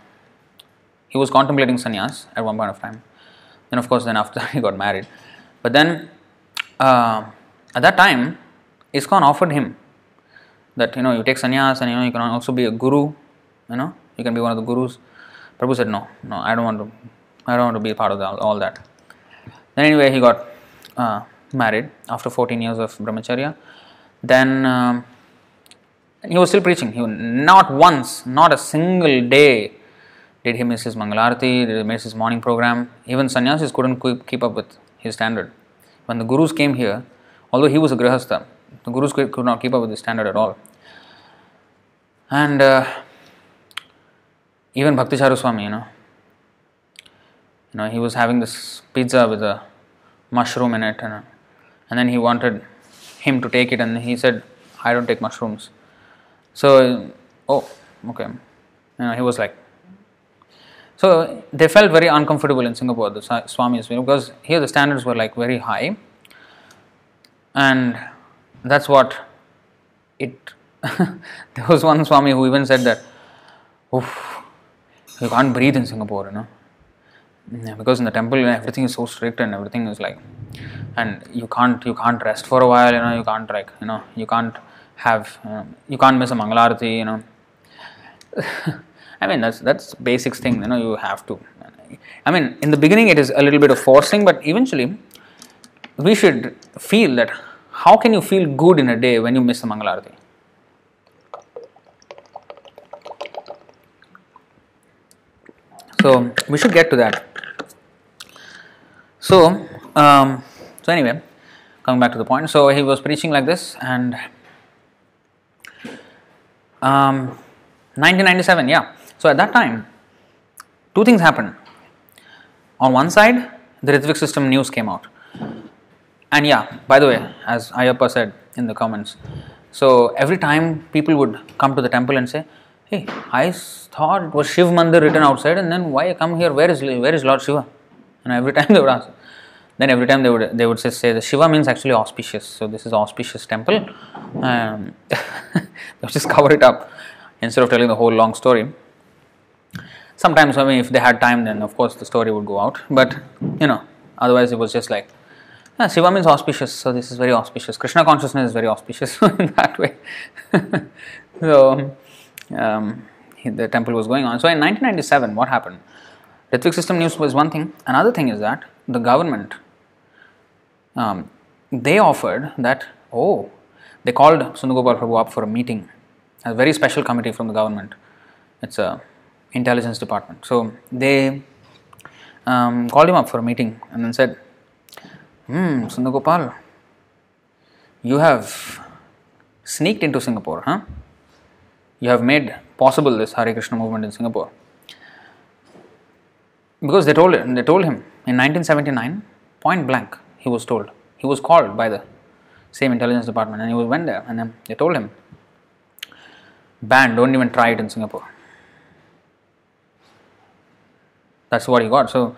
he was contemplating sannyas at one point of time. Then, of course, then after he got married. But then, uh, at that time, ISKCON offered him that you know you take sannyas and you know you can also be a guru. You know you can be one of the gurus. Prabhu said no, no, I don't want to. I don't want to be part of the, all that. Then anyway, he got uh, married after 14 years of brahmacharya. Then um, he was still preaching. He not once, not a single day did he miss his Mangalarati, did he miss his morning program. Even sannyasis couldn't keep up with his standard. When the gurus came here, although he was a grihastha, the gurus could, not keep up with his standard at all. And uh, even Bhakti Swami, you know, you know, he was having this pizza with a mushroom in it, and, and then he wanted him to take it, and he said, "I don't take mushrooms." So, oh, okay, he was like, so they felt very uncomfortable in Singapore, the Swamis, because here the standards were like very high, and that's what it. there was one Swami who even said that, "Oof, you can't breathe in Singapore," you know. Because in the temple everything is so strict and everything is like and you can't you can't rest for a while you know you can't like you know you can't have you, you can't miss a mangalarati you know. I mean that's that's basics thing you know you have to. I mean in the beginning it is a little bit of forcing but eventually we should feel that how can you feel good in a day when you miss a mangalarati so we should get to that. So, um, so anyway, coming back to the point. So he was preaching like this, and um, 1997, yeah. So at that time, two things happened. On one side, the Ritvik system news came out, and yeah. By the way, as Ayappa said in the comments, so every time people would come to the temple and say, "Hey, I thought it was Shiv Mandir written outside, and then why come here? Where is where is Lord Shiva?" And every time they would ask, then every time they would they would say, say the Shiva means actually auspicious. So this is auspicious temple. Um, they just cover it up instead of telling the whole long story. Sometimes, I mean, if they had time, then of course the story would go out. But you know, otherwise it was just like yeah, Shiva means auspicious, so this is very auspicious. Krishna consciousness is very auspicious in that way. so um, the temple was going on. So in 1997, what happened? Ritvik system news was one thing. Another thing is that the government um, they offered that oh they called Sundar Prabhu up for a meeting, a very special committee from the government. It's a intelligence department. So they um, called him up for a meeting and then said, "Hmm, Sundar Gopal, you have sneaked into Singapore, huh? You have made possible this Hare Krishna movement in Singapore." Because they told they told him in 1979 point blank he was told. He was called by the same intelligence department and he went there and then they told him ban don't even try it in singapore. That's what he got. So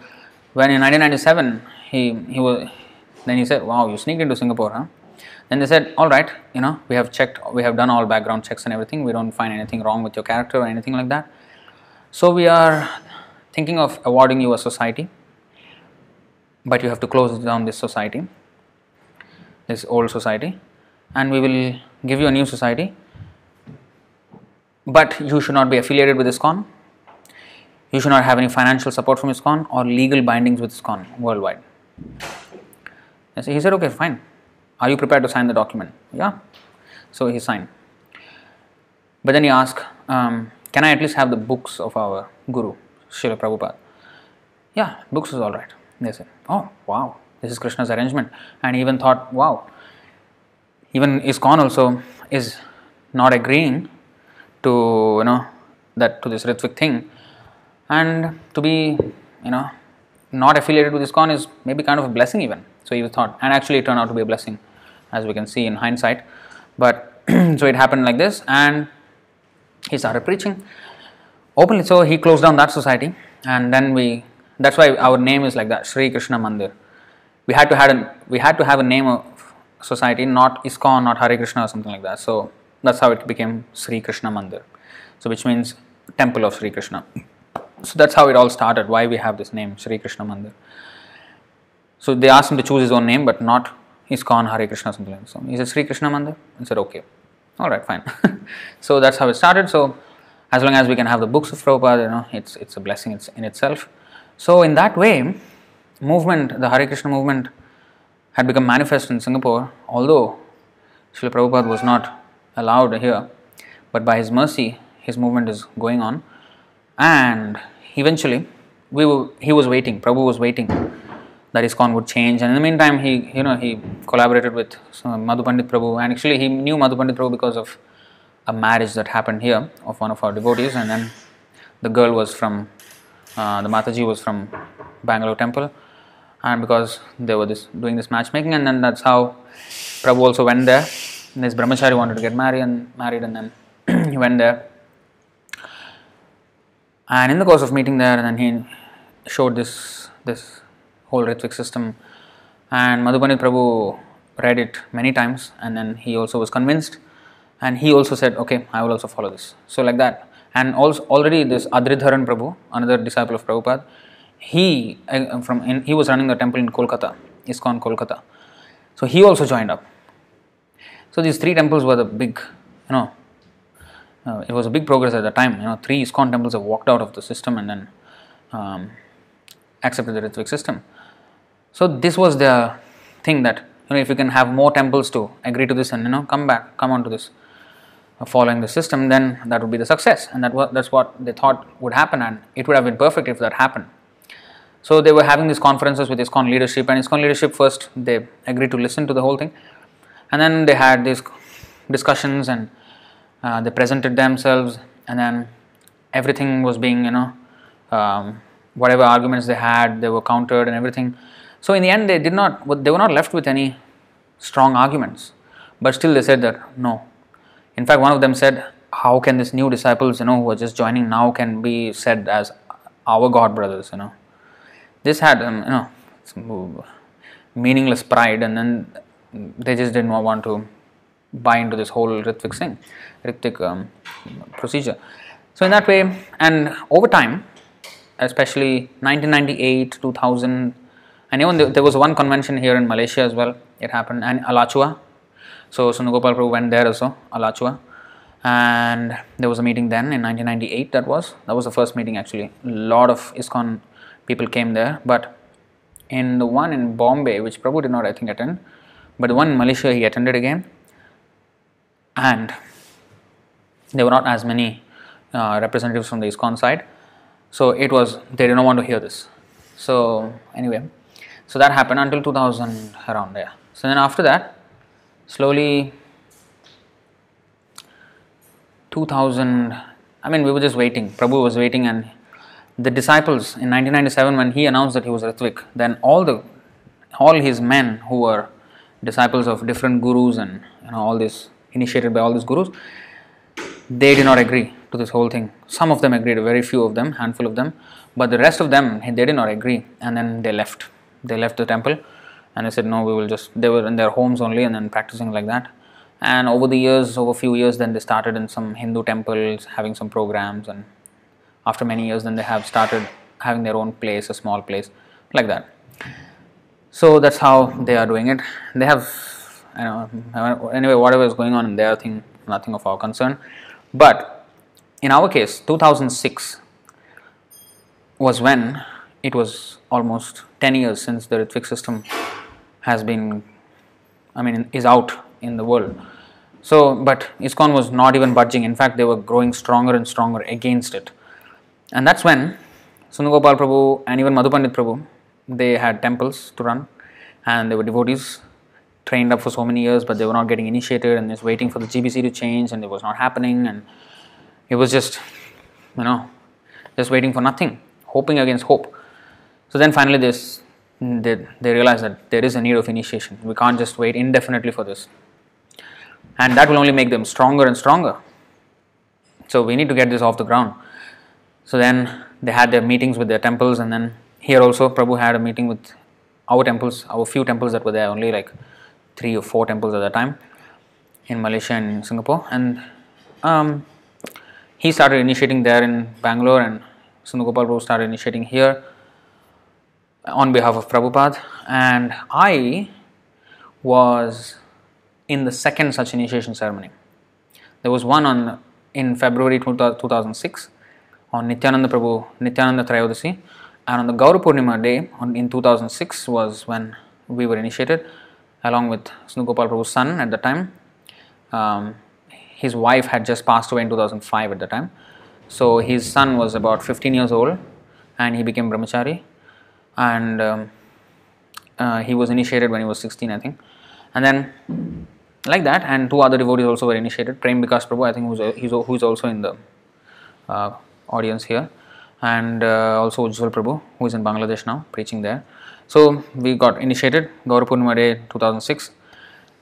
when in 1997 he he was then he said wow you sneaked into singapore huh? Then they said all right you know we have checked we have done all background checks and everything. We don't find anything wrong with your character or anything like that. So we are thinking of awarding you a society, but you have to close down this society, this old society, and we will give you a new society. But you should not be affiliated with ISKCON. You should not have any financial support from ISKCON or legal bindings with ISKCON worldwide. He said, okay, fine. Are you prepared to sign the document? Yeah. So he signed. But then he asked, um, Can I at least have the books of our Guru, Srila Prabhupada? Yeah, books is all right. They said, Oh, wow, this is Krishna's arrangement. And even thought, Wow, even ISKCON also is not agreeing to, you know, that to this Ritvik thing. And to be, you know, not affiliated with ISKCON is maybe kind of a blessing even. So he thought, and actually it turned out to be a blessing, as we can see in hindsight. But so it happened like this, and he started preaching openly. So he closed down that society, and then we. That's why our name is like that, Sri Krishna Mandir. We had to had a, we had to have a name of society, not ISKCON, not Hare Krishna or something like that. So that's how it became Sri Krishna Mandir. So which means temple of Sri Krishna. So that's how it all started. Why we have this name, Sri Krishna Mandir. So they asked him to choose his own name, but not ISKCON Hare Krishna something like that. So he said Sri Krishna Mandir. I said okay, all right, fine. so that's how it started. So as long as we can have the books of Prabhupada, you know, it's it's a blessing in itself. So in that way, movement, the Hare Krishna movement, had become manifest in Singapore. Although Srila Prabhupada was not allowed here, but by his mercy, his movement is going on, and eventually, we were, he was waiting. Prabhu was waiting that ISKCON would change. And in the meantime, he you know he collaborated with Madhu Pandit Prabhu, and actually he knew Madhu Pandit Prabhu because of a marriage that happened here of one of our devotees, and then the girl was from uh, the Mataji was from Bangalore Temple, and because they were this doing this matchmaking, and then that's how Prabhu also went there. And this brahmachari wanted to get married and married, and then he went there. And in the course of meeting there, and then he showed this this whole Ritvik system, and Madhupandit Prabhu read it many times, and then he also was convinced, and he also said, "Okay, I will also follow this." So like that, and also already this Adridharan Prabhu, another disciple of Prabhupada, he uh, from in, he was running the temple in Kolkata, ISKCON Kolkata, so he also joined up. So these three temples were the big, you know, uh, it was a big progress at the time. You know, three ISKCON temples have walked out of the system and then um, accepted the Ritvik system. So this was the thing that you know if you can have more temples to agree to this and you know come back, come on to this, following the system, then that would be the success, and that was, that's what they thought would happen, and it would have been perfect if that happened. So they were having these conferences with ISKCON leadership, and ISKCON leadership first they agreed to listen to the whole thing, and then they had these discussions and uh, they presented themselves, and then everything was being you know um, whatever arguments they had they were countered and everything. So in the end they did not they were not left with any strong arguments, but still they said that no. In fact, one of them said, "How can these new disciples you know who are just joining now can be said as our God brothers?" You know, this had um, you know meaningless pride, and then they just didn't want to buy into this whole Ritvik thing, Ritvik um, procedure. So in that way, and over time, especially 1998, 2000, and even there was one convention here in Malaysia as well. It happened and Alachua. So Sundar Gopal Prabhu went there also, Alachua, and there was a meeting then in 1998. That was that was the first meeting actually. A lot of ISKCON people came there, but in the one in Bombay, which Prabhu did not I think attend, but the one in Malaysia he attended again, and there were not as many uh, representatives from the ISKCON side. So it was they did not want to hear this. So anyway, so that happened until 2000 around there. So then after that, slowly 2000. I mean, we were just waiting. Prabhu was waiting, and the disciples in 1997 when he announced that he was Ritvik, then all the all his men who were disciples of different gurus and you know all this initiated by all these gurus, they did not agree to this whole thing. Some of them agreed, very few of them, handful of them, but the rest of them they did not agree, and then they left. They left the temple, and I said, "No, we will just." They were in their homes only, and then practicing like that. And over the years, over a few years, then they started in some Hindu temples, having some programs, and after many years, then they have started having their own place, a small place, like that. So that's how they are doing it. They have I know, anyway, whatever is going on in their thing, nothing of our concern. But in our case, 2006 was when it was almost 10 years since the Ritvik system has been I mean, is out in the world. So, but ISKCON was not even budging. In fact, they were growing stronger and stronger against it. And that's when Sundar Gopal Prabhu and even Madhupandit Prabhu, they had temples to run and they were devotees trained up for so many years, but they were not getting initiated and just waiting for the GBC to change and it was not happening. And it was just, you know, just waiting for nothing, hoping against hope. So then finally, this they, they realize that there is a need of initiation. We can't just wait indefinitely for this. And that will only make them stronger and stronger. So we need to get this off the ground. So then they had their meetings with their temples, and then here also Prabhu had a meeting with our temples, our few temples that were there, only like three or four temples at the time in Malaysia and Singapore. And um, he started initiating there in Bangalore, and Sundar Gopal Prabhu started initiating here on behalf of Prabhupada. And I was in the second such initiation ceremony. There was one on in February 2006 on Nityananda Prabhu, Nityananda Trayodasi, and on the Gaura Purnima day on, in 2006 was when we were initiated along with Sundar Gopal Prabhu's son at the time. Um, his wife had just passed away in 2005 at the time. So his son was about 15 years old and he became brahmachari and um, uh, he was initiated when he was 16 I think. And then like that and two other devotees also were initiated. Prem Vikas Prabhu I think who's, he's, who's also in the uh, audience here. And uh, also Ujjwal Prabhu who is in Bangladesh now preaching there. So we got initiated Gaurapurnima Day 2006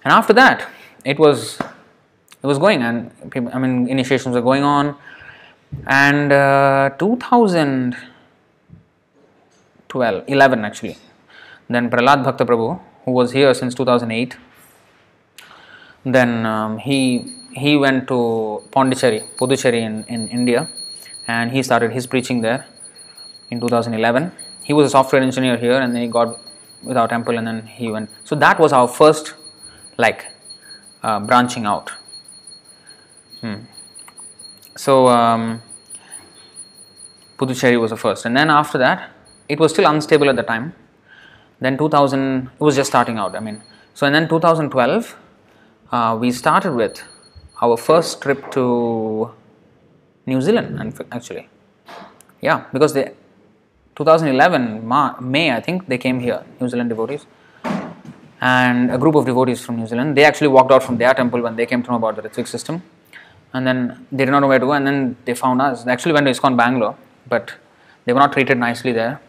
and after that it was it was going and I mean initiations were going on. And uh, 2000 12, 11 actually. Then Pralad Bhaktaprabhu, who was here since 2008, then um, he he went to Pondicherry, Puducherry in, in India, and he started his preaching there in 2011. He was a software engineer here, and then he got with our temple, and then he went. So that was our first like uh, branching out. Hmm. So um, Puducherry was the first, and then after that, it was still unstable at the time then 2000 it was just starting out I mean so and then 2012 uh, we started with our first trip to New Zealand and actually yeah because they 2011 May, I think they came here, New Zealand devotees, and a group of devotees from New Zealand. They actually walked out from their temple when they came to know about the Ritvik system, and then they did not know where to go. And then they found us. They actually went to ISKCON Bangalore, but they were not treated nicely there.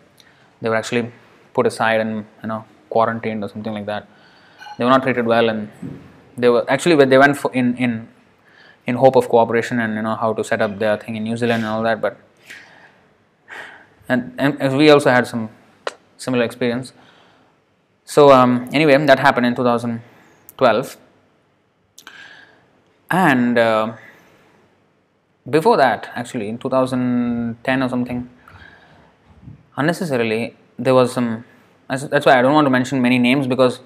They were actually put aside and you know quarantined or something like that. They were not treated well, and they were actually they went in in in hope of cooperation and you know how to set up their thing in New Zealand and all that, but and, and we also had some similar experience. So um, anyway, that happened in 2012, and uh, before that, actually in 2010 or something, unnecessarily there was some. That's why I don't want to mention many names because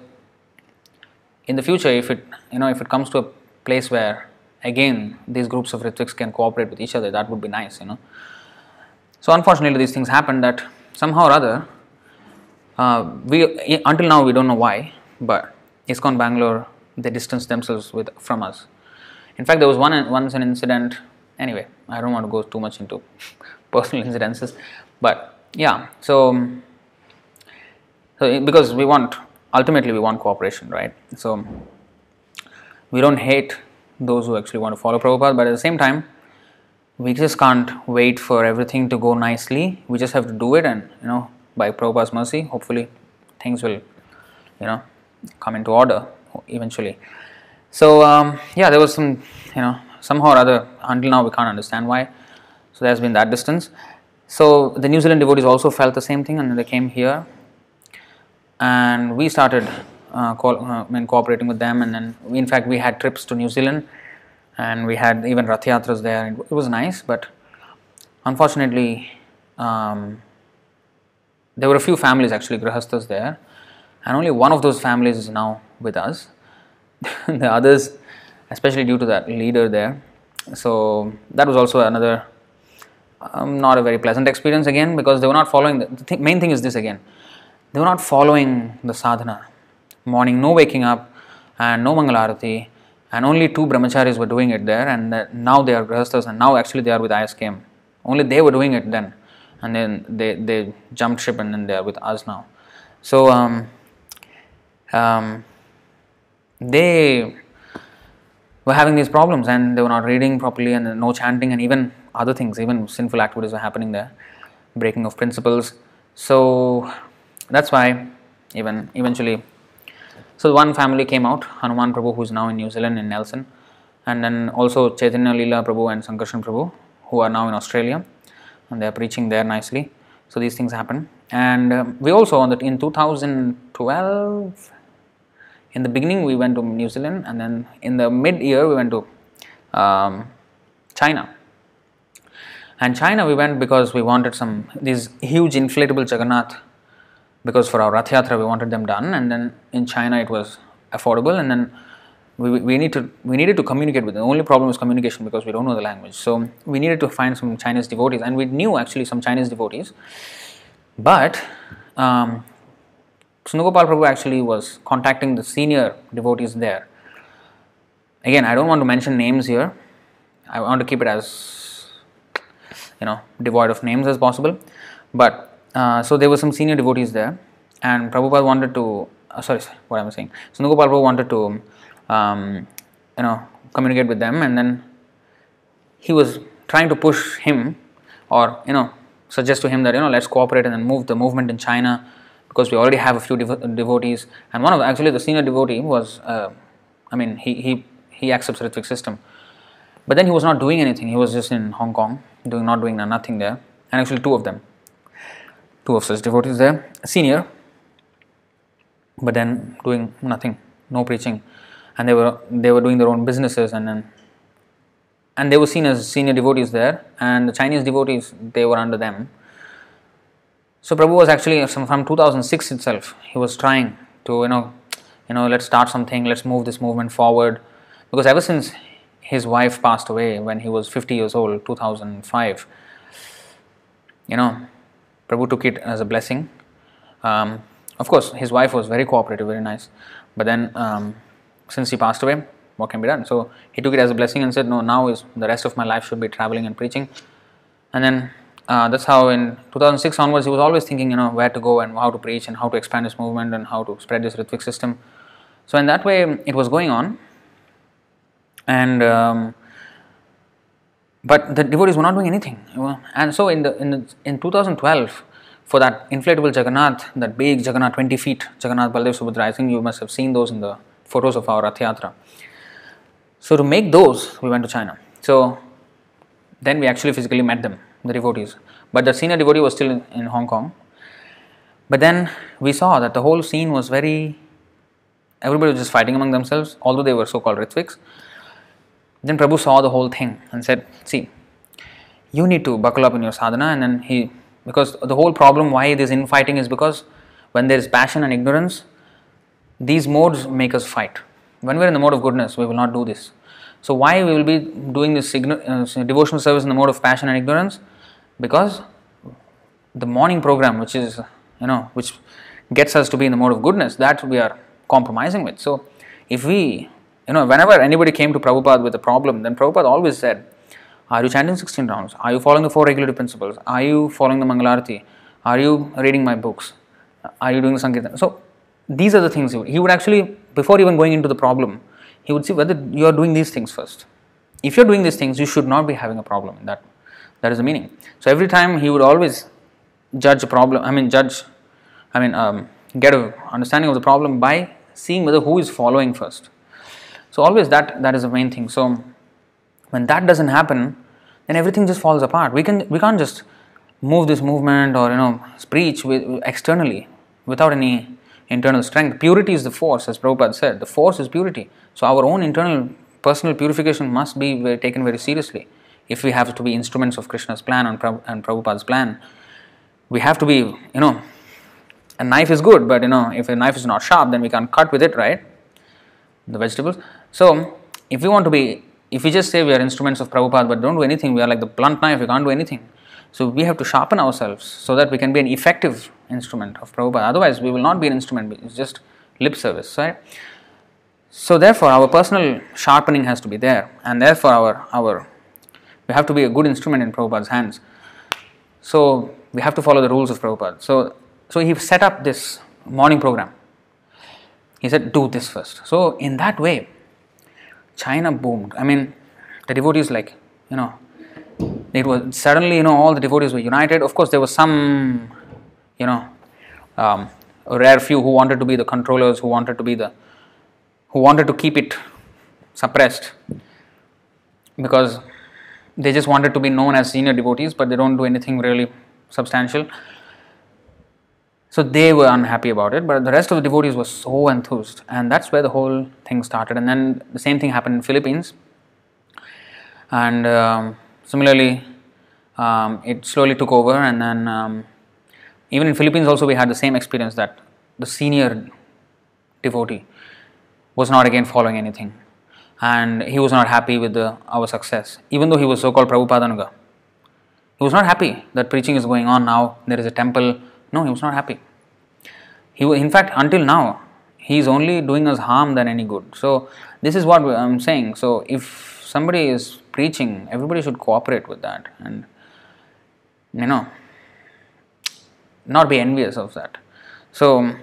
in the future, if it you know if it comes to a place where again these groups of Ritviks can cooperate with each other, that would be nice, you know. So unfortunately, these things happen that somehow or other, uh, we until now we don't know why, but ISKCON Bangalore they distance themselves with from us. In fact, there was one once an incident. Anyway, I don't want to go too much into personal incidences, but yeah. So, so because we want ultimately we want cooperation, right? So we don't hate those who actually want to follow Prabhupada, but at the same time we just can't wait for everything to go nicely. We just have to do it, and you know, by Prabhupada's mercy, hopefully things will, you know, come into order eventually. So um, yeah, there was some, you know, somehow or other. Until now, we can't understand why. So there's been that distance. So the New Zealand devotees also felt the same thing, and they came here, and we started uh, uh, cooperating with them. And then, we, in fact, we had trips to New Zealand and we had even Rath Yatras there. It was nice, but unfortunately, um, there were a few families actually, Grihasthas there, and only one of those families is now with us. the others, especially due to that leader there, so that was also another um, not a very pleasant experience again because they were not following the, the th- main thing is this again they were not following the sadhana morning no waking up and no Mangalarati, and only two brahmacharis were doing it there, and uh, now they are grihasthas, and now actually they are with ISKM. Only they were doing it then, and then they, they jumped ship, and then they are with us now. So um, um, they were having these problems, and they were not reading properly, and no chanting, and even other things, even sinful activities were happening there, breaking of principles. So that's why even eventually so one family came out hanuman prabhu who is now in new zealand in nelson and then also chaitanya leela prabhu and sankarshan prabhu who are now in australia and they are preaching there nicely. So these things happen. And um, we also on that in 2012 in the beginning we went to new zealand and then in the mid year we went to um, china and china we went because we wanted some these huge inflatable jagannath because for our Rath Yatra we wanted them done, and then in China it was affordable, and then we, we need to we needed to communicate with them. The only problem was communication because we don't know the language. So we needed to find some Chinese devotees, and we knew actually some Chinese devotees, but um, Sundar Gopal Prabhu actually was contacting the senior devotees there. Again, I don't want to mention names here. I want to keep it as you know devoid of names as possible, but uh, so there were some senior devotees there, and Prabhupada wanted to. Uh, sorry, sorry, what am saying? So Nugopal wanted to, um, you know, communicate with them, and then he was trying to push him, or you know, suggest to him that you know let's cooperate and then move the movement in China because we already have a few devo- devotees, and one of actually the senior devotee was, uh, I mean, he he he accepts Ritvik system, but then he was not doing anything. He was just in Hong Kong, doing not doing nothing there, and actually two of them. Two of such devotees there, senior, but then doing nothing, no preaching, and they were they were doing their own businesses, and then and they were seen as senior devotees there, and the Chinese devotees they were under them. So Prabhu was actually from 2006 itself. He was trying to you know, you know, let's start something, let's move this movement forward, because ever since his wife passed away when he was 50 years old, 2005, you know, Prabhu took it as a blessing. Um, of course, his wife was very cooperative, very nice. But then, um, since he passed away, what can be done? So he took it as a blessing and said, "No, now is the rest of my life should be traveling and preaching." And then uh, that's how in 2006 onwards he was always thinking, you know, where to go and how to preach and how to expand his movement and how to spread this Ritvik system. So in that way, it was going on, and um, but the devotees were not doing anything. And so in the in the, in 2012, for that inflatable Jagannath, that big Jagannath, 20 feet Jagannath Baldev Subhadra, I think you must have seen those in the photos of our Rath Yatra. So to make those, we went to China. So then we actually physically met them, the devotees. But the senior devotee was still in, in Hong Kong. But then we saw that the whole scene was very, everybody was just fighting among themselves, although they were so called Ritviks. Then Prabhu saw the whole thing and said, See, you need to buckle up in your sadhana. And then he, because the whole problem why this infighting is because when there is passion and ignorance, these modes make us fight. When we're in the mode of goodness, we will not do this. So, why we will be doing this uh, devotional service in the mode of passion and ignorance? Because the morning program, which is, you know, which gets us to be in the mode of goodness, that we are compromising with. So, if we you know, whenever anybody came to Prabhupada with a problem, then Prabhupada always said, Are you chanting 16 rounds? Are you following the four regulative principles? Are you following the Mangalarati? Are you reading my books? Are you doing the Sankirtan? So, these are the things he would, he would actually, before even going into the problem, he would see whether you are doing these things first. If you're doing these things, you should not be having a problem that. That is the meaning. So, every time he would always judge a problem, I mean, judge, I mean, um, get a understanding of the problem by seeing whether who is following first. So always that that is the main thing. So when that doesn't happen, then everything just falls apart. We can we can't just move this movement or you know preach with, externally without any internal strength. Purity is the force, as Prabhupada said. The force is purity. So our own internal personal purification must be very, taken very seriously. If we have to be instruments of Krishna's plan and, and Prabhupada's plan, we have to be, you know, a knife is good, but you know, if a knife is not sharp, then we can't cut with it, right? The vegetables. So, if we want to be, if we just say we are instruments of Prabhupada but don't do anything, we are like the blunt knife, we can't do anything. So, we have to sharpen ourselves so that we can be an effective instrument of Prabhupada. Otherwise, we will not be an instrument, it's just lip service, right? So therefore, our personal sharpening has to be there, and therefore our our we have to be a good instrument in Prabhupada's hands. So we have to follow the rules of Prabhupada. So so he set up this morning program. He said, "Do this first. So in that way, China boomed. I mean, the devotees like you know, it was suddenly you know all the devotees were united. Of course, there was some you know um, a rare few who wanted to be the controllers, who wanted to be the who wanted to keep it suppressed because they just wanted to be known as senior devotees, but they don't do anything really substantial. So they were unhappy about it, but the rest of the devotees were so enthused, and that's where the whole thing started. And then the same thing happened in Philippines, and um, similarly, um, it slowly took over. And then um, even in Philippines, also we had the same experience that the senior devotee was not again following anything, and he was not happy with the, our success, even though he was so-called Prabhupada He was not happy that preaching is going on now. There is a temple no, he was not happy. He, in fact, until now, he is only doing us harm than any good. So, this is what I'm saying. So, if somebody is preaching, everybody should cooperate with that and, you know, not be envious of that. So,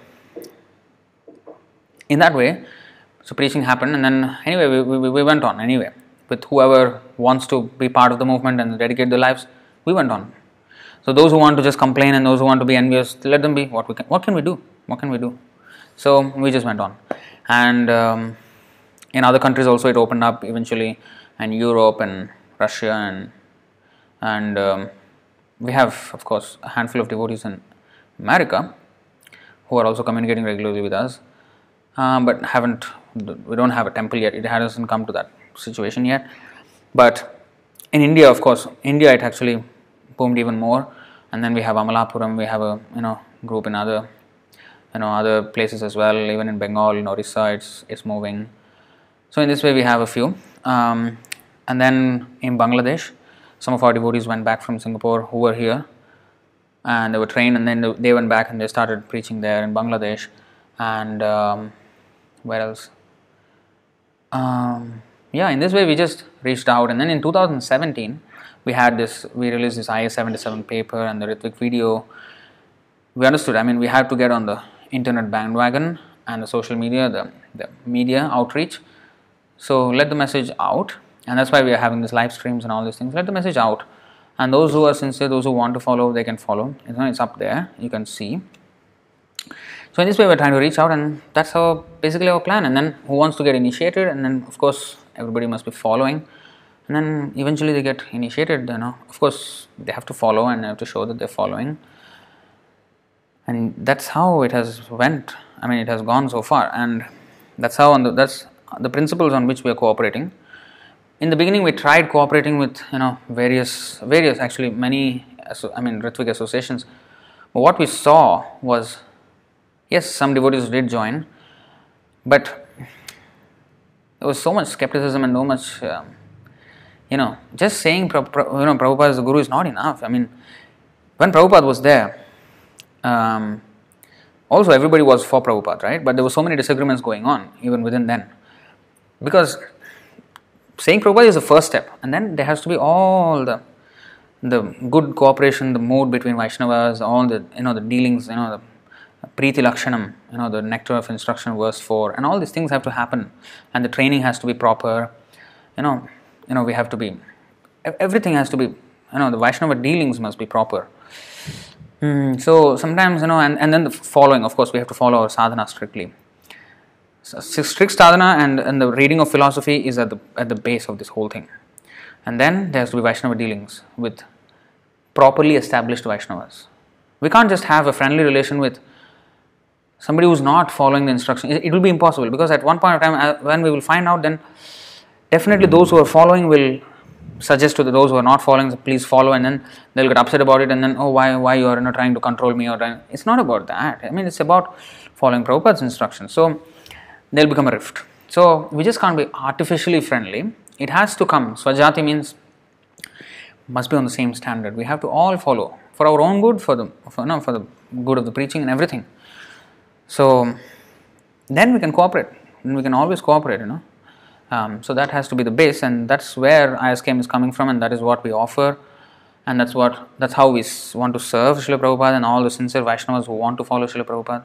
in that way, so preaching happened, and then anyway, we, we, we went on anyway with whoever wants to be part of the movement and dedicate their lives. We went on. So those who want to just complain and those who want to be envious, let them be. What we can, what can we do? What can we do? So we just went on, and um, in other countries also it opened up eventually, and Europe and Russia and and um, we have of course a handful of devotees in America who are also communicating regularly with us, um, but haven't we don't have a temple yet. It hasn't come to that situation yet, but in India, of course, India it actually boomed even more and then we have Amalapuram, we have a you know group in other you know other places as well. Even in Bengal, in Orissa, it's it's moving. So in this way, we have a few, um, and then in Bangladesh, some of our devotees went back from Singapore who were here, and they were trained, and then they went back and they started preaching there in Bangladesh, and um, where else? Um, yeah, in this way, we just reached out, and then in 2017 we had this, we released this IS 77 paper and the Ritvik video. We understood, I mean, we had to get on the internet bandwagon and the social media, the, the media outreach. So let the message out, and that's why we are having these live streams and all these things. Let the message out, and those who are sincere, those who want to follow, they can follow. It's up there, you can see. So in this way, we're trying to reach out, and that's our basically our plan. And then who wants to get initiated, and then of course everybody must be following and then eventually they get initiated you know. Of course they have to follow and have to show that they're following. And that's how it has went. I mean it has gone so far. And that's how on the that's the principles on which we are cooperating. In the beginning we tried cooperating with you know various various actually many i mean Ritvik associations. But what we saw was yes some devotees did join but there was so much skepticism and so much um, you know, just saying you know Prabhupada is the Guru is not enough. I mean, when Prabhupada was there, um, also everybody was for Prabhupada, right? But there were so many disagreements going on even within then, because saying Prabhupada is the first step, and then there has to be all the the good cooperation, the mood between Vaishnavas, all the you know the dealings, you know the Preeti Lakshanam, you know the nectar of instruction, verse four, and all these things have to happen, and the training has to be proper, you know you know we have to be everything has to be you know the Vaishnava dealings must be proper. Mm, so sometimes you know and, and then the following of course we have to follow our sadhana strictly. So strict sadhana and, and the reading of philosophy is at the at the base of this whole thing. And then there has to be Vaishnava dealings with properly established Vaishnavas. We can't just have a friendly relation with somebody who's not following the instruction. It, it will be impossible because at one point of time, uh, when we will find out, then definitely those who are following will suggest to those who are not following please follow and then they'll get upset about it and then oh why why you are you know, trying to control me or it's not about that. I mean it's about following Prabhupada's instructions. So they'll become a rift. So we just can't be artificially friendly. It has to come. Swajati means must be on the same standard. We have to all follow for our own good for the for, no, for the good of the preaching and everything. So then we can cooperate. Then we can always cooperate, you know. Um, so that has to be the base, and that's where ISKM is coming from, and that is what we offer, and that's what that's how we want to serve Srila Prabhupada and all the sincere Vaishnavas who want to follow Srila Prabhupada.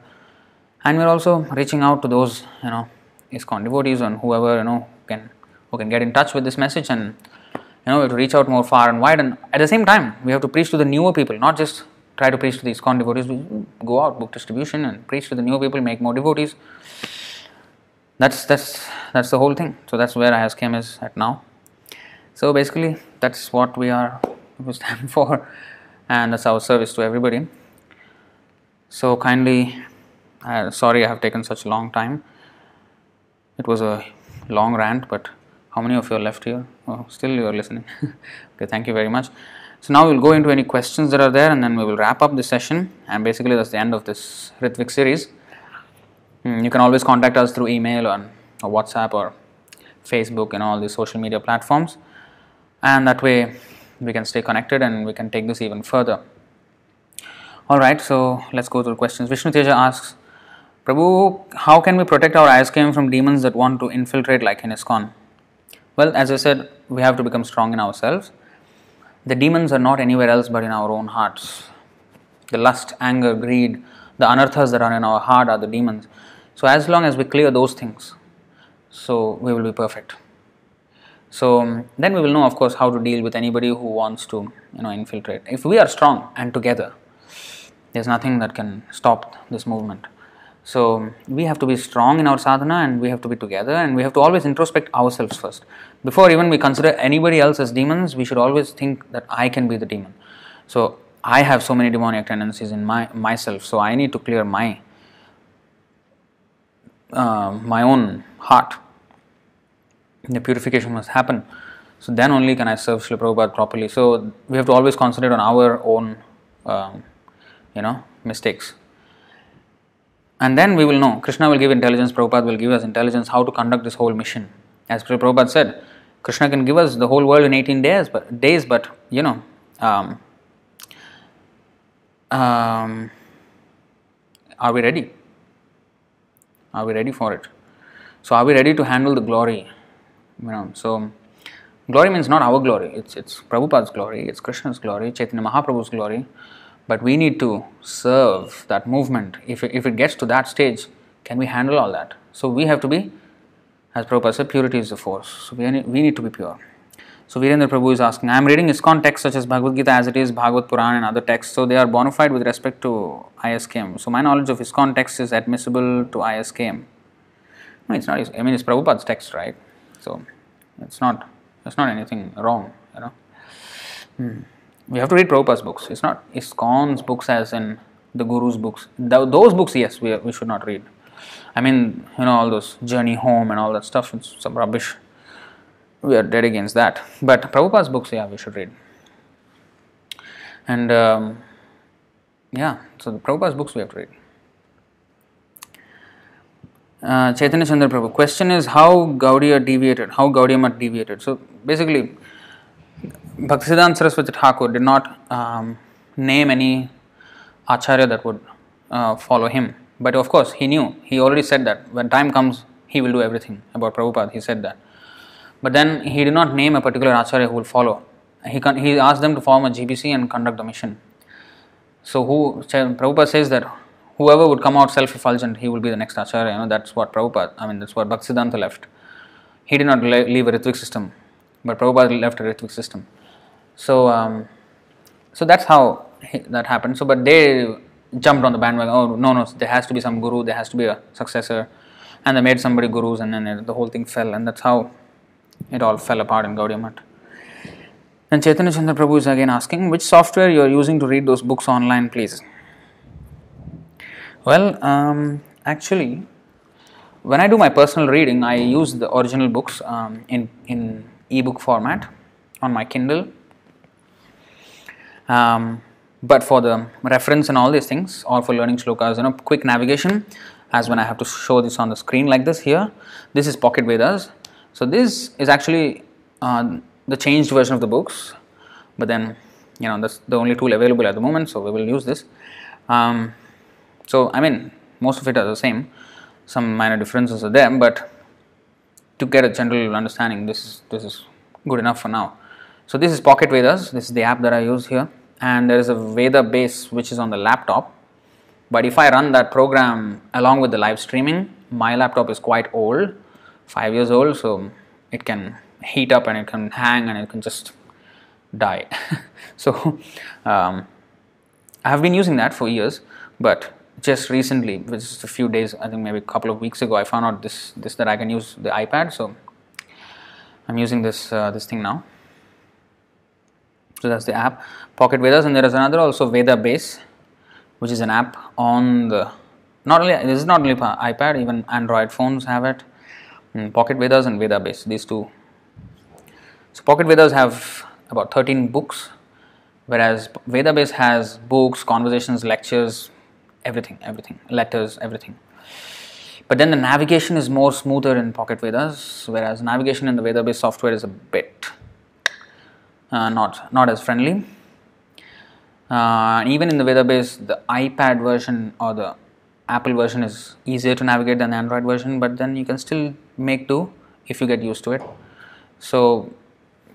And we're also reaching out to those, you know, ISKCON devotees and whoever you know can who can get in touch with this message and you know we have to reach out more far and wide. And at the same time, we have to preach to the newer people, not just try to preach to the ISKCON devotees. We go out, book distribution, and preach to the newer people, make more devotees. That's that's that's the whole thing. So that's where ISKM is at now. So basically, that's what we are we stand for, and that's our service to everybody. So kindly, uh, sorry I have taken such a long time. It was a long rant, but how many of you are left here? Oh, still you are listening. okay, thank you very much. So now we'll go into any questions that are there, and then we will wrap up the session. And basically, that's the end of this Ritvik series. Hmm, you can always contact us through email or, or WhatsApp or Facebook and all these social media platforms, and that way we can stay connected and we can take this even further. All right, so let's go to the questions. Vishnu Teja asks, Prabhu, how can we protect our ISKM from demons that want to infiltrate like in ISKCON? Well, as I said, we have to become strong in ourselves. The demons are not anywhere else but in our own hearts. The lust, anger, greed, the anarthas that are in our heart are the demons. So, as long as we clear those things, so we will be perfect. So um, then we will know, of course, how to deal with anybody who wants to, you know, infiltrate. If we are strong and together, there's nothing that can stop this movement. So we have to be strong in our sadhana and we have to be together and we have to always introspect ourselves first. Before even we consider anybody else as demons, we should always think that I can be the demon. So I have so many demonic tendencies in my myself, so I need to clear my uh, my own heart. The purification must happen. So then only can I serve Srila Prabhupada properly. So we have to always concentrate on our own, um, you know, mistakes and then we will know. Krishna will give intelligence, Prabhupada will give us intelligence how to conduct this whole mission. As Prabhupada said, Krishna can give us the whole world in 18 days, but days, but you know, um, um, are we ready? Are we ready for it? So, are we ready to handle the glory? You know, so glory means not our glory. It's it's Prabhupada's glory. It's Krishna's glory. Chaitanya Mahaprabhu's glory but we need to serve that movement. If if it gets to that stage, can we handle all that? So we have to be, as Prabhupada said, purity is the force. So we we need to be pure. So Virendra Prabhu is asking, I am reading ISKCON texts such as Bhagavad Gita as it is, Bhagavad Puran and other texts. So they are bona fide with respect to ISKM. So my knowledge of ISKCON texts is admissible to ISKM. No, it's not. I mean, it's Prabhupada's text, right? So it's not. There's not anything wrong, you know. Hmm we have to read Prabhupada's books. It's not ISKCON's books as in the Guru's books. those books, yes, we, we should not read. I mean, you know, all those journey home and all that stuff, it's some rubbish. We are dead against that. But Prabhupada's books, yeah, we should read. And um, yeah, so the Prabhupada's books we have to read. Uh, Chaitanya Chandra Prabhu. Question is how Gaudiya deviated, how Gaudiya Math deviated. So basically, Bhaktisiddhanta Saraswati Thakur did not um, name any acharya that would uh, follow him. But of course, he knew, he already said that when time comes, he will do everything about Prabhupada. He said that. But then he did not name a particular acharya who will follow. He, con- he asked them to form a GBC and conduct the mission. So, who Prabhupada says that whoever would come out self effulgent, he will be the next acharya. You know, that's what Prabhupada, I mean, that's what Bhaktisiddhanta left. He did not leave a Ritvik system, but Prabhupada left a Ritvik system. So, um, so that's how that happened. So, but they jumped on the bandwagon. Oh no, no, there has to be some guru. There has to be a successor, and they made somebody gurus, and then the whole thing fell, and that's how it all fell apart in Gaudiya Math. And Chaitanya Chandra Prabhu is again asking, which software you are using to read those books online, please? Well, um, actually, when I do my personal reading, I use the original books um, in in ebook format on my Kindle um, but for the reference and all these things, or for learning shlokas, you know, quick navigation, as when I have to show this on the screen like this here, this is Pocket Vedas. So this is actually uh, the changed version of the books, but then you know that's the only tool available at the moment, so we will use this. Um, so I mean, most of it are the same. Some minor differences are there, but to get a general understanding, this is, this is good enough for now. So this is Pocket Vedas. This is the app that I use here, and there is a Veda base which is on the laptop. But if I run that program along with the live streaming, my laptop is quite old, five years old, so it can heat up and it can hang and it can just die. so um, I have been using that for years, but just recently, just a few days, I think maybe a couple of weeks ago, I found out this this that I can use the iPad. So I'm using this uh, this thing now. So that's the app Pocket Vedas, and there is another also Veda Base, which is an app on the not only this is not only iPad, even Android phones have it. Mm, Pocket Vedas and Veda Base, these two. So Pocket Vedas have about 13 books, whereas Veda Base has books, conversations, lectures, everything, everything, letters, everything. But then the navigation is more smoother in Pocket Vedas, whereas navigation in the Veda Base software is a bit uh, not not as friendly. Uh, even in the Veda Base, the iPad version or the Apple version is easier to navigate than Android version, but then you can still make do if you get used to it. So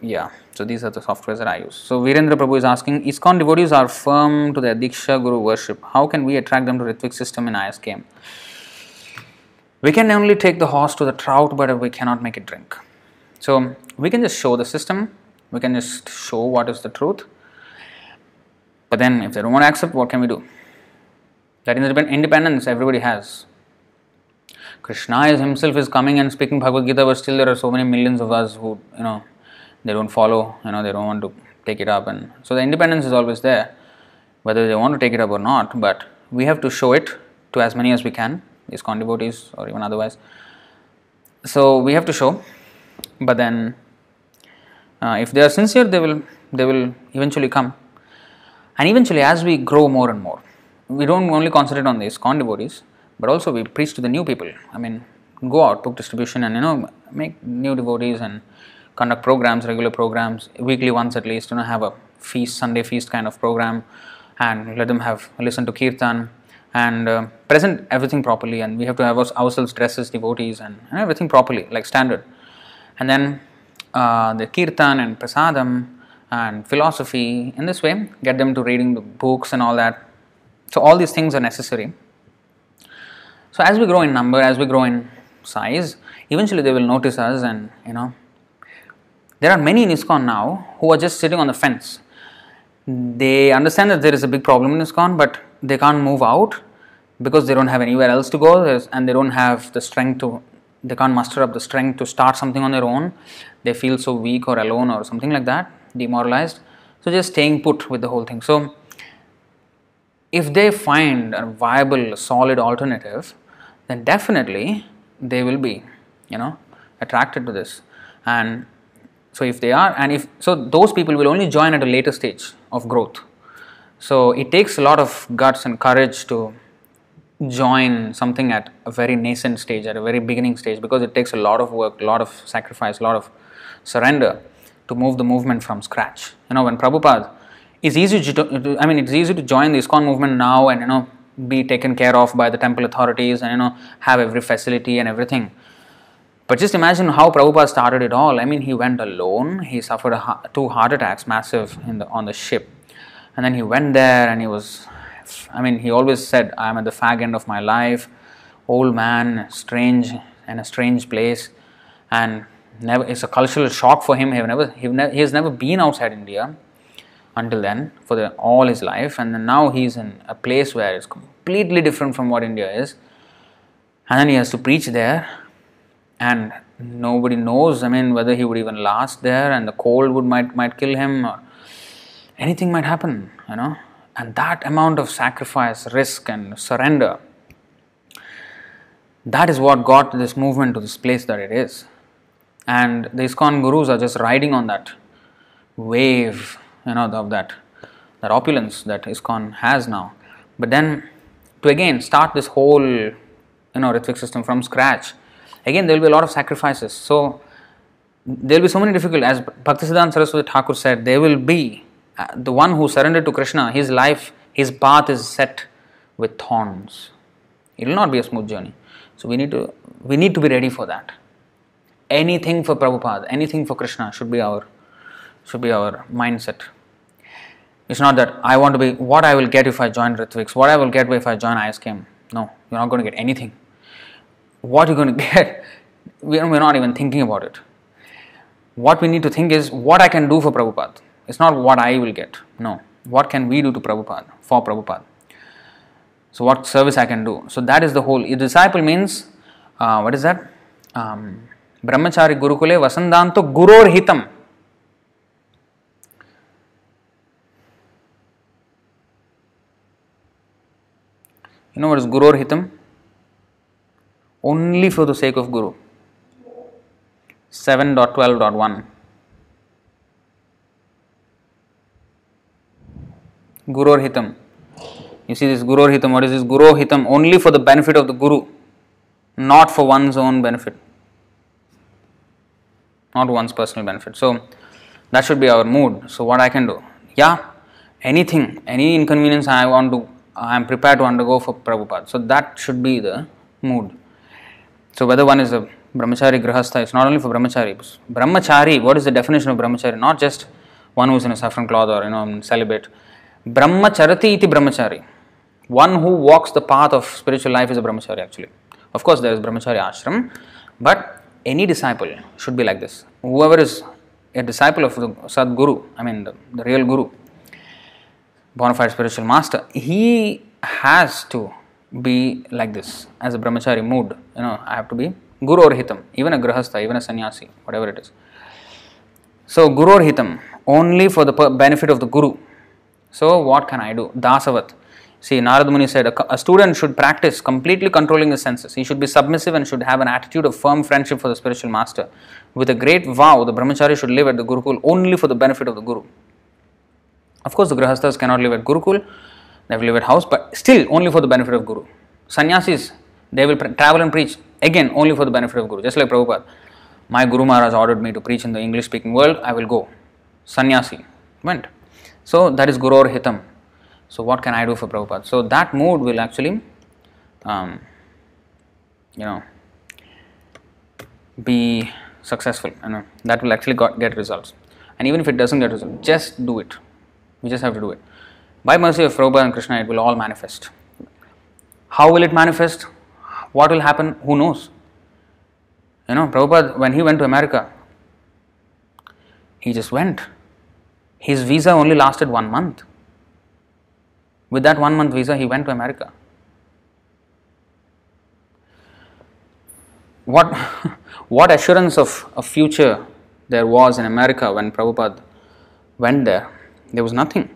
yeah, so these are the softwares that I use. So Virendra Prabhu is asking, ISKCON devotees are firm to their Diksha Guru worship. How can we attract them to Ritvik system in ISKM? We can only take the horse to the trout, but we cannot make it drink. So we can just show the system, we can just show what is the truth. But then if they don't want to accept, what can we do? That independence everybody has. Krishna is himself is coming and speaking Bhagavad Gita, but still there are so many millions of us who, you know, they don't follow, you know, they don't want to take it up. And so the independence is always there, whether they want to take it up or not. But we have to show it to as many as we can, ISKCON devotees or even otherwise. So we have to show, but then uh, if they are sincere, they will they will eventually come. And eventually, as we grow more and more, we don't only concentrate on these devotees, but also we preach to the new people. I mean, go out, book distribution, and you know, make new devotees and conduct programs, regular programs, weekly once at least, you know, have a feast, Sunday feast kind of program, and let them have listen to kirtan and uh, present everything properly. And we have to have ourselves dress as devotees and, and everything properly, like standard. And then uh, the kirtan and prasadam and philosophy in this way, get them to reading the books and all that. So all these things are necessary. So as we grow in number, as we grow in size, eventually they will notice us and you know there are many in ISKCON now who are just sitting on the fence. They understand that there is a big problem in ISKCON, but they can't move out because they don't have anywhere else to go and they don't have the strength to, they can't muster up the strength to start something on their own. They feel so weak or alone or something like that, demoralized. So just staying put with the whole thing. So if they find a viable, solid alternative, then definitely they will be, you know, attracted to this. And so if they are, and if so, those people will only join at a later stage of growth. So it takes a lot of guts and courage to join something at a very nascent stage, at a very beginning stage, because it takes a lot of work, a lot of sacrifice, a lot of surrender to move the movement from scratch. You know, when Prabhupada, it's easy to, I mean, it's easy to join the ISKCON movement now and you know be taken care of by the temple authorities and you know have every facility and everything. But just imagine how Prabhupada started it all. I mean, he went alone. He suffered a, two heart attacks, massive, the, on the ship. And then he went there and he was, I mean, he always said, I'm at the fag end of my life, old man, strange, in a strange place. And never, it's a cultural shock for him. He, never, he, he has never been outside India until then for the, all his life. And now he's in a place where it's completely different from what India is. And then he has to preach there and nobody knows i mean whether he would even last there and the cold would might might kill him or anything might happen you know and that amount of sacrifice risk and surrender that is what got this movement to this place that it is and the ISKCON gurus are just riding on that wave you know of that that opulence that ISKCON has now but then to again start this whole you know Ritvik system from scratch again there will be a lot of sacrifices. So there will be so many difficult, as Bhaktisiddhanta Saraswati Thakur said, there will be uh, the one who surrendered to Krishna, his life, his path is set with thorns. It will not be a smooth journey. So we need to we need to be ready for that. anything for Prabhupada, anything for Krishna should be our should be our mindset. It's not that I want to be what I will get if I join Ritviks, what I will get if I join ISKM. No, you're not going to get anything. What you're going to get, we're not even thinking about it. What we need to think is what I can do for Prabhupada. It's not what I will get. No. What can we do to Prabhupada, for Prabhupada? So, what service I can do? So, that is the whole. A disciple means, uh, what is that? Um, Brahmachari Gurukule Vasandanto Guror Hitam. You know what is Guru Hitam? Only for the sake of Guru. 7.12.1 Guru Hitam. You see this Guru Hitam, what is this Guru Hitam? Only for the benefit of the Guru, not for one's own benefit, not one's personal benefit. So that should be our mood. So what I can do? Yeah, anything, any inconvenience I want to I am prepared to undergo for Prabhupada. So that should be the mood. So whether one is a brahmachari grahastha, it's not only for brahmachari. Brahmachari, what is the definition of brahmachari? Not just one who is in a saffron cloth or you know celibate. Brahmacharati iti brahmachari. One who walks the path of spiritual life is a brahmachari actually. Of course there is brahmachari ashram, but any disciple should be like this. Whoever is a disciple of the Sadguru, I mean the, the real Guru, bona fide spiritual master, he has to be like this as a brahmachari mood. You know, I have to be guru or hitam, even a grahastha, even a sannyasi, whatever it is. So, guru or hitam, only for the benefit of the guru. So, what can I do? Dasavat. See, Narad Muni said a, a student should practice completely controlling his senses. He should be submissive and should have an attitude of firm friendship for the spiritual master. With a great vow, the brahmachari should live at the Gurukul only for the benefit of the Guru. Of course, the grahasthas cannot live at Gurukul, they will live at house, but still only for the benefit of Guru. Sannyasis, they will pre- travel and preach again only for the benefit of Guru, just like Prabhupada. My Guru Maharaj ordered me to preach in the English speaking world, I will go. Sannyasi went. So that is Guru or Hitam. So what can I do for Prabhupada? So that mood will actually, um, you know, be successful. You know, that will actually got, get results. And even if it doesn't get results, just do it. We just have to do it. By mercy of Prabhupada and Krishna, it will all manifest. How will it manifest? What will happen? Who knows? You know, Prabhupada, when he went to America, he just went. His visa only lasted one month. With that one month visa, he went to America. What, what assurance of a future there was in America when Prabhupada went there? There was nothing.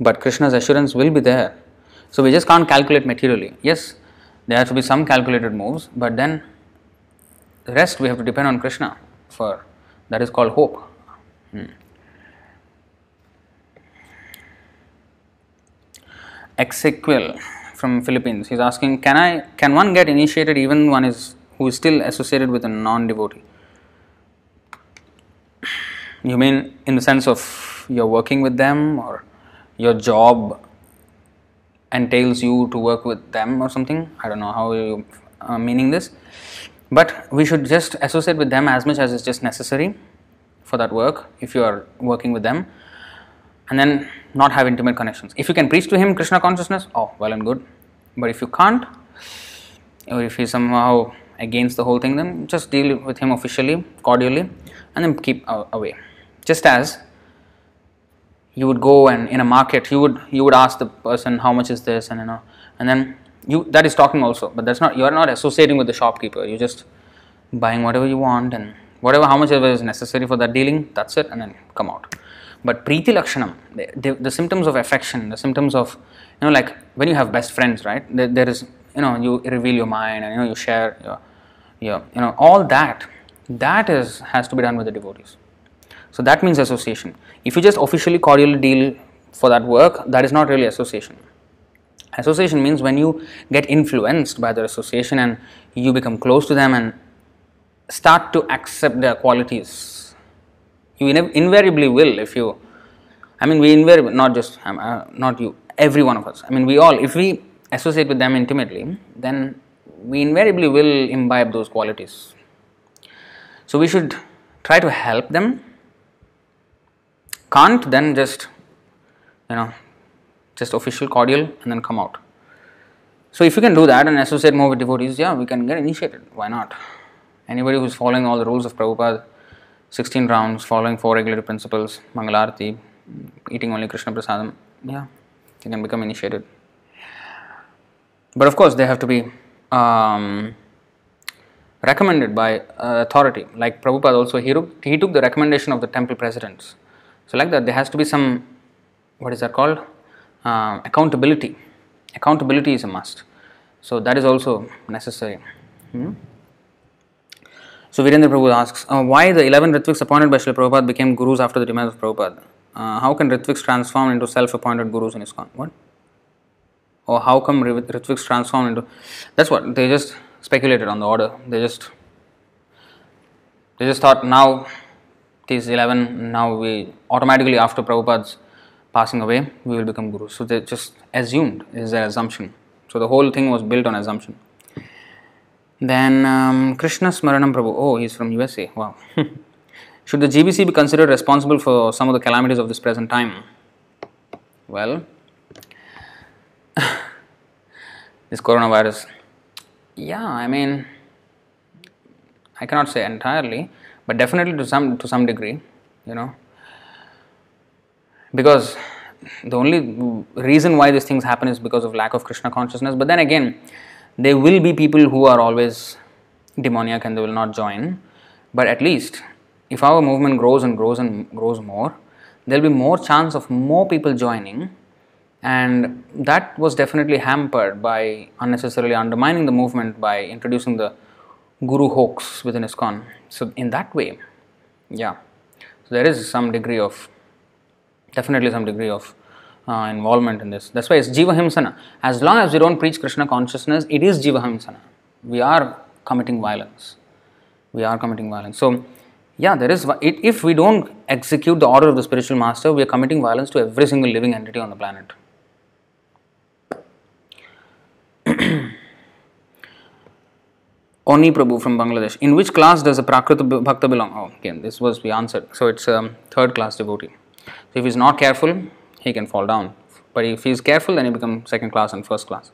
But Krishna's assurance will be there. So we just can't calculate materially. Yes, there have to be some calculated moves, but then the rest we have to depend on Krishna for that is called hope. Hmm. From Philippines. He's asking, can I can one get initiated even one is who is still associated with a non-devotee? You mean in the sense of you're working with them or your job entails you to work with them or something? I don't know how you uh, meaning this, but we should just associate with them as much as is just necessary for that work if you are working with them and then not have intimate connections. If you can preach to him Krishna consciousness, oh, well and good. But if you can't, or if he's somehow against the whole thing, then just deal with him officially, cordially, and then keep away. Just as you would go and in a market, you would you would ask the person how much is this, and you know, and then you that is talking also, but that's not you are not associating with the shopkeeper. You're just buying whatever you want and whatever how much ever is necessary for that dealing. That's it, and then come out. But Preeti Lakshanam, the, the, the, symptoms of affection, the symptoms of, you know, like when you have best friends, right? There, there is, you know, you reveal your mind and, you know, you share your, your, you know, all that, that is, has to be done with the devotees. So that means association. If you just officially cordially deal for that work, that is not really association. Association means when you get influenced by their association and you become close to them and start to accept their qualities you invariably will if you, I mean, we invariably, not just, um, uh, not you, every one of us. I mean, we all, if we associate with them intimately, then we invariably will imbibe those qualities. So we should try to help them. Can't then just, you know, just official cordial and then come out. So if you can do that and associate more with devotees, yeah, we can get initiated. Why not? Anybody who's following all the rules of Prabhupada, 16 rounds, following four regulative principles, Mangalarti, eating only Krishna Prasadam, yeah, they can become initiated. But of course, they have to be um, recommended by uh, authority. Like Prabhupada also, he, he took the recommendation of the temple presidents. So, like that, there has to be some, what is that called? Uh, accountability. Accountability is a must. So, that is also necessary. Hmm? So, Virendra Prabhu asks, uh, why the 11 Ritviks appointed by Srila Prabhupada became gurus after the demise of Prabhupada? Uh, how can Ritviks transform into self appointed gurus in ISKCON? What? Or how come Ritviks transform into. That's what they just speculated on the order. They just. They just thought now these 11, now we automatically after Prabhupada's passing away, we will become gurus. So they just assumed, is their assumption. So the whole thing was built on assumption. Then um, Krishna Smaranam Prabhu. Oh, he's from USA. Wow. Should the GBC be considered responsible for some of the calamities of this present time? Well, this coronavirus. Yeah, I mean, I cannot say entirely, but definitely to some to some degree, you know, because the only reason why these things happen is because of lack of Krishna consciousness. But then again, there will be people who are always demoniac and they will not join. But at least if our movement grows and grows and grows more, there will be more chance of more people joining. And that was definitely hampered by unnecessarily undermining the movement by introducing the guru hoax within ISKCON. So, in that way, yeah, so there is some degree of definitely some degree of uh, involvement in this. That's why it's Jiva Himsana. As long as we don't preach Krishna consciousness, it is Jiva Himsana. We are committing violence. We are committing violence. So, yeah, there is. If we don't execute the order of the spiritual master, we are committing violence to every single living entity on the planet. Oni Prabhu from Bangladesh. In which class does a Prakrita Bhakta belong? Oh, again, this was we answered. So it's a third class devotee. So if he's not careful, he can fall down. But if he's careful, then he becomes second class and first class.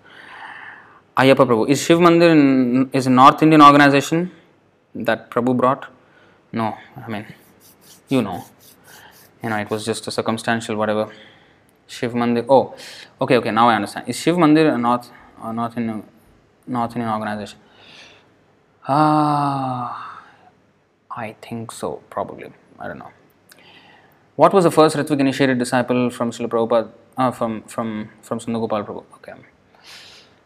Ayappa Prabhu. Is Shiv Mandir in, is a North Indian organization that Prabhu brought? No, I mean, you know. You know, it was just a circumstantial whatever. Shiv Mandir. Oh, okay, okay, now I understand. Is Shiv Mandir a North, a North, Indian, North Indian organization? Ah, I think so, probably. I don't know. What was the first Ritvik initiated disciple from Srila Prabhupada? Uh, from from from Sundar Prabhu. Okay.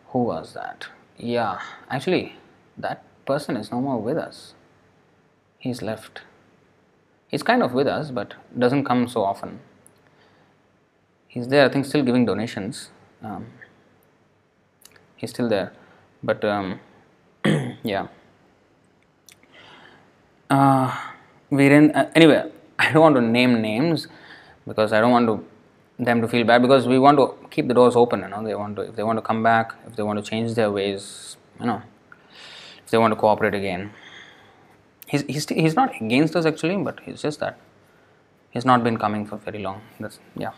Who was that? Yeah, actually, that person is no more with us. He's left. He's kind of with us, but doesn't come so often. He's there, I think, still giving donations. Um, he's still there, but um, yeah. Uh, Viren, uh, anyway, I don't want to name names because I don't want to them to feel bad because we want to keep the doors open. You know, they want to if they want to come back, if they want to change their ways, you know, if they want to cooperate again. He's he's he's not against us actually, but it's just that he's not been coming for very long. That's yeah.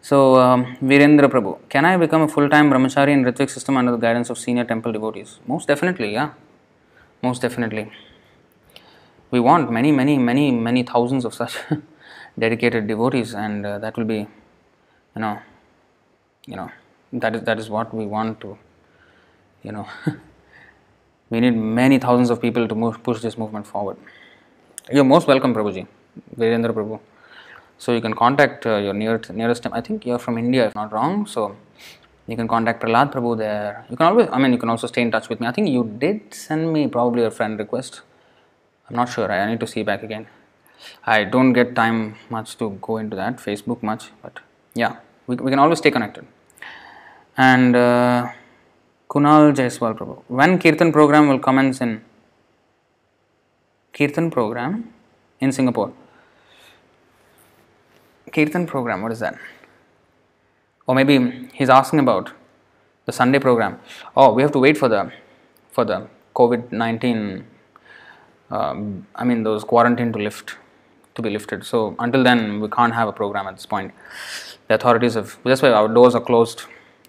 So, um, Virendra Prabhu, can I become a full time brahmachari in Ritvik system under the guidance of senior temple devotees? Most definitely, yeah. Most definitely we want many, many, many, many thousands of such dedicated devotees, and uh, that will be, you know, you know, that is that is what we want to, you know, we need many thousands of people to move, push this movement forward. You're most welcome, Prabhuji, Virendra Prabhu. So you can contact uh, your nearest nearest. I think you're from India, if not wrong. So you can contact Prahlad Prabhu there. You can always, I mean, you can also stay in touch with me. I think you did send me probably a friend request. I'm not sure. I need to see back again. I don't get time much to go into that Facebook much, but yeah, we, we can always stay connected. And uh, Kunal Jaiswal Prabhu, when Kirtan program will commence in Kirtan program in Singapore? Kirtan program, what is that? Or maybe he's asking about the Sunday program. Oh, we have to wait for the for the COVID nineteen um, I mean, those quarantine to lift, to be lifted. So until then, we can't have a program at this point. The authorities have, that's why our doors are closed,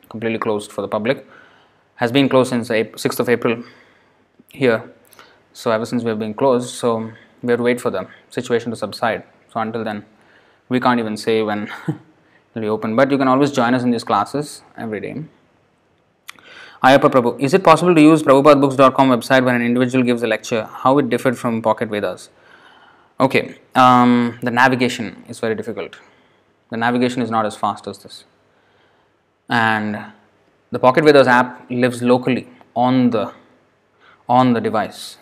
completely closed for the public. Has been closed since 6th of April here. So ever since we have been closed, so we have to wait for the situation to subside. So until then, we can't even say when it will be open. But you can always join us in these classes every day. Ayappa Prabhu, is it possible to use PrabhupadaBooks.com website when an individual gives a lecture? How it differed from Pocket Vedas? Okay, um, the navigation is very difficult. The navigation is not as fast as this. And the Pocket Vedas app lives locally on the on the device.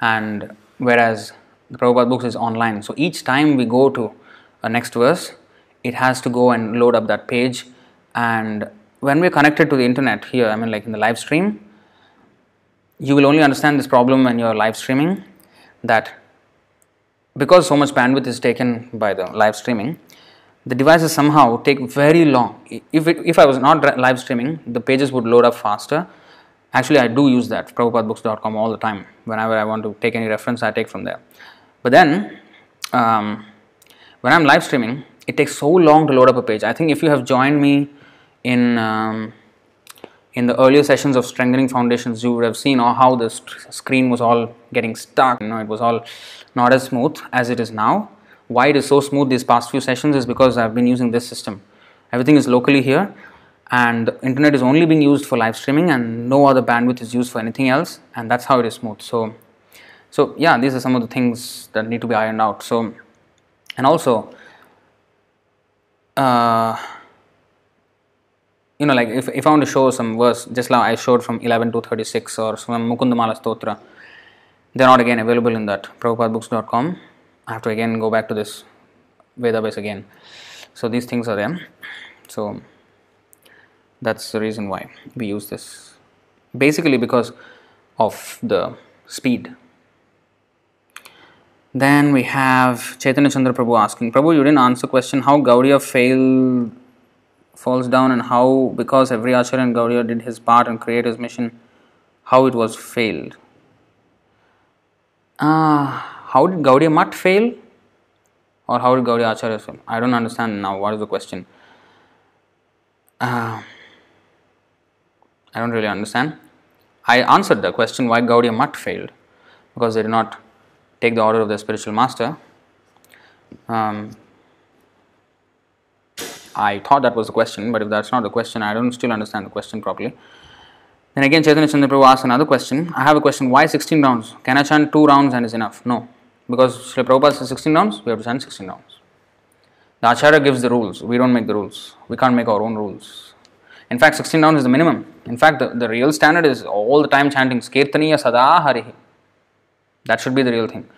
And whereas the Prabhupada books is online. So each time we go to a next verse, it has to go and load up that page and when we're connected to the internet here, I mean, like in the live stream, you will only understand this problem when you're live streaming that because so much bandwidth is taken by the live streaming, the devices somehow take very long. If, it, if I was not live streaming, the pages would load up faster. Actually, I do use that, PrabhupadaBooks.com, all the time. Whenever I want to take any reference, I take from there. But then, um, when I'm live streaming, it takes so long to load up a page. I think if you have joined me in um, in the earlier sessions of strengthening foundations you would have seen how the screen was all getting stuck. You know it was all not as smooth as it is now. Why it is so smooth these past few sessions is because i've been using this system. Everything is locally here and the internet is only being used for live streaming and no other bandwidth is used for anything else and that's how it is smooth. So so yeah these are some of the things that need to be ironed out. So and also uh, you know, like if, if I want to show some verse, just like I showed from 11 to 36 or from Mukundamala Stotra, they're not again available in that PrabhupadaBooks.com. I have to again go back to this Vedabase again. So these things are there. So that's the reason why we use this. Basically because of the speed. Then we have Chaitanya Chandra Prabhu asking, Prabhu, you didn't answer question how Gaudiya failed falls down and how because every Acharya and Gaudiya did his part and create his mission, how it was failed. Uh, how did Gaudiya Mutt fail? Or how did Gaudiya Acharya fail? I don't understand now. What is the question? Uh, I don't really understand. I answered the question why Gaudiya Mutt failed because they did not take the order of their spiritual master. Um, I thought that was the question, but if that's not the question, I don't still understand the question properly. Then again, Chaitanya Chandra Prabhu asks another question. I have a question. Why 16 rounds? Can I chant two rounds and is enough? No. Because Srila Prabhupada says 16 rounds, we have to chant 16 rounds. The Acharya gives the rules. We don't make the rules. We can't make our own rules. In fact, 16 rounds is the minimum. In fact, the, the real standard is all the time chanting Kirtaniya Sada Harihi. That should be the real thing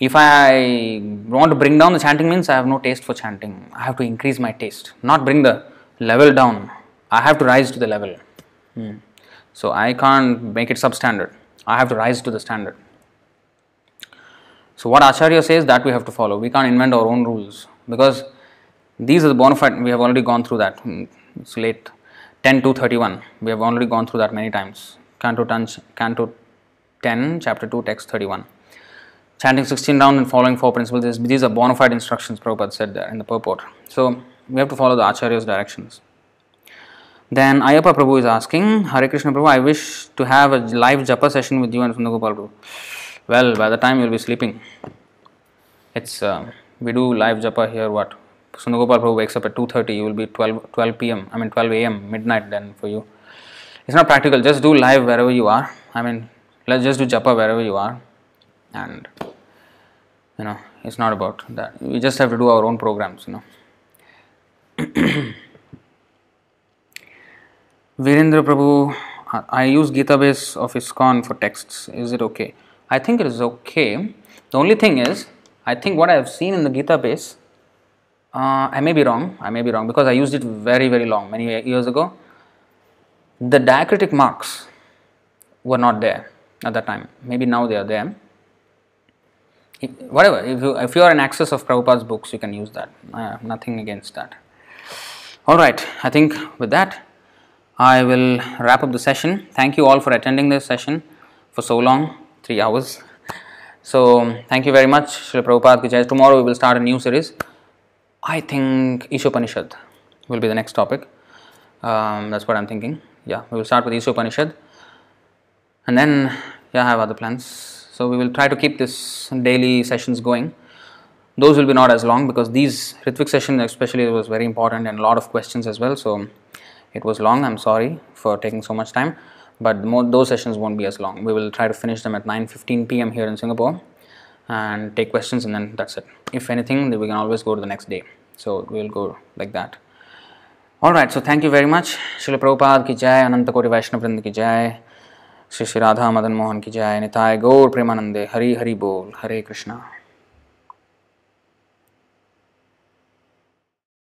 if I want to bring down the chanting means I have no taste for chanting. I have to increase my taste, not bring the level down. I have to rise to the level. Hmm. So I can't make it substandard. I have to rise to the standard. So what Acharya says that we have to follow. We can't invent our own rules because these are the bona fide. We have already gone through that. Hmm. It's late. 10 to 31. We have already gone through that many times. Canto 10, Canto 10 chapter 2, text 31 chanting 16 rounds and following four principles. These are bona fide instructions, Prabhupada said there in the purport. So we have to follow the Acharya's directions. Then Ayappa Prabhu is asking, Hare Krishna Prabhu, I wish to have a live japa session with you and Sundar Gopal Prabhu. Well, by the time you'll be sleeping. It's uh, we do live japa here. What Sundar Gopal Prabhu wakes up at 2:30. You will be 12 12 p.m. I mean 12 a.m. midnight then for you. It's not practical. Just do live wherever you are. I mean, let's just do japa wherever you are, and you know it's not about that. We just have to do our own programs you know. Virendra Prabhu I use Gitabase of ISKCON for texts. Is it okay? I think it is okay. The only thing is I think what I have seen in the Gitabase uh, I may be wrong. I may be wrong because I used it very very long many years ago. The diacritic marks were not there at that time. Maybe now they are there whatever if you if you are in access of Prabhupada's books you can use that uh, nothing against that all right I think with that I will wrap up the session thank you all for attending this session for so long three hours So, thank you very much, Srila Prabhupada ki. Tomorrow we will start a new series. I think Ishopanishad will be the next topic. Um, that's what I'm thinking. Yeah, we will start with Ishopanishad. And then, yeah, I have other plans. So, we will try to keep this daily sessions going. Those will be not as long because these Ritvik session especially was very important and a lot of questions as well. So, it was long. I'm sorry for taking so much time, but more, those sessions won't be as long. We will try to finish them at 9:15 p.m. here in Singapore and take questions, and then that's it. If anything, we can always go to the next day. So we'll go like that. All right. So thank you very much. Srila Prabhupada ki jai, Ananta Koti ki jai, Shri Shri Radha Madan Mohan ki jai, Nitai Gaur Premanande, Hari Hari Bol, Hare Krishna.